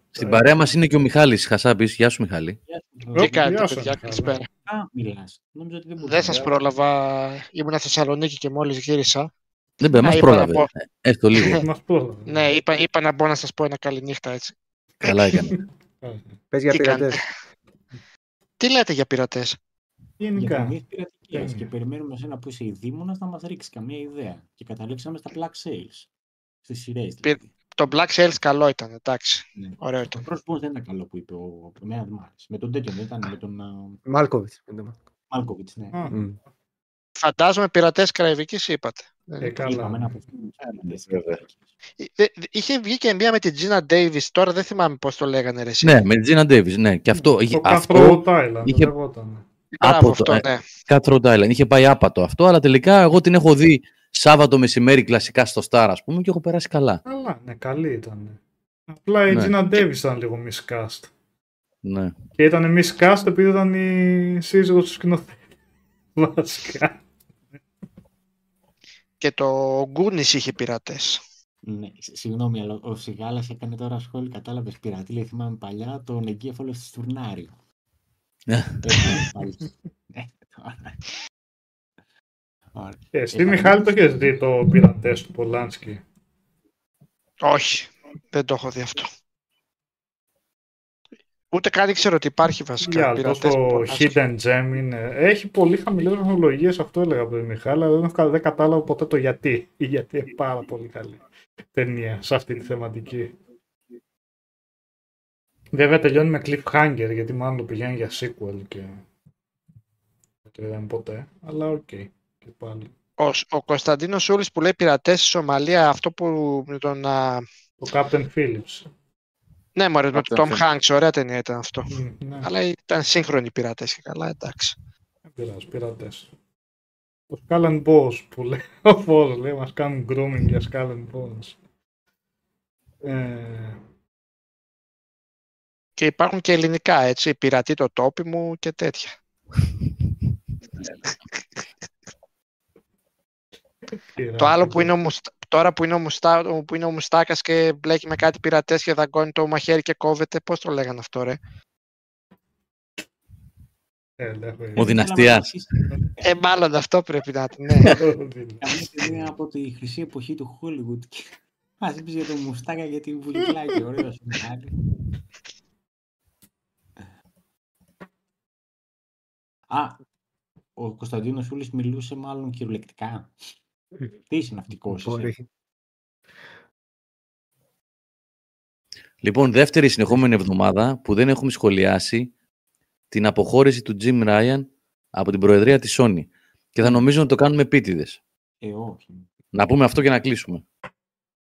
A: Στην παρέα μας είναι και ο Μιχάλης Χασάπης. Γεια σου Μιχάλη.
C: Γεια σου,
B: Ω,
C: Γιώργο.
F: Τι κάνετε,
B: γεια σου,
F: παιδιά,
B: Μιχάλη.
F: καλησπέρα.
C: Α, μιλάς. Νόμιζα ότι δεν μπορούσα.
F: Δεν σας πρόλαβα. Ήμουν Θεσσαλονίκη και μόλις γύρισα.
A: Δεν πρέπει,
F: Α,
A: μας
F: είπα να
A: πρόλαβε.
F: πω.
A: Ε, Έστω λίγο.
B: Μας πρόλαβε.
F: Ναι, είπα, είπα να μπω να σας πω ένα καληνύχτα έτσι.
A: Καλά έκανε.
D: Πες για
F: τι
D: πειρατές.
F: κάνετε. Τι λέτε για πειρατές;
B: Γενικά.
C: Για ταινίες πειρατικές
B: Ταινία.
C: και περιμένουμε εσένα που είσαι η Δήμονας να μας ρίξει καμία ιδέα. Και καταλήξαμε στα Black Sales. Στις σειρές
F: Πήρ-
C: δηλαδή.
F: Το Black Sales καλό ήταν, εντάξει.
C: Ναι.
F: Ωραίο
C: Το
F: ήταν.
C: πρόσωπο δεν ήταν καλό που είπε ο Εμένα δεν μ' άρεσε. Με τον τέτοιον δεν ήταν, με τον
D: Μάλκοβιτς.
C: Μάλκοβιτς, ναι.
B: Α,
F: Φαντάζομαι πειρατές Καραϊβικής είπατε. Δεν
B: Ε,
F: είναι.
B: καλά.
C: Είπαμε ένα από αυτούς.
E: Βέβαια.
F: Ε, δε- δε- Είχε βγει και μία με την Gina Davis, τώρα δεν θυμάμαι πώς το λέγανε ρε εσύ.
A: Ναι, με την Gina Davis, ναι. Και αυτό, είχε,
B: Το
A: αυτό
B: Cutthroat Island
A: είχε-
B: λεγόταν.
F: Μπράβο,
A: από
F: αυτό,
A: το- ε,
F: ναι.
A: Cutthroat Island. Είχε πάει άπατο αυτό, αλλά τελικά εγώ την έχω δει Σάββατο μεσημέρι κλασικά στο Star, ας πούμε, και έχω περάσει καλά.
B: Αλλά ναι, καλή ήταν. Απλά η
A: Ναι.
B: Gina Davis ήταν λίγο miscast.
A: Ναι.
B: Και ήταν miscast επειδή ήταν η σύζυγος του σκηνοθέτη. Βασικά.
F: Και το Goonies είχε πειρατές.
C: Ναι, σ- συγγνώμη, αλλά ο Σιγάλας έκανε τώρα σχόλιο, κατάλαβες πειρατή, λέει θυμάμαι παλιά τον εγκέφαλο στη Στουρνάριο.
A: Ναι.
C: Έκανε πάλι. Ναι, τώρα. Ωραία.
B: Και εσύ
C: Ε,
B: Μιχάλη το έχεις δει το πειρατές του Πολάνσκι;
F: Όχι, δεν το έχω δει αυτό. Ούτε καν ήξερα ότι υπάρχει βασικά
B: Για
F: πειρατές
B: το
F: που πολλά-
B: Hidden Gem είναι. Έχει πολύ χαμηλές βαθμολογίες, αυτό έλεγα από τον Μιχάλη, αλλά δεν, έχω- δεν κατάλαβα ποτέ το γιατί. Ή Γιατί είναι πάρα πολύ καλή ταινία σε αυτή τη θεματική. Βέβαια τελειώνει με cliffhanger, γιατί μάλλον το πηγαίνει για sequel και δεν το είδαμε ποτέ. Αλλά οκ. Και πάλι.
F: Ο, ο Κωνσταντίνος Σούλης που λέει πειρατές στη Σομαλία, αυτό που με τον... α,
B: Το Captain Phillips.
F: Ναι, μωρέ, με τον
E: Captain
F: Tom
E: Phillips.
F: Hanks, ωραία ταινία ήταν αυτό.
B: Μμ, ναι,
F: Αλλά ήταν σύγχρονοι πειρατές και καλά, εντάξει.
B: δεν πειράζει, πειρατές. Το Skull and Bones που λέει ο Φως, λέει, μας κάνουν grooming για Skull and Bones. Ε,
F: Και υπάρχουν και ελληνικά, έτσι, πειρατή το τόπι μου και τέτοια. Το άλλο που είναι ο Μουστα... τώρα που είναι ο, Μουστα... που είναι ο Μουστάκας και μπλέκει με κάτι πειρατές και δαγκώνει το μαχαίρι και κόβεται, πώς το λέγανε αυτό ρε;
B: Ε, δεν έχω
A: Ο
B: ιδέα.
A: δυναστιάς.
F: Ε, μάλλον αυτό πρέπει να είναι, ναι.
C: Καμία ταινία από τη χρυσή εποχή του Hollywood. Και μας είπες για τον Μουστάκα για την βουλικλάκη, ωραίος Μιχάλη. Α, ο Κωνσταντίνος Σούλης μιλούσε μάλλον κυριολεκτικά. Τι είσαι ναυτικός είσαι.
D: Μπορεί.
A: Λοιπόν, δεύτερη συνεχόμενη εβδομάδα που δεν έχουμε σχολιάσει την αποχώρηση του Jim Ryan από την προεδρία της Sony. Και θα νομίζω να το κάνουμε επίτηδες.
C: Ε, όχι.
A: Να πούμε αυτό και να κλείσουμε.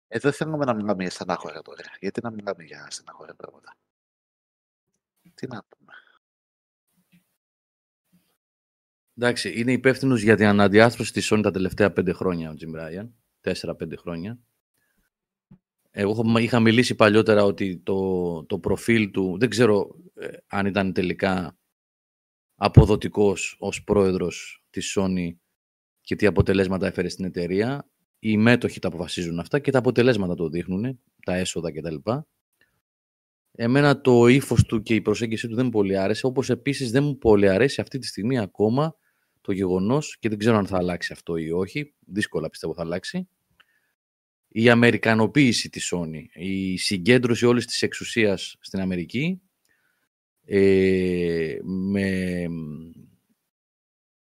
E: Ε, δεν θέλουμε να μιλάμε για στενάχωρα τώρα. Γιατί να μιλάμε για στενάχωρα πράγματα; Τι να πούμε.
A: Εντάξει, είναι υπεύθυνος για την αναδιάρθρωση της Sony τα τελευταία πέντε χρόνια ο Jim Ryan. Τέσσερα-πέντε χρόνια. Εγώ έχω- είχα μιλήσει παλιότερα ότι το, το προφίλ του, δεν ξέρω ε, αν ήταν τελικά αποδοτικός ως πρόεδρος της Sony και τι αποτελέσματα έφερε στην εταιρεία. Οι μέτοχοι τα αποφασίζουν αυτά και τα αποτελέσματα το δείχνουν, τα έσοδα κτλ. Εμένα το ύφος του και η προσέγγιση του δεν μου πολύ άρεσε, όπως επίσης δεν μου πολύ αρέσει αυτή τη στιγμή ακόμα το γεγονός και δεν ξέρω αν θα αλλάξει αυτό ή όχι, δύσκολα πιστεύω θα αλλάξει, η αμερικανοποίηση της Sony, η συγκέντρωση όλης της εξουσίας στην Αμερική ε, με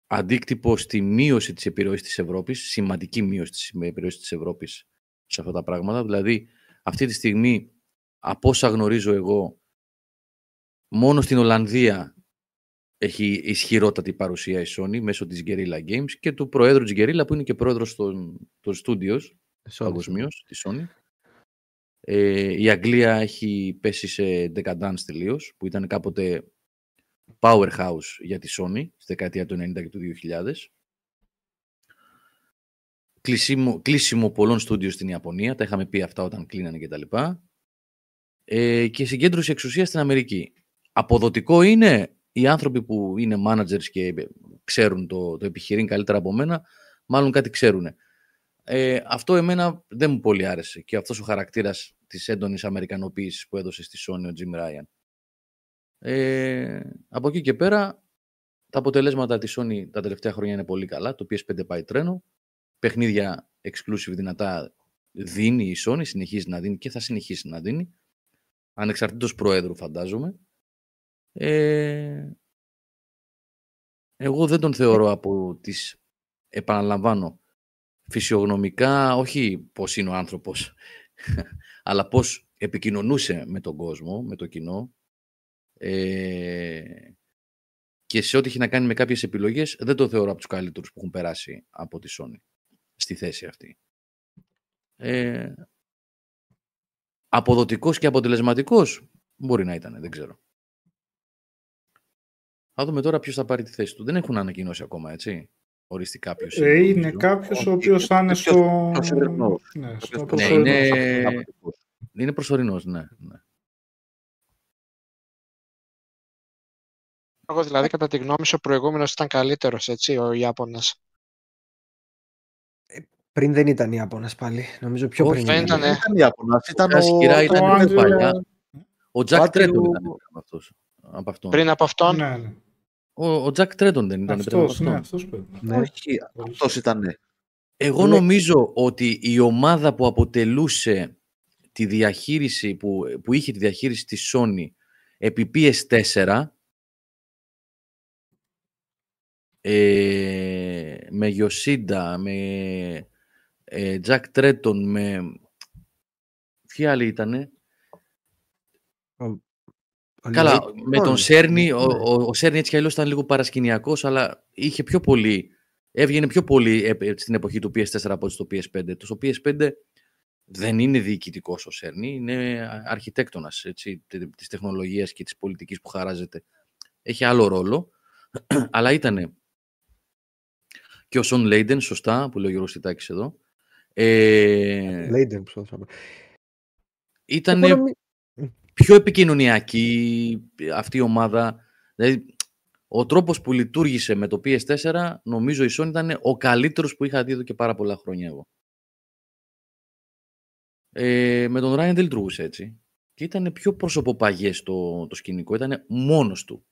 A: αντίκτυπο στη μείωση της επιρροής της Ευρώπης, σημαντική μείωση της επιρροής της Ευρώπης σε αυτά τα πράγματα. Δηλαδή, αυτή τη στιγμή, από όσα γνωρίζω εγώ, μόνο στην Ολλανδία έχει ισχυρότατη παρουσία η Sony μέσω της Guerrilla Games και του προέδρου της Guerrilla που είναι και πρόεδρος των, των studios παγκοσμίως της Sony. Ε, η Αγγλία έχει πέσει σε decadence τελείως, που ήταν κάποτε powerhouse για τη Sony στη δεκαετία του 90 και του 2000. Κλείσιμο, κλείσιμο πολλών στούντιο στην Ιαπωνία, τα είχαμε πει αυτά όταν κλείνανε κτλ. Ε, και συγκέντρωση εξουσίας στην Αμερική. Αποδοτικό είναι; Οι άνθρωποι που είναι managers και ξέρουν το, το επιχειρήν καλύτερα από μένα, μάλλον κάτι ξέρουν. Ε, αυτό εμένα δεν μου πολύ άρεσε και αυτός ο χαρακτήρας της έντονης αμερικανοποίησης που έδωσε στη Sony ο Jim Ryan. Ε, από εκεί και πέρα τα αποτελέσματα της Sony τα τελευταία χρόνια είναι πολύ καλά. Το PS5 πάει τρένο. Παιχνίδια exclusive δυνατά δίνει η Sony, συνεχίζει να δίνει και θα συνεχίσει να δίνει. Ανεξαρτήτως προέδρου φαντάζομαι. Ε, εγώ δεν τον θεωρώ από τις, επαναλαμβάνω, φυσιογνωμικά, όχι πώς είναι ο άνθρωπος, αλλά πώς επικοινωνούσε με τον κόσμο, με το κοινό ε, και σε ό,τι έχει να κάνει με κάποιες επιλογές δεν το θεωρώ από τους καλύτερους που έχουν περάσει από τη Sony στη θέση αυτή. Ε, αποδοτικός και αποτελεσματικός μπορεί να ήταν, δεν ξέρω. Θα δούμε τώρα ποιος θα πάρει τη θέση του. Δεν έχουν ανακοινώσει ακόμα, έτσι. Οριστικά ποιος
B: ε, είναι. είναι κάποιος ο οποίος θα είναι στο.
A: Ναι, στο ναι, είναι... είναι προσωρινός, ναι. ναι.
F: Εγώ δηλαδή κατά τη γνώμη σου ο προηγούμενος ήταν καλύτερος, έτσι, ο Ιάπωνας;
D: Ε, πριν δεν ήταν Ιάπωνας πάλι, νομίζω πιο πριν.
F: Δεν ήταν, ήταν
E: Ιάπωνας, ήταν ο...
A: ήταν ο Τζακ Τρέντον ήταν από αυτόν.
F: Πριν από αυτόν;
B: Ναι, ναι.
A: Ο, ο Τζακ Τρέντον δεν ήταν
B: αυτός, πριν από αυτόν. Ναι, αυτός πρέπει.
E: Ναι. Όχι, αυτός ήταν. Ναι.
A: Εγώ νομίζω ότι η ομάδα που αποτελούσε τη διαχείριση, που, που είχε τη διαχείριση της Sony επί PS4 ες, με Γιωσίντα, με ε, Jack Τρέτον, με... Ποιοι άλλοι ήτανε; Καλά, με τον Σέρνη, ο, ναι. ο, ο Σέρνη έτσι κι αλλιώς ήταν λίγο παρασκηνιακός, αλλά είχε πιο πολύ, έβγαινε πιο πολύ ε, στην εποχή του PS4 από στο PS5. Το στο PS5 δεν είναι διοικητικός ο Σέρνη, είναι αρχιτέκτονας έτσι, της τεχνολογίας και της πολιτικής που χαράζεται. Έχει άλλο ρόλο, αλλά ήταν και ο Σον Λέιντεν, σωστά, που λέει ο Γιώργος Τιτάκης εδώ.
D: Ε, Λέιντεν,
A: Ήταν πιο επικοινωνιακή αυτή η ομάδα. Δηλαδή, ο τρόπος που λειτουργήσε με το PS4, νομίζω η Sony ήταν ο καλύτερος που είχα δει εδώ και πάρα πολλά χρόνια εγώ. Ε, με τον Ryan δεν λειτουργούσε έτσι. Και ήταν πιο προσωποπαγές το, το σκηνικό, ήταν μόνος του.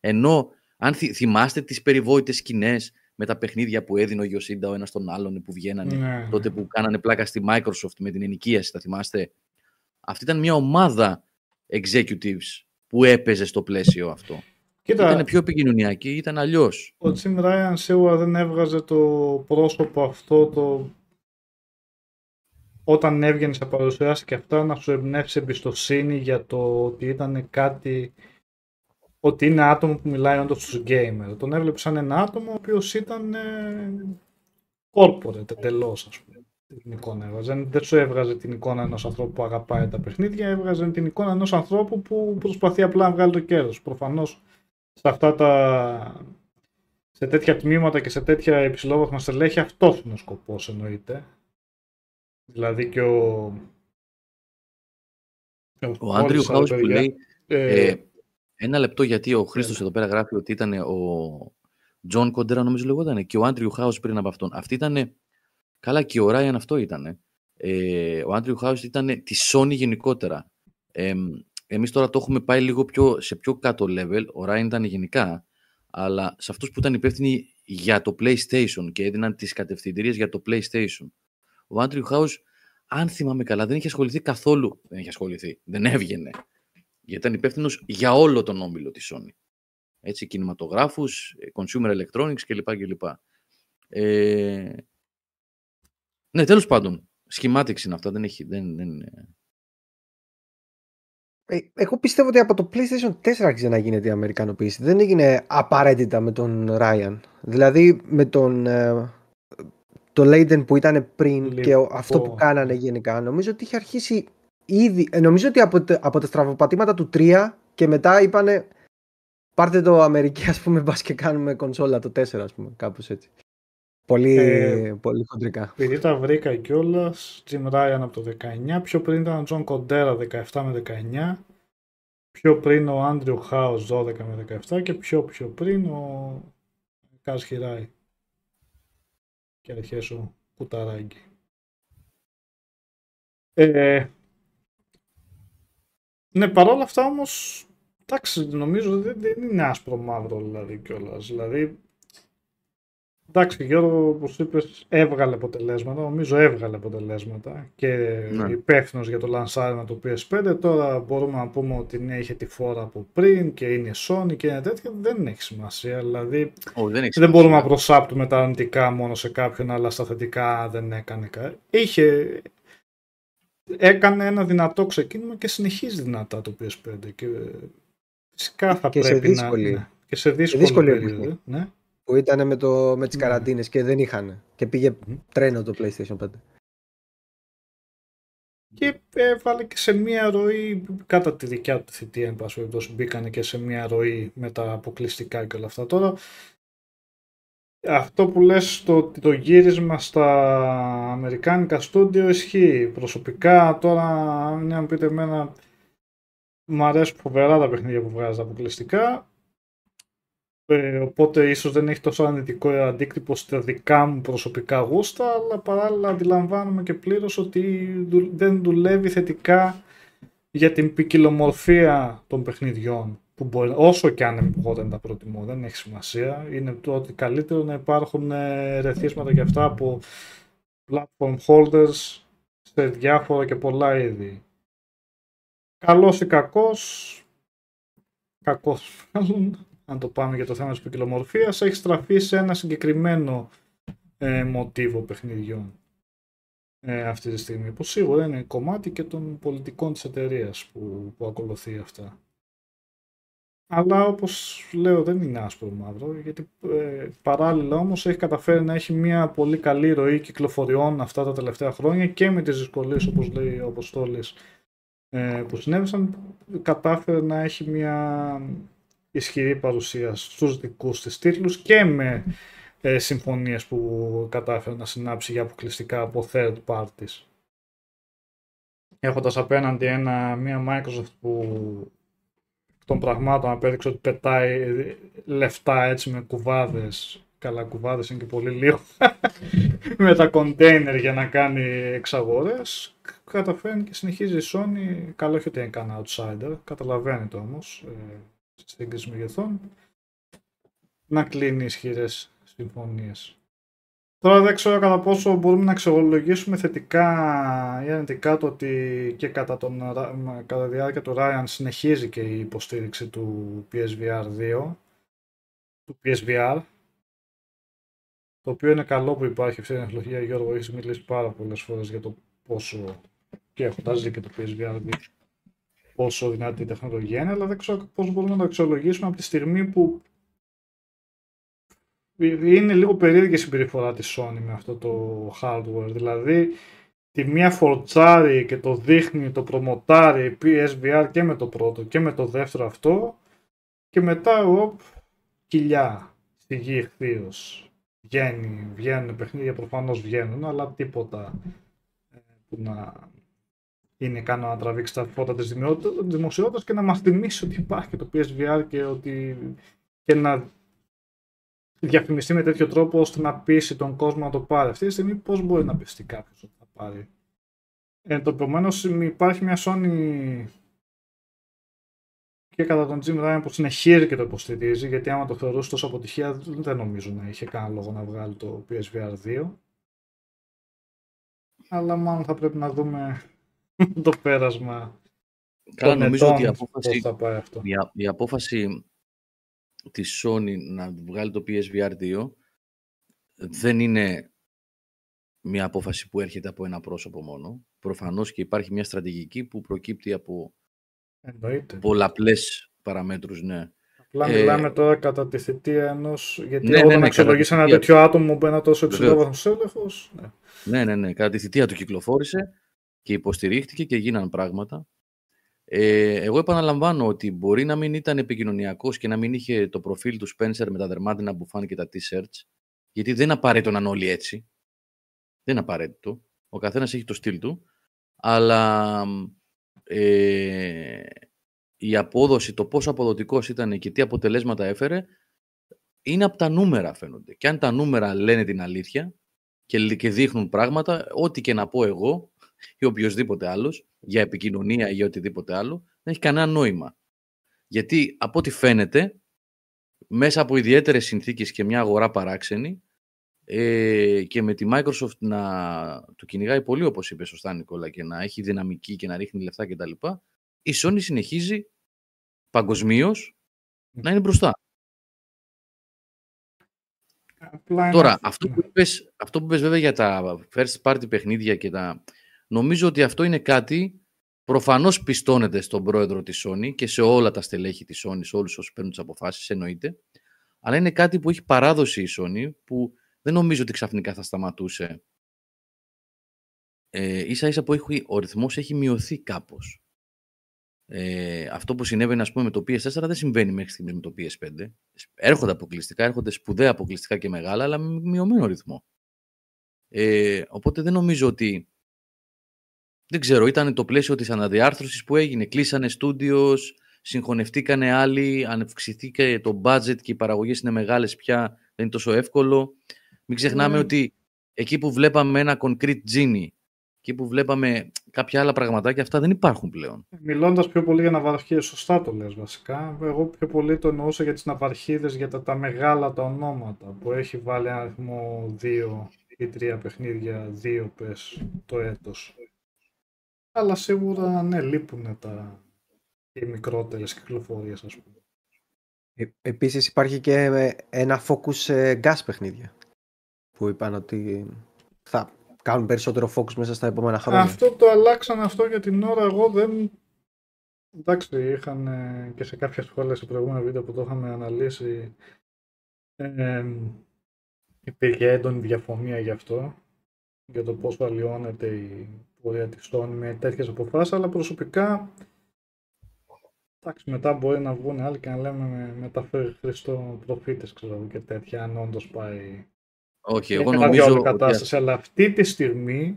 A: Ενώ, αν θυμάστε τις περιβόητες σκηνές με τα παιχνίδια που έδινε ο Γιωσίντα ο ένας τον άλλον που βγαίνανε. Ναι. Τότε που κάνανε πλάκα στη Microsoft με την ενοικίαση, τα θυμάστε; Αυτή ήταν μια ομάδα executives που έπαιζε στο πλαίσιο αυτό. Κοίτα, ήταν πιο επικοινωνιακή, ήταν αλλιώς.
B: Ο Τζιμ Ράιαν σίγουρα δεν έβγαζε το πρόσωπο αυτό το όταν έβγαινε σε παρουσιάσει και αυτά να σου εμπνεύσει εμπιστοσύνη για το ότι ήταν κάτι ότι είναι άτομο που μιλάει όντως στους gamer. Τον έβλεπε σαν ένα άτομο ο οποίος ήταν ε, corporate εντελώς, ας πούμε. Την εικόνα έβγαζε. Δεν σου έβγαζε την εικόνα ενός ανθρώπου που αγαπάει τα παιχνίδια, έβγαζε την εικόνα ενός ανθρώπου που προσπαθεί απλά να βγάλει το κέρδος. Προφανώς σε αυτά τα. σε τέτοια τμήματα και σε τέτοια υψηλόβαθμα στελέχη αυτός είναι ο σκοπός εννοείται. Δηλαδή και ο.
A: Ο, Άντριου Χάους που λέει. Ε, ε, ένα λεπτό γιατί ο Χρήστος εδώ πέρα γράφει ότι ήταν ο Τζον Κοντέρα, νομίζω λέγονταν, και ο Άντριου Χάου πριν από αυτόν. Αυτή ήταν. Καλά, και ο Ράιαν αυτό ήταν. Ε, ο Άντριου Χάου ήταν τη Sony γενικότερα. Ε, Εμείς τώρα το έχουμε πάει λίγο πιο, σε πιο κάτω level. Ο Ράιαν ήταν γενικά. Αλλά σε αυτούς που ήταν υπεύθυνοι για το PlayStation και έδιναν τις κατευθυντήριες για το PlayStation. Ο Άντριου Χάου, αν θυμάμαι καλά, δεν είχε ασχοληθεί καθόλου. Δεν είχε ασχοληθεί. Δεν έβγαινε γιατί ήταν υπεύθυνος για όλο τον όμιλο της Sony. Έτσι, κινηματογράφους, ε, consumer electronics κλπ. κλπ. Ε... Ναι, τέλος πάντων, schematics είναι αυτά, δεν έχει... Δεν, δεν...
D: Ε, εγώ πιστεύω ότι από το PlayStation 4 άρχισε να γίνεται η Αμερικανοποίηση. Δεν έγινε απαραίτητα με τον Ryan. Δηλαδή με τον ε, το Leiden που ήταν πριν και αυτό που κάνανε γενικά. Νομίζω ότι είχε αρχίσει ήδη, ε, νομίζω ότι από, από τα στραβοπατήματα του 3 και μετά είπανε πάρτε το Αμερική ας πούμε μπας και κάνουμε κονσόλα το 4 ας πούμε κάπως έτσι. Πολύ, ε, πολύ χοντρικά.
B: Επειδή τα βρήκα κιόλας, Jim Ryan από το 19, πιο πριν ήταν ο John Κοντέρα 17 με 19, πιο πριν ο Andrew House 12 με 17 και πιο πιο πριν ο Κάζ Χιράι. Και αρχές ο Κουταράκη. Ε, ναι, παρόλα αυτά όμως. Εντάξει, νομίζω δεν, δεν είναι άσπρο μαύρο δηλαδή κιόλας. Δηλαδή. Εντάξει, Γιώργο, όπως είπες, έβγαλε αποτελέσματα. Νομίζω έβγαλε αποτελέσματα και ναι. υπεύθυνος για το λανσάρισμα του PS5. Τώρα μπορούμε να πούμε ότι ναι, είχε τη φόρα από πριν και είναι Sony και είναι τέτοια. Δεν έχει σημασία. Δηλαδή,
A: δεν,
B: δεν μπορούμε να προσάπτουμε τα αρνητικά μόνο σε κάποιον, αλλά στα θετικά δεν έκανε κάτι. Είχε, έκανε ένα δυνατό ξεκίνημα και συνεχίζει δυνατά το PS5. Και φυσικά θα
D: και
B: πρέπει
D: σε δύσκολη,
B: να. Και σε δύσκολη, δύσκολη περίοδο. Ναι
D: που ήταν με, το, με τις ναι. καραντίνες και δεν είχαν. Και πήγε τρένο το PlayStation 5.
B: Και έβαλε και σε μία ροή, κατά τη δικιά του θητεία, εν πάση περιπτώσει, μπήκαν και σε μία ροή με τα αποκλειστικά και όλα αυτά. Τώρα, αυτό που λες το, το γύρισμα στα αμερικάνικα στούντιο ισχύει. Προσωπικά τώρα, αν πείτε εμένα, μου αρέσουν φοβερά τα παιχνίδια που βγάζει αποκλειστικά. Ε, οπότε ίσως δεν έχει τόσο αρνητικό αντίκτυπο στα δικά μου προσωπικά γούστα, αλλά παράλληλα αντιλαμβάνομαι και πλήρως ότι δεν δουλεύει θετικά για την ποικιλομορφία των παιχνιδιών. Που μπορεί, όσο και αν εγώ δεν τα προτιμώ, δεν έχει σημασία. Είναι το ότι καλύτερο να υπάρχουν ε, ρεθίσματα και αυτά από platform holders σε διάφορα και πολλά είδη. Καλός ή κακός, κακός μάλλον, αν το πάμε για το θέμα της ποικιλομορφίας, έχει στραφεί σε ένα συγκεκριμένο ε, μοτίβο παιχνιδιών ε, αυτή τη στιγμή, που σίγουρα είναι κομμάτι και των πολιτικών της εταιρείας που, που ακολουθεί αυτά. Αλλά όπως λέω δεν είναι άσπρο μαύρο, γιατί ε, παράλληλα όμως έχει καταφέρει να έχει μια πολύ καλή ροή κυκλοφοριών αυτά τα τελευταία χρόνια και με τις δυσκολίες όπως λέει ο Αποστόλης ε, που συνέβησαν, κατάφερε να έχει μια ισχυρή παρουσία στους δικούς της τίτλους και με ε, συμφωνίες που κατάφερε να συνάψει για αποκλειστικά από third parties. Έχοντας απέναντι ένα, μια Microsoft που των πραγμάτων απέδειξε ότι πετάει λεφτά έτσι με κουβάδες καλά κουβάδες είναι και πολύ λίγο με τα container για να κάνει εξαγορές καταφέρνει και συνεχίζει η Sony καλό όχι ότι είναι κανένα outsider καταλαβαίνετε όμως ε, σύγκριση μεγεθών να κλείνει ισχυρές συμφωνίες. Τώρα δεν ξέρω κατά πόσο μπορούμε να αξιολογήσουμε θετικά ή αρνητικά το ότι και κατά, τον, κατά τη διάρκεια του Ryan συνεχίζει και η υποστήριξη του PSVR 2, του PSVR, το οποίο είναι καλό που υπάρχει αυτή η τεχνολογία. Γιώργο, έχεις μιλήσει πάρα πολλές φορές για το πόσο και έχοντα δει και το PSVR 2 πόσο δυνατή η τεχνολογία είναι, αλλά δεν ξέρω πώς μπορούμε να το αξιολογήσουμε από τη στιγμή που είναι λίγο περίεργη η συμπεριφορά της Sony με αυτό το hardware. Δηλαδή, τη μία φορτσάρει και το δείχνει, το προμοτάρει PSVR και με το πρώτο και με το δεύτερο αυτό και μετά, οπ, κοιλιά στη γη εχθείως. Βγαίνει, βγαίνουν παιχνίδια, προφανώς βγαίνουν, αλλά τίποτα ε, που να είναι ικανό να τραβήξει τα φώτα της δημοσιότητας και να μας θυμίσει ότι υπάρχει και το PSVR και, ότι, και να διαφημιστεί με τέτοιο τρόπο ώστε να πείσει τον κόσμο να το πάρει. Αυτή τη στιγμή πώς μπορεί να πιστεί κάποιος ότι θα πάρει. Ε, το επομένως υπάρχει μια Sony και κατά τον Jim Ryan που συνεχίζει και το υποστηρίζει γιατί άμα το θεωρούσε τόσο αποτυχία δεν νομίζω να είχε κανένα λόγο να βγάλει το PSVR 2 αλλά μάλλον θα πρέπει να δούμε το πέρασμα.
A: Καλά, νομίζω ότι η απόφαση, θα πάει αυτό. Η, η απόφαση της Sony να βγάλει το PSVR 2 δεν είναι μια απόφαση που έρχεται από ένα πρόσωπο μόνο. Προφανώς και υπάρχει μια στρατηγική που προκύπτει από
B: Εννοείται.
A: πολλαπλές παραμέτρους, ναι.
B: Απλά ε, μιλάμε τώρα κατά τη θητεία ενό. Γιατί ναι, όταν ναι, ναι, αξιολογήσει ένα τέτοιο άτομο που ένα τόσο υψηλό βαθμό έλεγχος.
A: Ναι. ναι, ναι, ναι. Κατά τη θητεία του κυκλοφόρησε και υποστηρίχτηκε και γίναν πράγματα. Ε, εγώ επαναλαμβάνω ότι μπορεί να μην ήταν επικοινωνιακός και να μην είχε το προφίλ του Spencer με τα δερμάτινα μπουφάν και τα t-shirts, γιατί δεν απαραίτητο να είναι όλοι έτσι. Δεν είναι απαραίτητο. Ο καθένας έχει το στυλ του. Αλλά ε, η απόδοση, το πόσο αποδοτικός ήταν και τι αποτελέσματα έφερε, είναι από τα νούμερα φαίνονται. Και αν τα νούμερα λένε την αλήθεια και, και δείχνουν πράγματα, ό,τι και να πω εγώ, ή οποιοδήποτε άλλος για επικοινωνία ή για οτιδήποτε άλλο, δεν έχει κανένα νόημα. Γιατί από ό,τι φαίνεται, μέσα από ιδιαίτερες συνθήκες και μια αγορά παράξενη, ε, και με τη Microsoft να το κυνηγάει πολύ, όπως είπε σωστά Νικόλα, και να έχει δυναμική και να ρίχνει λεφτά κτλ. Η Sony συνεχίζει παγκοσμίως να είναι μπροστά. Τώρα, αυτό που, είπες, αυτό που είπες βέβαια για τα first party παιχνίδια και τα... Νομίζω ότι αυτό είναι κάτι προφανώς πιστώνεται στον πρόεδρο της Sony και σε όλα τα στελέχη της Sony, σε όλους όσους παίρνουν τις αποφάσεις, εννοείται. Αλλά είναι κάτι που έχει παράδοση η Sony, που δεν νομίζω ότι ξαφνικά θα σταματούσε. Ε, ίσα ίσα που έχει, ο ρυθμός έχει μειωθεί κάπως. Ε, αυτό που συνέβαινε ας πούμε, με το PS4 δεν συμβαίνει μέχρι στιγμής με το PS5. Έρχονται αποκλειστικά, έρχονται σπουδαία αποκλειστικά και μεγάλα, αλλά με μειωμένο ρυθμό. Ε, οπότε δεν νομίζω ότι... Δεν ξέρω, ήταν το πλαίσιο της αναδιάρθρωσης που έγινε. Κλείσανε στούντιος, συγχωνευτήκανε άλλοι, αυξηθήκε το budget και οι παραγωγές είναι μεγάλες πια, δεν είναι τόσο εύκολο. Μην ξεχνάμε ναι. ότι εκεί που βλέπαμε ένα concrete genie, εκεί που βλέπαμε κάποια άλλα πραγματάκια, αυτά δεν υπάρχουν πλέον.
B: Μιλώντας πιο πολύ για ναυαρχίδε, σωστά το λες βασικά. Εγώ πιο πολύ το εννοούσα για τις ναυαρχίδες, για τα, τα μεγάλα τα ονόματα που έχει βάλει ένα αριθμό δύο ή τρία παιχνίδια, δύο πες το έτος. Αλλά σίγουρα ναι, λείπουν τα οι μικρότερες κυκλοφορίες, ας πούμε.
D: Ε, επίσης υπάρχει και ένα focus σε gas παιχνίδια που είπαν ότι θα κάνουν περισσότερο focus μέσα στα επόμενα χρόνια.
B: Αυτό το αλλάξαν αυτό για την ώρα. Εγώ δεν. Εντάξει, είχαν και σε κάποια σχόλια σε προηγούμενα βίντεο που το είχαμε αναλύσει. Ε, υπήρχε έντονη διαφωνία γι' αυτό. Για το πώς αλλοιώνεται η πορεία της Sony με τέτοιες αποφάσεις. Αλλά προσωπικά Εντάξει, μετά μπορεί να βγουν άλλοι και να λέμε μεταφέρει Χριστό προφήτες ξέρω και τέτοια, αν όντως πάει
A: όχι, εγώ νομίζω.
B: κατάσταση, αλλά αυτή τη στιγμή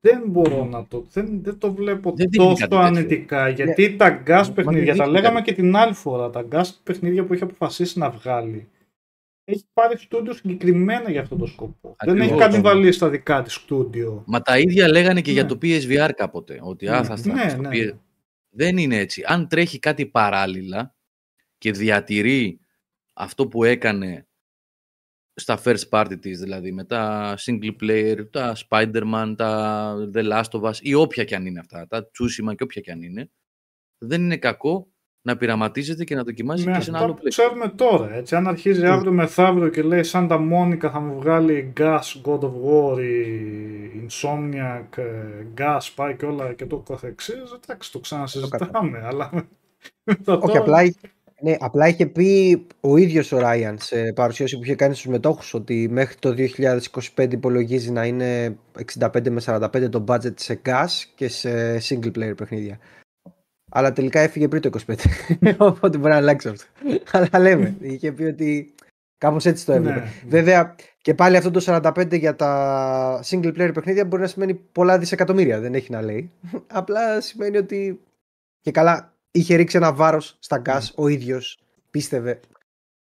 B: δεν μπορώ να το. Δεν, δεν το βλέπω δεν τόσο ανετικά. Γιατί yeah. τα gas παιχνίδια, τα λέγαμε και την άλλη φορά, τα gas παιχνίδια που έχει αποφασίσει να βγάλει, έχει πάρει στούντιο συγκεκριμένα για αυτό το σκοπό. δεν έχει κάτι βάλει στα δικά της στούντιο.
A: Μα τα ίδια λέγανε και για ναι. το PSVR κάποτε. Ότι ναι, θα ναι, ναι. Δεν είναι έτσι. Αν τρέχει κάτι παράλληλα και διατηρεί αυτό που έκανε στα first party της, δηλαδή με τα single player, τα Spider-Man, τα The Last of Us ή όποια και αν είναι αυτά, τα Tsushima και όποια και αν είναι, δεν είναι κακό να πειραματίζεται και να δοκιμάζει και σε ένα άλλο
B: πλαίσιο. ξέρουμε τώρα, έτσι, αν αρχίζει mm. αύριο μεθαύριο και λέει Santa Monica θα μου βγάλει Gas, God of War, η Insomniac, Gas, πάει και όλα και το καθεξής, εντάξει, το ξανασυζητάμε, αλλά...
D: Όχι, απλά ναι, απλά είχε πει ο ίδιος ο Ράιαν σε παρουσίαση που είχε κάνει στους μετόχους ότι μέχρι το 2025 υπολογίζει να είναι 65 με 45 το budget σε gas και σε single player παιχνίδια. Αλλά τελικά έφυγε πριν το 25. Οπότε μπορεί να αλλάξει αυτό. Αλλά λέμε, είχε πει ότι κάπως έτσι το έβλεπε. Ναι. Βέβαια, και πάλι αυτό το 45 για τα single player παιχνίδια μπορεί να σημαίνει πολλά δισεκατομμύρια. Δεν έχει να λέει. Απλά σημαίνει ότι. Και καλά, είχε ρίξει ένα βάρος στα gas ο ίδιος. Πίστευε.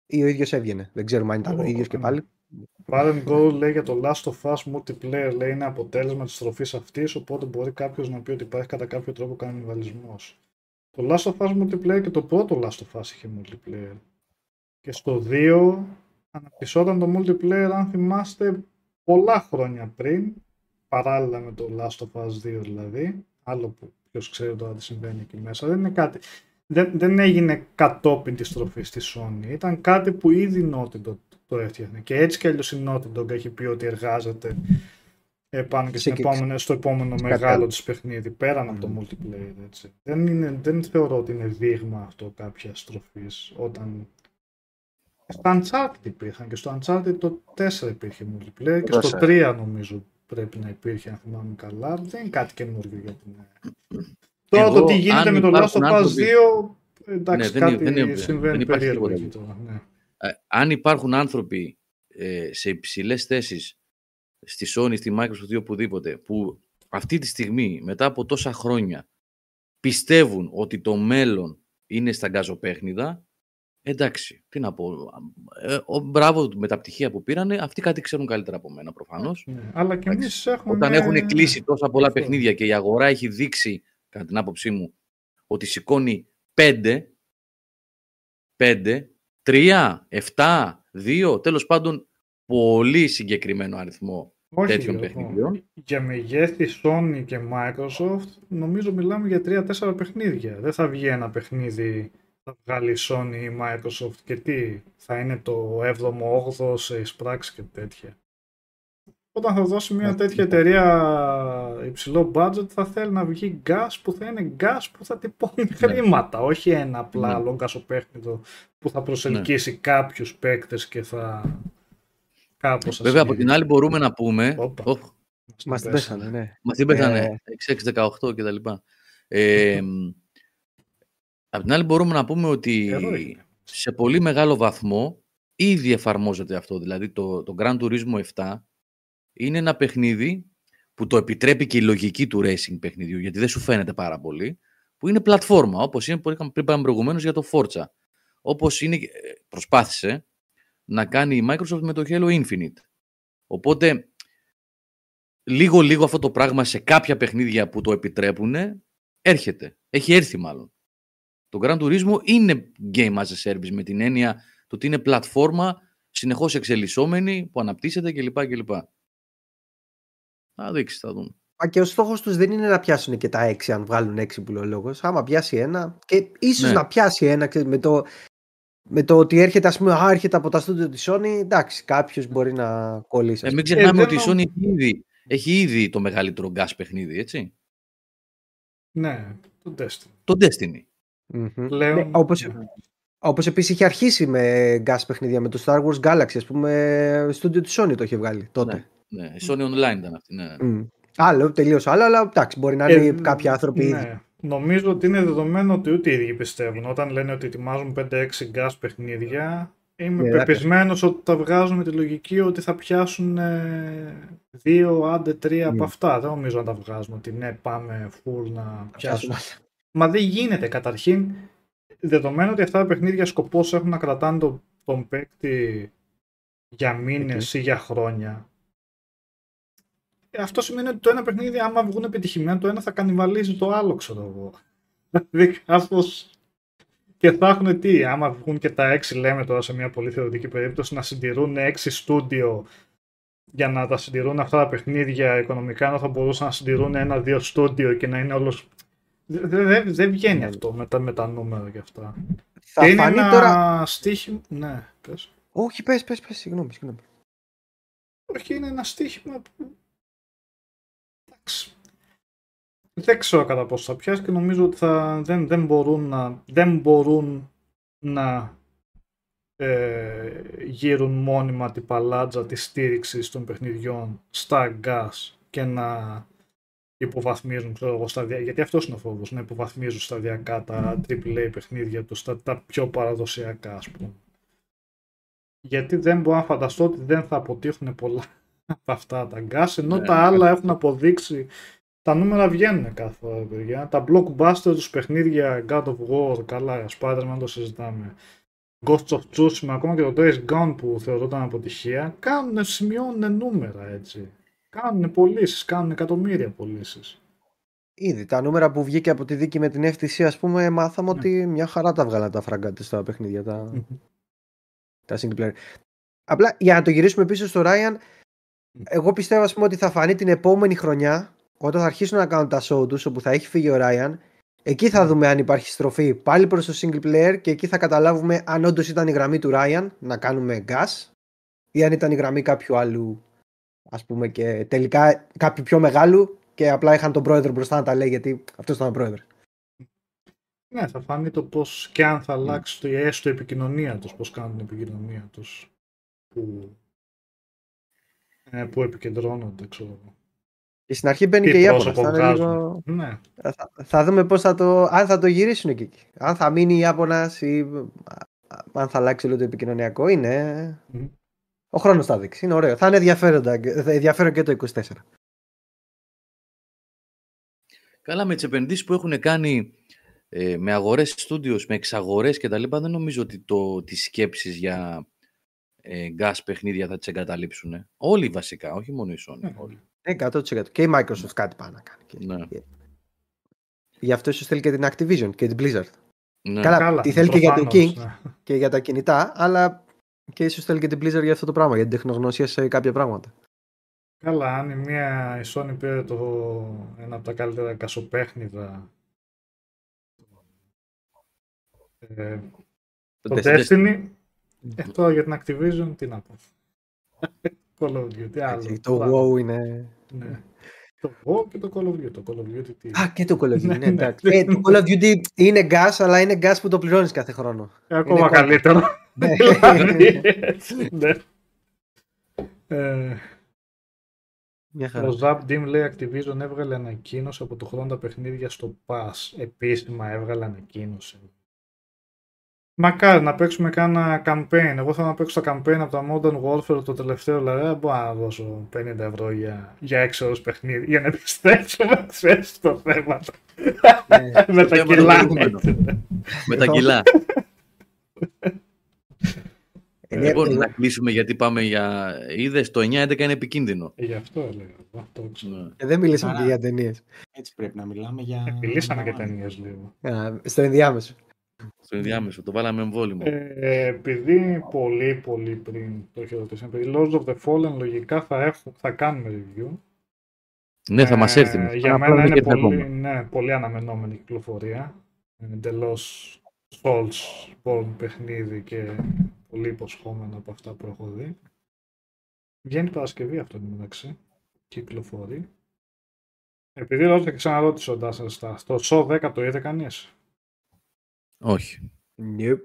D: Ή ο ίδιος έβγαινε. Δεν ξέρουμε αν ήταν ο ίδιος και πάλι.
B: Parent Go λέει για το Last of Us multiplayer λέει είναι αποτέλεσμα της τροφής αυτής, οπότε μπορεί κάποιος να πει ότι υπάρχει κατά κάποιο τρόπο κανιβαλισμό. Το Last of Us multiplayer και το πρώτο Last of Us είχε multiplayer. Και στο 2 αναπτυσσόταν το multiplayer, αν θυμάστε, πολλά χρόνια πριν, παράλληλα με το Last of Us 2 δηλαδή, άλλο που ποιος ξέρει τώρα τι συμβαίνει εκεί μέσα, δεν είναι κάτι, δεν, δεν έγινε κατόπιν της τροφής της Sony, ήταν κάτι που ήδη η Naughty Dog το έφτιαχνε. Και έτσι κι αλλιώς η Naughty Dog έχει πει ότι εργάζεται πάνω και επόμενο, στο επόμενο μεγάλο της παιχνίδι, πέραν από το multiplayer. Έτσι. Δεν, είναι, δεν θεωρώ ότι είναι δείγμα αυτό κάποια στροφής όταν. Στο Uncharted υπήρχαν και στο Uncharted το 4 υπήρχε multiplayer και στο 3 νομίζω πρέπει να υπήρχε, αν θυμάμαι καλά. Δεν είναι κάτι καινούργιο για την. Τώρα το τι γίνεται με το Last of Us 2, εντάξει, ναι, κάτι δεν, συμβαίνει περίεργο εκεί τώρα. Ναι.
A: Ε, αν υπάρχουν άνθρωποι ε, σε υψηλές θέσεις στη Sony, στη Microsoft ή οπουδήποτε, που αυτή τη στιγμή, μετά από τόσα χρόνια, πιστεύουν ότι το μέλλον είναι στα γκαζοπέχνιδα, εντάξει, τι να πω. Ε, ο, μπράβο με τα πτυχία που πήρανε, αυτοί κάτι ξέρουν καλύτερα από μένα προφανώς.
B: Ναι, αλλά και εμείς έχουμε.
A: Όταν έχουν κλείσει τόσα πολλά παιχνίδια και η αγορά έχει δείξει, κατά την άποψή μου, ότι σηκώνει 5, 5, 3, 7, 2, τέλος πάντων πολύ συγκεκριμένο αριθμό
B: Όχι,
A: τέτοιων
B: Γιώργο.
A: παιχνιδιών.
B: Για μεγέθη Sony και Microsoft νομίζω μιλάμε για 3-4 παιχνίδια. Δεν θα βγει ένα παιχνίδι θα βγάλει η Sony ή η Microsoft και τι θα είναι το 7ο, 8ο σε εισπράξη και τέτοια. Όταν θα δώσει μια
D: Ναι,
B: τέτοια
D: λοιπόν.
B: εταιρεία υψηλό budget θα θέλει να βγει gas που θα είναι gas που θα τυπώνει χρήματα, όχι ένα απλά
A: Ναι.
B: λόγκασοπέχνητο που θα προσελκύσει κάποιους παίκτες και θα κάπως θα
A: Βέβαια, από
B: συμβεί.
A: την άλλη μπορούμε να πούμε...
B: Όπα.
A: Οχ,
D: Μας την πέσανε, ναι.
A: Μας τι πέθανε,
D: Ε.
A: 6-6-18 και τα λοιπά. Ε, απ' την άλλη μπορούμε να πούμε ότι
B: Εδώ είναι.
A: σε πολύ μεγάλο βαθμό ήδη εφαρμόζεται αυτό. Δηλαδή το, το Gran Turismo 7 είναι ένα παιχνίδι που το επιτρέπει και η λογική του racing παιχνιδιού, γιατί δεν σου φαίνεται πάρα πολύ, που είναι πλατφόρμα, όπως είναι που είχαμε πριν πάμε προηγουμένως για το Forza. Όπως είναι, ε, προσπάθησε να κάνει η Microsoft με το Halo Infinite. Οπότε λίγο-λίγο αυτό το πράγμα σε κάποια παιχνίδια που το επιτρέπουν έρχεται. Έχει έρθει μάλλον. Το Gran Turismo είναι game as a service με την έννοια του ότι είναι πλατφόρμα συνεχώς εξελισσόμενη που αναπτύσσεται κλπ. κλπ. Θα δείξεις, θα δούμε.
D: Μα και ο στόχος τους δεν είναι να πιάσουν και τα έξι, αν βγάλουν έξι που λέει ο λόγος. Άμα πιάσει ένα, και ίσως
A: Ναι.
D: να πιάσει ένα ξέρεις, με το, με το ότι έρχεται, ας πούμε, α, έρχεται από τα στούντιο της Sony, εντάξει, κάποιος μπορεί να κολλήσει.
A: Ε,
D: ας
A: μην
D: πούμε.
A: ξεχνάμε
B: Ε,
A: ότι η
B: δεν
A: Sony έχει ήδη, έχει ήδη το μεγαλύτερο gas παιχνίδι, έτσι.
B: Ναι, το Destiny.
A: Το Destiny.
D: Μμμ.
B: Πλέον,
D: Ναι, όπως,
B: ναι.
D: όπως επίσης είχε αρχίσει με gas παιχνίδια, με το Star Wars Galaxy, ας πούμε, στούντιο της Sony το είχε βγάλει τότε.
A: Ναι, η Sony Online ήταν αυτή. Ναι.
D: Μμ. Άλλο, τελείως άλλο, αλλά εντάξει, μπορεί να
B: Ε,
D: είναι κάποιοι άνθρωποι ήδη.
B: ναι. Νομίζω ότι είναι δεδομένο ότι ούτε οι ίδιοι πιστεύουν. Όταν λένε ότι ετοιμάζουν 5-6 gas παιχνίδια, είμαι
D: Ναι,
B: πεπισμένος ότι τα βγάζουν με τη λογική ότι θα πιάσουν ε, δύο, άντε τρία από
D: Ναι.
B: αυτά. Δεν νομίζω να τα βγάζουν ότι ναι, πάμε full να
D: πιάσουν
B: πιάσουμε. Μα δεν γίνεται καταρχήν. Δεδομένου ότι αυτά τα παιχνίδια σκοπός έχουν να κρατάνε τον, τον παίκτη για μήνες ή για χρόνια. Ε, Αυτό σημαίνει ότι το ένα παιχνίδι, άμα βγουν επιτυχημένο, το ένα θα κανιβαλίζει το άλλο, ξέρω εγώ. Δηλαδή κάπως. Και θα έχουν τι, άμα βγουν και τα έξι, λέμε τώρα σε μια πολύ θεωρητική περίπτωση, να συντηρούν έξι στούντιο για να τα συντηρούν αυτά τα παιχνίδια οικονομικά, ενώ θα μπορούσαν να συντηρούν ένα-δύο στούντιο και να είναι όλο. Δεν δε, δεν βγαίνει
D: Ναι.
B: αυτό με τα, με τα νούμερα και αυτά.
D: Θα
B: και είναι
D: φανεί
B: ένα
D: τώρα...
B: στοίχημα. Ναι, πες.
D: Όχι, πες, πες, πες, συγγνώμη, συγγνώμη.
B: Όχι, είναι ένα στοίχημα που. Εντάξει. Δεν ξέρω κατά πόσο θα πιάσει και νομίζω ότι θα, δεν, δεν μπορούν να, δεν μπορούν να ε, γύρουν μόνιμα την παλάτζα της στήριξης των παιχνιδιών στα gas και να υποβαθμίζουν, ξέρω εγώ, σταδια... γιατί αυτός είναι ο φόβος, να υποβαθμίζουν σταδιακά τα AAA παιχνίδια τους, τα, τα πιο παραδοσιακά, ας πούμε. Γιατί δεν μπορώ να φανταστώ ότι δεν θα αποτύχουν πολλά από αυτά τα gas, ενώ
A: Ναι,
B: τα άλλα έχουν αποδείξει τα νούμερα βγαίνουν κάθε φορά, παιδιά. Τα blockbuster τους παιχνίδια God of War, καλά, Spider-Man το συζητάμε. Ghost of Tsushima, ακόμα και το Days Gone που θεωρούνταν αποτυχία, κάνουν, σημειώνουν νούμερα έτσι. Κάνουν πωλήσεις, κάνουν εκατομμύρια πωλήσεις.
D: Ήδη τα νούμερα που βγήκε από τη δίκη με την FTC, ας πούμε, μάθαμε
B: Ναι.
D: ότι μια χαρά τα βγάλαν τα φραγκάτε στα παιχνίδια, τα, τα single player. Απλά για να το γυρίσουμε πίσω στο Ryan, εγώ πιστεύω ας πούμε, ότι θα φανεί την επόμενη χρονιά, όταν θα αρχίσουν να κάνουν τα show τους, όπου θα έχει φύγει ο Ryan, εκεί θα δούμε αν υπάρχει στροφή πάλι προς το single player και εκεί θα καταλάβουμε αν όντως ήταν η γραμμή του Ryan να κάνουμε gas ή αν ήταν η γραμμή κάποιου άλλου, ας πούμε, και τελικά κάποιου πιο μεγάλου και απλά είχαν τον πρόεδρο μπροστά να τα λέει γιατί αυτός ήταν ο πρόεδρος.
B: Ναι, θα φανεί το πώς και αν θα αλλάξει το έστω η επικοινωνία τους, πώς κάνουν την επικοινωνία τους. Που, ε, που επικεντρώνονται, ξέρω εγώ.
D: Και στην αρχή μπαίνει
B: Τι
D: και η Apple.
B: πρόσωπο
D: Θα, είναι
B: βγάζουν.
D: λίγο...
B: Ναι,
D: θα, θα δούμε πώς θα το, αν θα το γυρίσουν εκεί. Αν θα μείνει η Ιάπωνας ή α, αν θα αλλάξει όλο το επικοινωνιακό. Είναι...
B: Μμμ.
D: Ο χρόνος θα δείξει. Είναι ωραίο. Θα είναι ενδιαφέροντα, θα ενδιαφέρον και το 24.
A: Καλά, με τις επενδύσεις που έχουν κάνει ε, με αγορές στούντιος, με εξαγορές και τα λοιπά, δεν νομίζω ότι το, τις σκέψεις για ε, gas παιχνίδια θα τις εγκαταλείψουν. Όλοι βασικά, όχι μόνο η Sony.
B: Ναι.
A: Όλοι.
D: Ναι, 100%. Και η Microsoft κάτι πάει να κάνει. Και-
A: Ναι.
D: και- Γι' αυτό ίσως θέλει και την Activision και την Blizzard.
A: Ναι.
D: Καλά,
B: καλά.
D: τη θέλει και για το
B: προφανώς,
D: King
B: ναι.
D: και για τα κινητά, αλλά Και ίσως θέλει και την Blizzard για αυτό το πράγμα, για την τεχνογνωσία σε κάποια πράγματα.
B: Καλά, αν η μία η Sony πήρε το, ένα από τα καλύτερα κασοπέχνιδα ε, το, το Destiny, ε, τώρα για την Activision τι να πω. Call of Duty, άλλο.
D: Το WoW είναι...
B: Ναι. Το WoW και το Call of Duty. Το Call of Duty τι...
D: Α, και το Call of Duty, ναι, εντάξει. ε, το Call of Duty είναι gas, αλλά είναι gas που το πληρώνεις κάθε χρόνο.
B: Ε, ακόμα καλύτερο. Ναι. δηλαδή, ναι. Ε,
D: Μια χαρά.
B: ο Zap Dim λέει Activision έβγαλε ανακοίνωση από το χρόνο τα παιχνίδια στο Pass. Επίσημα έβγαλε ανακοίνωση. Μακάρι να παίξουμε κάνα campaign. Εγώ θέλω να παίξω τα campaign από τα Modern Warfare το τελευταίο, δηλαδή δεν μπορώ να δώσω 50 ευρώ για, για 6 ώρες παιχνίδι για να επιστρέψουμε ξέρεις το θέμα. Με τα κιλά.
A: Με τα κιλά.
D: Ε,
A: Λοιπόν,
D: ε,
A: να κλείσουμε γιατί πάμε για. Είδες το 9-11 είναι επικίνδυνο.
B: Ε, Γι' αυτό έλεγα. Το ξέρω.
A: Ναι.
D: ε, δεν μιλήσαμε
C: Άρα-
D: και για ταινίες.
C: Έτσι πρέπει να μιλάμε για...
B: Μιλήσαμε και
C: για-
B: ταινίες λίγο.
D: Στο ενδιάμεσο.
A: Στο ενδιάμεσο, το βάλαμε εμβόλυμο.
B: Ε, επειδή πολύ πολύ πριν το είχε ρωτήσει, επειδή Lords of the Fallen λογικά θα, έχουμε, θα κάνουμε review.
A: ναι, θα μας
B: Ε,
A: έρθει.
B: Για
A: Θα
B: μένα
A: πάρουμε
B: είναι
A: και την
B: πολύ,
A: ακόμα.
B: ναι, πολύ αναμενόμενη κυκλοφορία. Εντελώς Souls Born παιχνίδι και πολύ υποσχόμενο από αυτά που έχω δει. Βγαίνει Παρασκευή αυτό είναι μεταξύ. Κυκλοφορεί. Επειδή ρώτησα και ξαναρώτησε ο Ντάσσερ Star, το SO 10 το είδε κανείς.
A: Όχι.
D: Nope.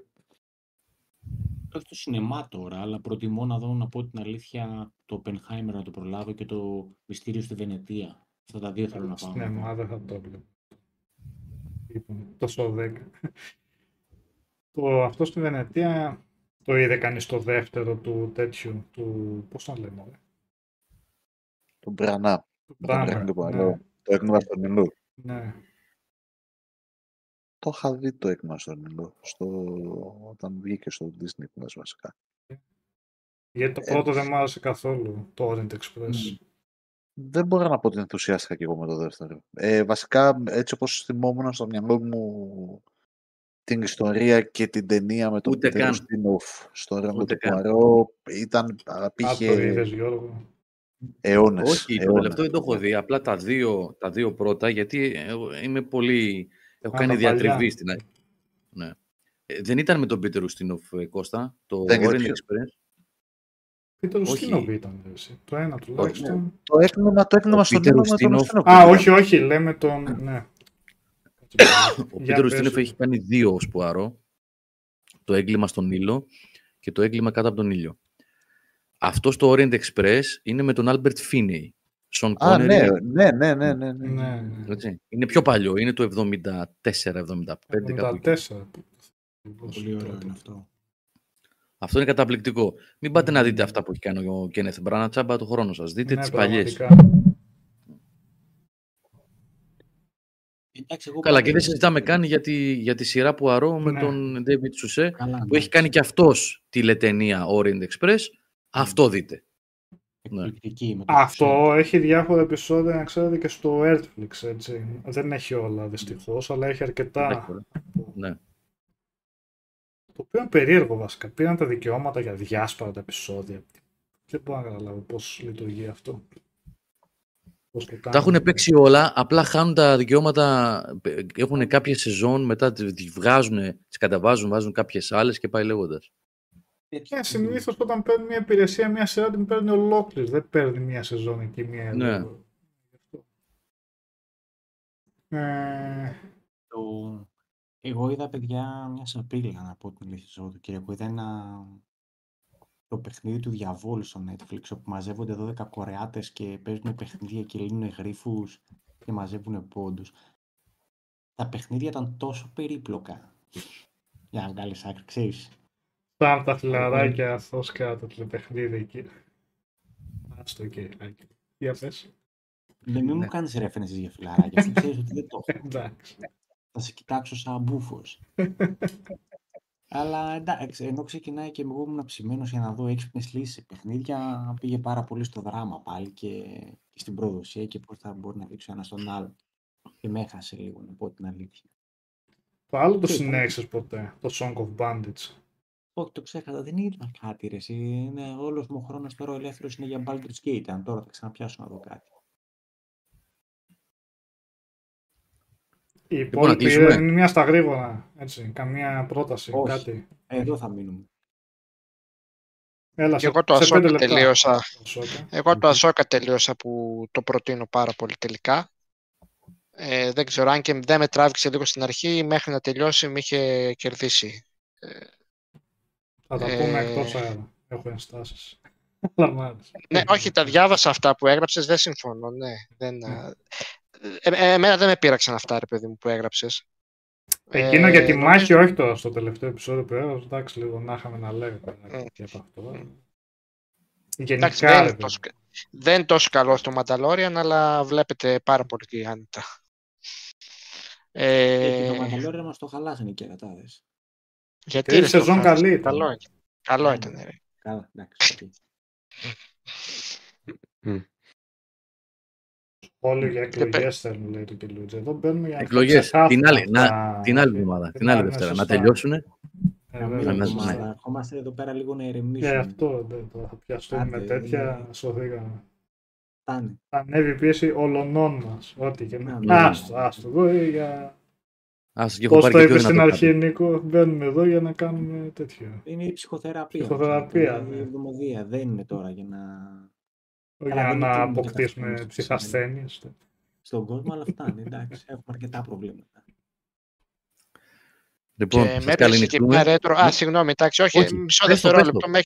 C: Όχι στο σινεμά τώρα, αλλά προτιμώ να δω, να πω την αλήθεια, το Oppenheimer να το προλάβω και το Μυστήριο στη Βενετία. Αυτά τα δύο θέλω να πάω.
B: Ναι, μα δεν θα το έβλεπα. Λοιπόν, το SO 10. το, αυτό στη Βενετία το είδε κανείς το δεύτερο του τέτοιου, του, πώς το λέμε, ρε.
E: Τον Μπρανά.
B: του
E: Το
B: Μπράμερ,
E: παιχνίδι που
B: ναι,
E: λέω. Το έκνομα στον Ινού.
B: ναι.
E: Το είχα δει το έκνομα στον Ινού. Στο... Όταν βγήκε στο Disney Plus βασικά.
B: Γιατί το
E: Ε,
B: πρώτο δεν μου άρεσε καθόλου, το Orient Express.
C: Μμ.
E: Δεν μπορώ να πω ότι ενθουσιάστηκα και εγώ με το δεύτερο. Ε, βασικά, έτσι όπως θυμόμουν στο μυαλό μου την ιστορία και την ταινία με τον
A: Ούτε
E: Πίτερ
A: καν.
E: Ουστίνοφ στο έργο
A: Ούτε
E: του
A: καν.
E: Πουαρό, ήταν,
B: Α, το
E: απήχε
B: είδες Γιώργο;
E: αιώνες.
A: Όχι, το
E: αιώνες.
A: τελευταίο δεν το έχω δει. Απλά τα δύο, τα δύο πρώτα, γιατί εγώ είμαι πολύ. Έχω
B: Α,
A: κάνει
B: τα παλιά.
A: διατριβή στην. αρχή. Ναι. Ε, δεν ήταν με τον Πίτερ Ουστίνοφ ε, Κώστα, το
E: Δεν είναι
A: Orient
E: ποιο.
A: Express;
B: Πίτερ
A: Όχι.
B: Ουστίνοβ ήταν εσύ. Το ένα τουλάχιστον.
E: Το έκνομα, το έκνομα
A: Ο
E: στον
A: Πίτερ
E: Ινού με τον
A: Ουστίνοφ-
E: Ουστίνοφ.
B: Α, όχι, όχι, λέμε τον. Ναι.
A: Ο
B: Για
A: Πίτερ Ουστίνοφ
B: πες.
A: έχει κάνει δύο ως Πουαρό. Το έγκλημα στον ήλιο και το έγκλημα κάτω από τον ήλιο. Αυτό στο Orient Express είναι με τον Albert Finney. Σον
E: Α, ναι,
A: Connery,
E: ναι, ναι, ναι, ναι, ναι.
B: Ναι, ναι.
A: έτσι. Είναι πιο παλιό, είναι το 74-75 κάπου εκεί.
B: 74.
C: Πολύ ωραίο είναι αυτό;
A: Αυτό είναι καταπληκτικό. Μην πάτε να δείτε αυτά που έχει κάνει ο Κένεθ Μπράνα, τσάμπα το χρόνο σας. Δείτε
B: Ναι,
A: τις παλιές.
B: πραγματικά.
C: Εντάξει, εγώ
A: Καλά,
C: πάντα
A: και δεν
C: είδα
A: συζητάμε
C: το-
A: καν για τη, για τη σειρά που αρώ με
B: Ναι.
A: τον David Σουσέ,
C: Καλά,
A: που έχει
C: εντάξει.
A: κάνει και αυτός τηλετενία Orient Express. Αυτό δείτε.
C: Εκπληκτική με το
B: Αυτό έχει διάφορα επεισόδια, να ξέρετε, και στο Netflix, έτσι. Δεν έχει όλα, δυστυχώς, αλλά έχει αρκετά.
A: Ναι.
B: Το οποίο είναι περίεργο βασικά. Πήραν τα δικαιώματα για διάσπαρα τα επεισόδια. Δεν μπορώ να καταλάβω πώς λειτουργεί αυτό. Πώς το
A: Τα
B: κάνουν.
A: έχουν παίξει όλα, απλά χάνουν τα δικαιώματα. Έχουν κάποια σεζόν, μετά τις βγάζουν, τις καταβάζουν, βάζουν κάποιες άλλες και πάει λέγοντας.
C: Τέτοιο.
B: Ναι, συνήθως όταν παίρνει μια υπηρεσία, μια σειρά την παίρνει ολόκληρη. Δεν παίρνει μια σεζόν εκεί, μια εδώ.
A: Ναι.
B: Ε,
C: Το... Εγώ είδα παιδιά μια σαπίλα να πω την αλήθεια στο Κυριακό. Είδα ένα το παιχνίδι του διαβόλου στο Netflix όπου μαζεύονται 12 κορεάτες και παίζουν παιχνίδια και λύνουν γρίφους και μαζεύουν πόντους. Τα παιχνίδια ήταν τόσο περίπλοκα για να βγάλεις άκρη, ξέρεις.
B: Σαν τα φιλαράκια, αυτό κάτω το παιχνίδι εκεί. Άστο εκεί. Άκη. Για πες.
C: Ναι, μην μου κάνεις references για φιλαράκια, αφού ξέρεις ότι δεν το έχω.
B: Εντάξει.
C: Θα σε κοιτάξω σαν μπούφος. Αλλά εντάξει, ενώ ξεκινάει και εγώ ήμουν ψημένος για να δω έξυπνες λύσεις σε παιχνίδια, πήγε πάρα πολύ στο δράμα πάλι και, και στην προδοσία και πώς θα μπορεί να δείξει ένα στον άλλο. Και με έχασε λίγο, να πω την αλήθεια.
B: Το άλλο το
C: Τι,
B: συνέχισες ποτέ, το Song of Bandits.
C: Όχι, το ξέχασα. Δεν είδα κάτι. Ρε. Είναι όλος μου ο χρόνος τώρα ελεύθερος είναι για Baldur's Gate. Αν τώρα θα ξαναπιάσω να δω κάτι.
B: Η λοιπόν, υπόλοιπη είναι μια στα γρήγορα. Έτσι, καμία πρόταση,
C: Όχι.
B: κάτι.
C: Εδώ θα μείνουμε.
B: Έλα,
F: και εγώ το Ασόκα τελείωσα. Εγώ το Ασόκα τελείωσα που το προτείνω πάρα πολύ τελικά. Ε, δεν ξέρω αν και δεν με τράβηξε λίγο στην αρχή, μέχρι να τελειώσει με είχε κερδίσει.
B: Θα τα πούμε ε... εκτός αέρα. Έχω ενστάσεις.
F: ναι, όχι, τα διάβασα αυτά που έγραψες, δεν συμφωνώ, ναι. Δεν, ναι. ε, ε, εμένα δεν με πείραξαν αυτά, ρε παιδί μου, που έγραψες.
B: Εκείνο ε, για τη μάχη, όχι τώρα στο τελευταίο επεισόδιο που έγραψε, εντάξει, λίγο να είχαμε να λέγαμε mm. και από αυτό. Mm. Γενικά, εντάξει,
F: δεν, είναι τόσο, δεν είναι τόσο καλό στο Μανταλόριαν, αλλά βλέπετε πάρα πολύ άνετα.
C: Ε, το Μανταλόριαν μας το χαλάσανε οι κερατάδες.
B: Γιατί η σεζόν καλή
F: ήταν. Καλό, καλό ήταν. Ρε.
C: Καλά, εντάξει.
B: Όλοι για εκλογές θέλουν, λέει το Κελούτζε. Εδώ μπαίνουμε για
A: εκλογές. Την άλλη, να, την άλλη εβδομάδα. Την άλλη Δευτέρα. Να τελειώσουν.
C: Ερχόμαστε εδώ πέρα λίγο να ηρεμήσουμε.
B: Ε, αυτό δεν το θα πιαστούμε με τέτοια. Σωθήκαμε. Θα ανέβει η πίεση ολονών μας. Ό,τι και να. Άστο, άστο. Εγώ για Πώς το είπες στην αρχή, Νίκο, μπαίνουμε εδώ για να κάνουμε τέτοιο.
C: Είναι η ψυχοθεραπεία.
B: Ψυχοθεραπεία.
C: Είναι η ευδομοδία. Δεν είναι τώρα για να.
B: Για να αποκτήσουμε ψυχασθένειες.
C: Στον κόσμο, αλλά φτάνει. Εντάξει, έχουμε αρκετά προβλήματα.
A: Λοιπόν,
F: και με έπιασε και μια ρέτρο. Α, συγγνώμη, εντάξει, όχι, όχι μισό δευτερόλεπτο. Με,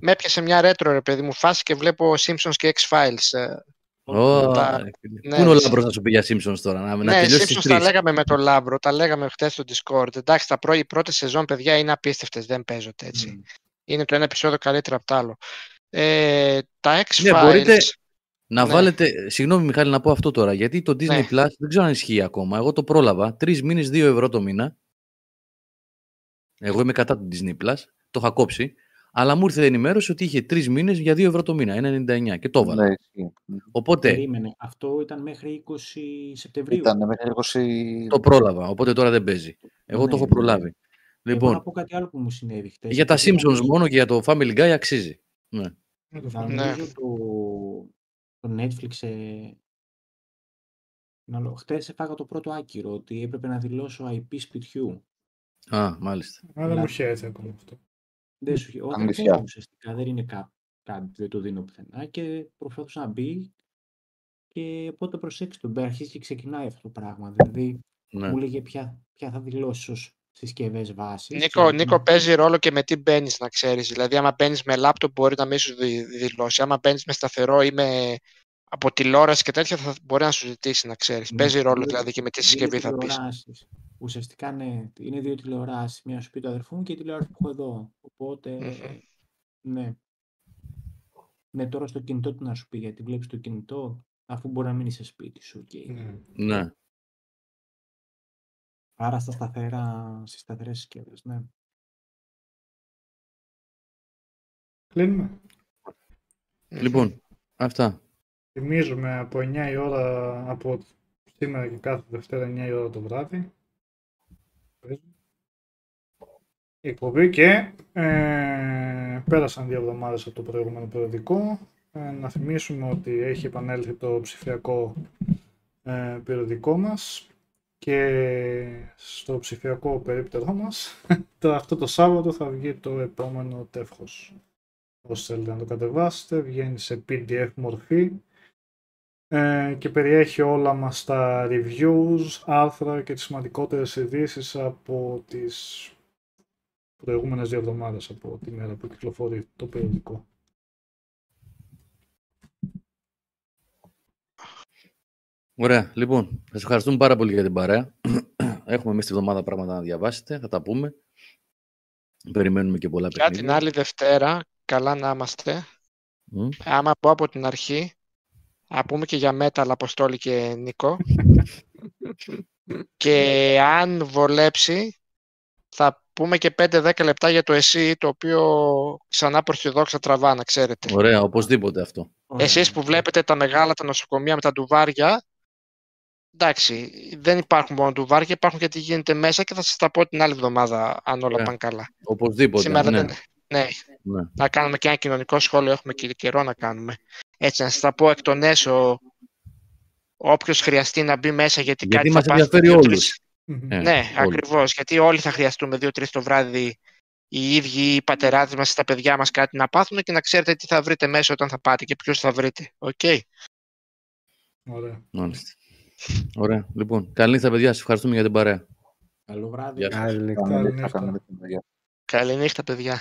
F: με έπιασε μια ρέτρο, ρε παιδί μου, φάση και βλέπω Simpsons και X-Files. Ε,
A: Oh, τα... ναι, Πού είναι ο Λάμπρος να σου πει για Simpsons τώρα, να,
F: ναι, να Simpsons τα λέγαμε με τον Λάμπρο, τα λέγαμε χθες στο Discord. Εντάξει, τα πρώτη, οι πρώτες σεζόν, παιδιά, είναι απίστευτες, δεν παίζονται έτσι. Mm. Είναι το ένα επεισόδιο καλύτερο από το άλλο. Ε, τα X-Files... Ναι, μπορείτε
A: να ναι. βάλετε, συγγνώμη Μιχάλη να πω αυτό τώρα, γιατί το Disney ναι. Plus δεν ξέρω αν ισχύει ακόμα. Εγώ το πρόλαβα, τρεις μήνες, δύο ευρώ το μήνα. Εγώ είμαι κατά του Disney Plus, το είχα κόψει. Αλλά μου ήρθε ενημέρωση ότι είχε τρεις μήνες για 2 ευρώ το μήνα, 1,99 και το έβαλα. Ναι, οπότε.
C: Περίμενε. Αυτό ήταν μέχρι 20 Σεπτεμβρίου.
E: Ήταν μέχρι 20.
A: Το πρόλαβα, οπότε τώρα δεν παίζει. Εγώ ναι, το έχω ναι. προλάβει.
C: Ναι. Λοιπόν, να πω κάτι άλλο που μου συνέβη χτες.
A: Για τα Simpsons μόνο και για το Family Guy αξίζει. Ναι.
C: ναι. Το, το Netflix ε... Χθε έφαγα το πρώτο άκυρο ότι έπρεπε να δηλώσω IP σπιτιού.
A: Α, μάλιστα.
B: Α, δεν μου είχε έτσι ακόμα αυτό.
C: Δεν σου όταν δεν ουσιαστικά, δεν είναι κά, κάτι, δεν το δίνω πουθενά και προσπαθούσα να μπει και οπότε προσέξτε τον αρχίζει και ξεκινάει αυτό το πράγμα. Δηλαδή ναι. μου λέγε ποια, ποια θα δηλώσεις ως συσκευές βάσης.
F: Νίκο, και... Νίκο, παίζει ρόλο και με τι μπαίνεις, να ξέρεις. Δηλαδή, άμα μπαίνεις με λάπτοπ, μπορεί να μην σου δηλώσει. Άμα μπαίνεις με σταθερό ή με από τηλεόραση και τέτοια, θα μπορεί να σου ζητήσει να ξέρεις. Ναι, παίζει ρόλο δηλαδή και με τι συσκευή θα πει.
C: Ουσιαστικά ναι, είναι δύο τηλεοράσει. Μία σου πει το αδερφού μου και η τηλεόραση που έχω εδώ. Οπότε, mm-hmm. ναι. Ναι, τώρα στο κινητό τι να σου πει, γιατί βλέπεις το κινητό, αφού μπορεί να μείνει σε σπίτι σου. Και...
A: Ναι. ναι.
C: Άρα στα σταθερά, στις σταθερές συσκευές, ναι.
B: Κλείνουμε.
A: Λοιπόν, αυτά.
B: Θυμίζουμε από 9 η ώρα, από σήμερα και κάθε Δευτέρα 9 η ώρα το βράδυ εκπομπή και ε, πέρασαν δύο εβδομάδες από το προηγούμενο περιοδικό. Ε, να θυμίσουμε ότι έχει επανέλθει το ψηφιακό ε, περιοδικό μας και στο ψηφιακό περίπτερό μας το, αυτό το Σάββατο θα βγει το επόμενο τεύχος. Όσοι θέλετε να το κατεβάσετε, βγαίνει σε PDF μορφή ε, και περιέχει όλα μας τα reviews, άρθρα και τις σημαντικότερες ειδήσεις από τις προηγούμενες δύο εβδομάδες από τη μέρα που κυκλοφορεί το περιοδικό.
A: Ωραία. Λοιπόν, σας ευχαριστούμε πάρα πολύ για την παρέα. Έχουμε εμείς τη βδομάδα πράγματα να διαβάσετε. Θα τα πούμε. Περιμένουμε και πολλά
F: παιχνίδια. Για την άλλη Δευτέρα, καλά να είμαστε. Mm. Άμα πω από την αρχή, να πούμε και για Metal Αποστόλη και Νίκο. και αν βολέψει, θα πούμε και 5-10 λεπτά για το εσύ, το οποίο ξανά δόξα τραβά, να ξέρετε.
A: Ωραία, οπωσδήποτε αυτό.
F: Εσείς που βλέπετε τα μεγάλα τα νοσοκομεία με τα ντουβάρια, εντάξει, δεν υπάρχουν μόνο του βάρκια, υπάρχουν και τι γίνεται μέσα και θα σας τα πω την άλλη εβδομάδα αν όλα
A: Ωραία.
F: πάνε καλά.
A: Οπωσδήποτε.
F: Σήμερα
A: ναι.
F: δεν... Ναι,
A: Ναι.
F: να κάνουμε και ένα κοινωνικό σχόλιο, έχουμε και καιρό να κάνουμε. Έτσι, να σας τα πω εκ των έσω, όποιος χρειαστεί να μπει μέσα γιατί,
A: Γιατί
F: κάτι
A: μας
F: θα πάθει
A: ενδιαφέρει
F: δύο,
A: όλους.
F: Τρεις-
A: Ε,
F: Ναι,
A: όλοι.
F: ακριβώς, γιατί όλοι θα χρειαστούμε δύο-τρεις το βράδυ οι ίδιοι οι πατεράδες μας, τα παιδιά μας κάτι να πάθουν και να ξέρετε τι θα βρείτε μέσα όταν θα πάτε και ποιους θα βρείτε. Οκ.
B: Ωραία.
A: Μάλιστα. Ωραία. Λοιπόν, καλή νύχτα, παιδιά. Σας ευχαριστούμε για την παρέα.
C: Καλό βράδυ.
A: Γεια σας.
D: Καλή νύχτα.
B: Καληνύχτα.
F: Καληνύχτα, παιδιά.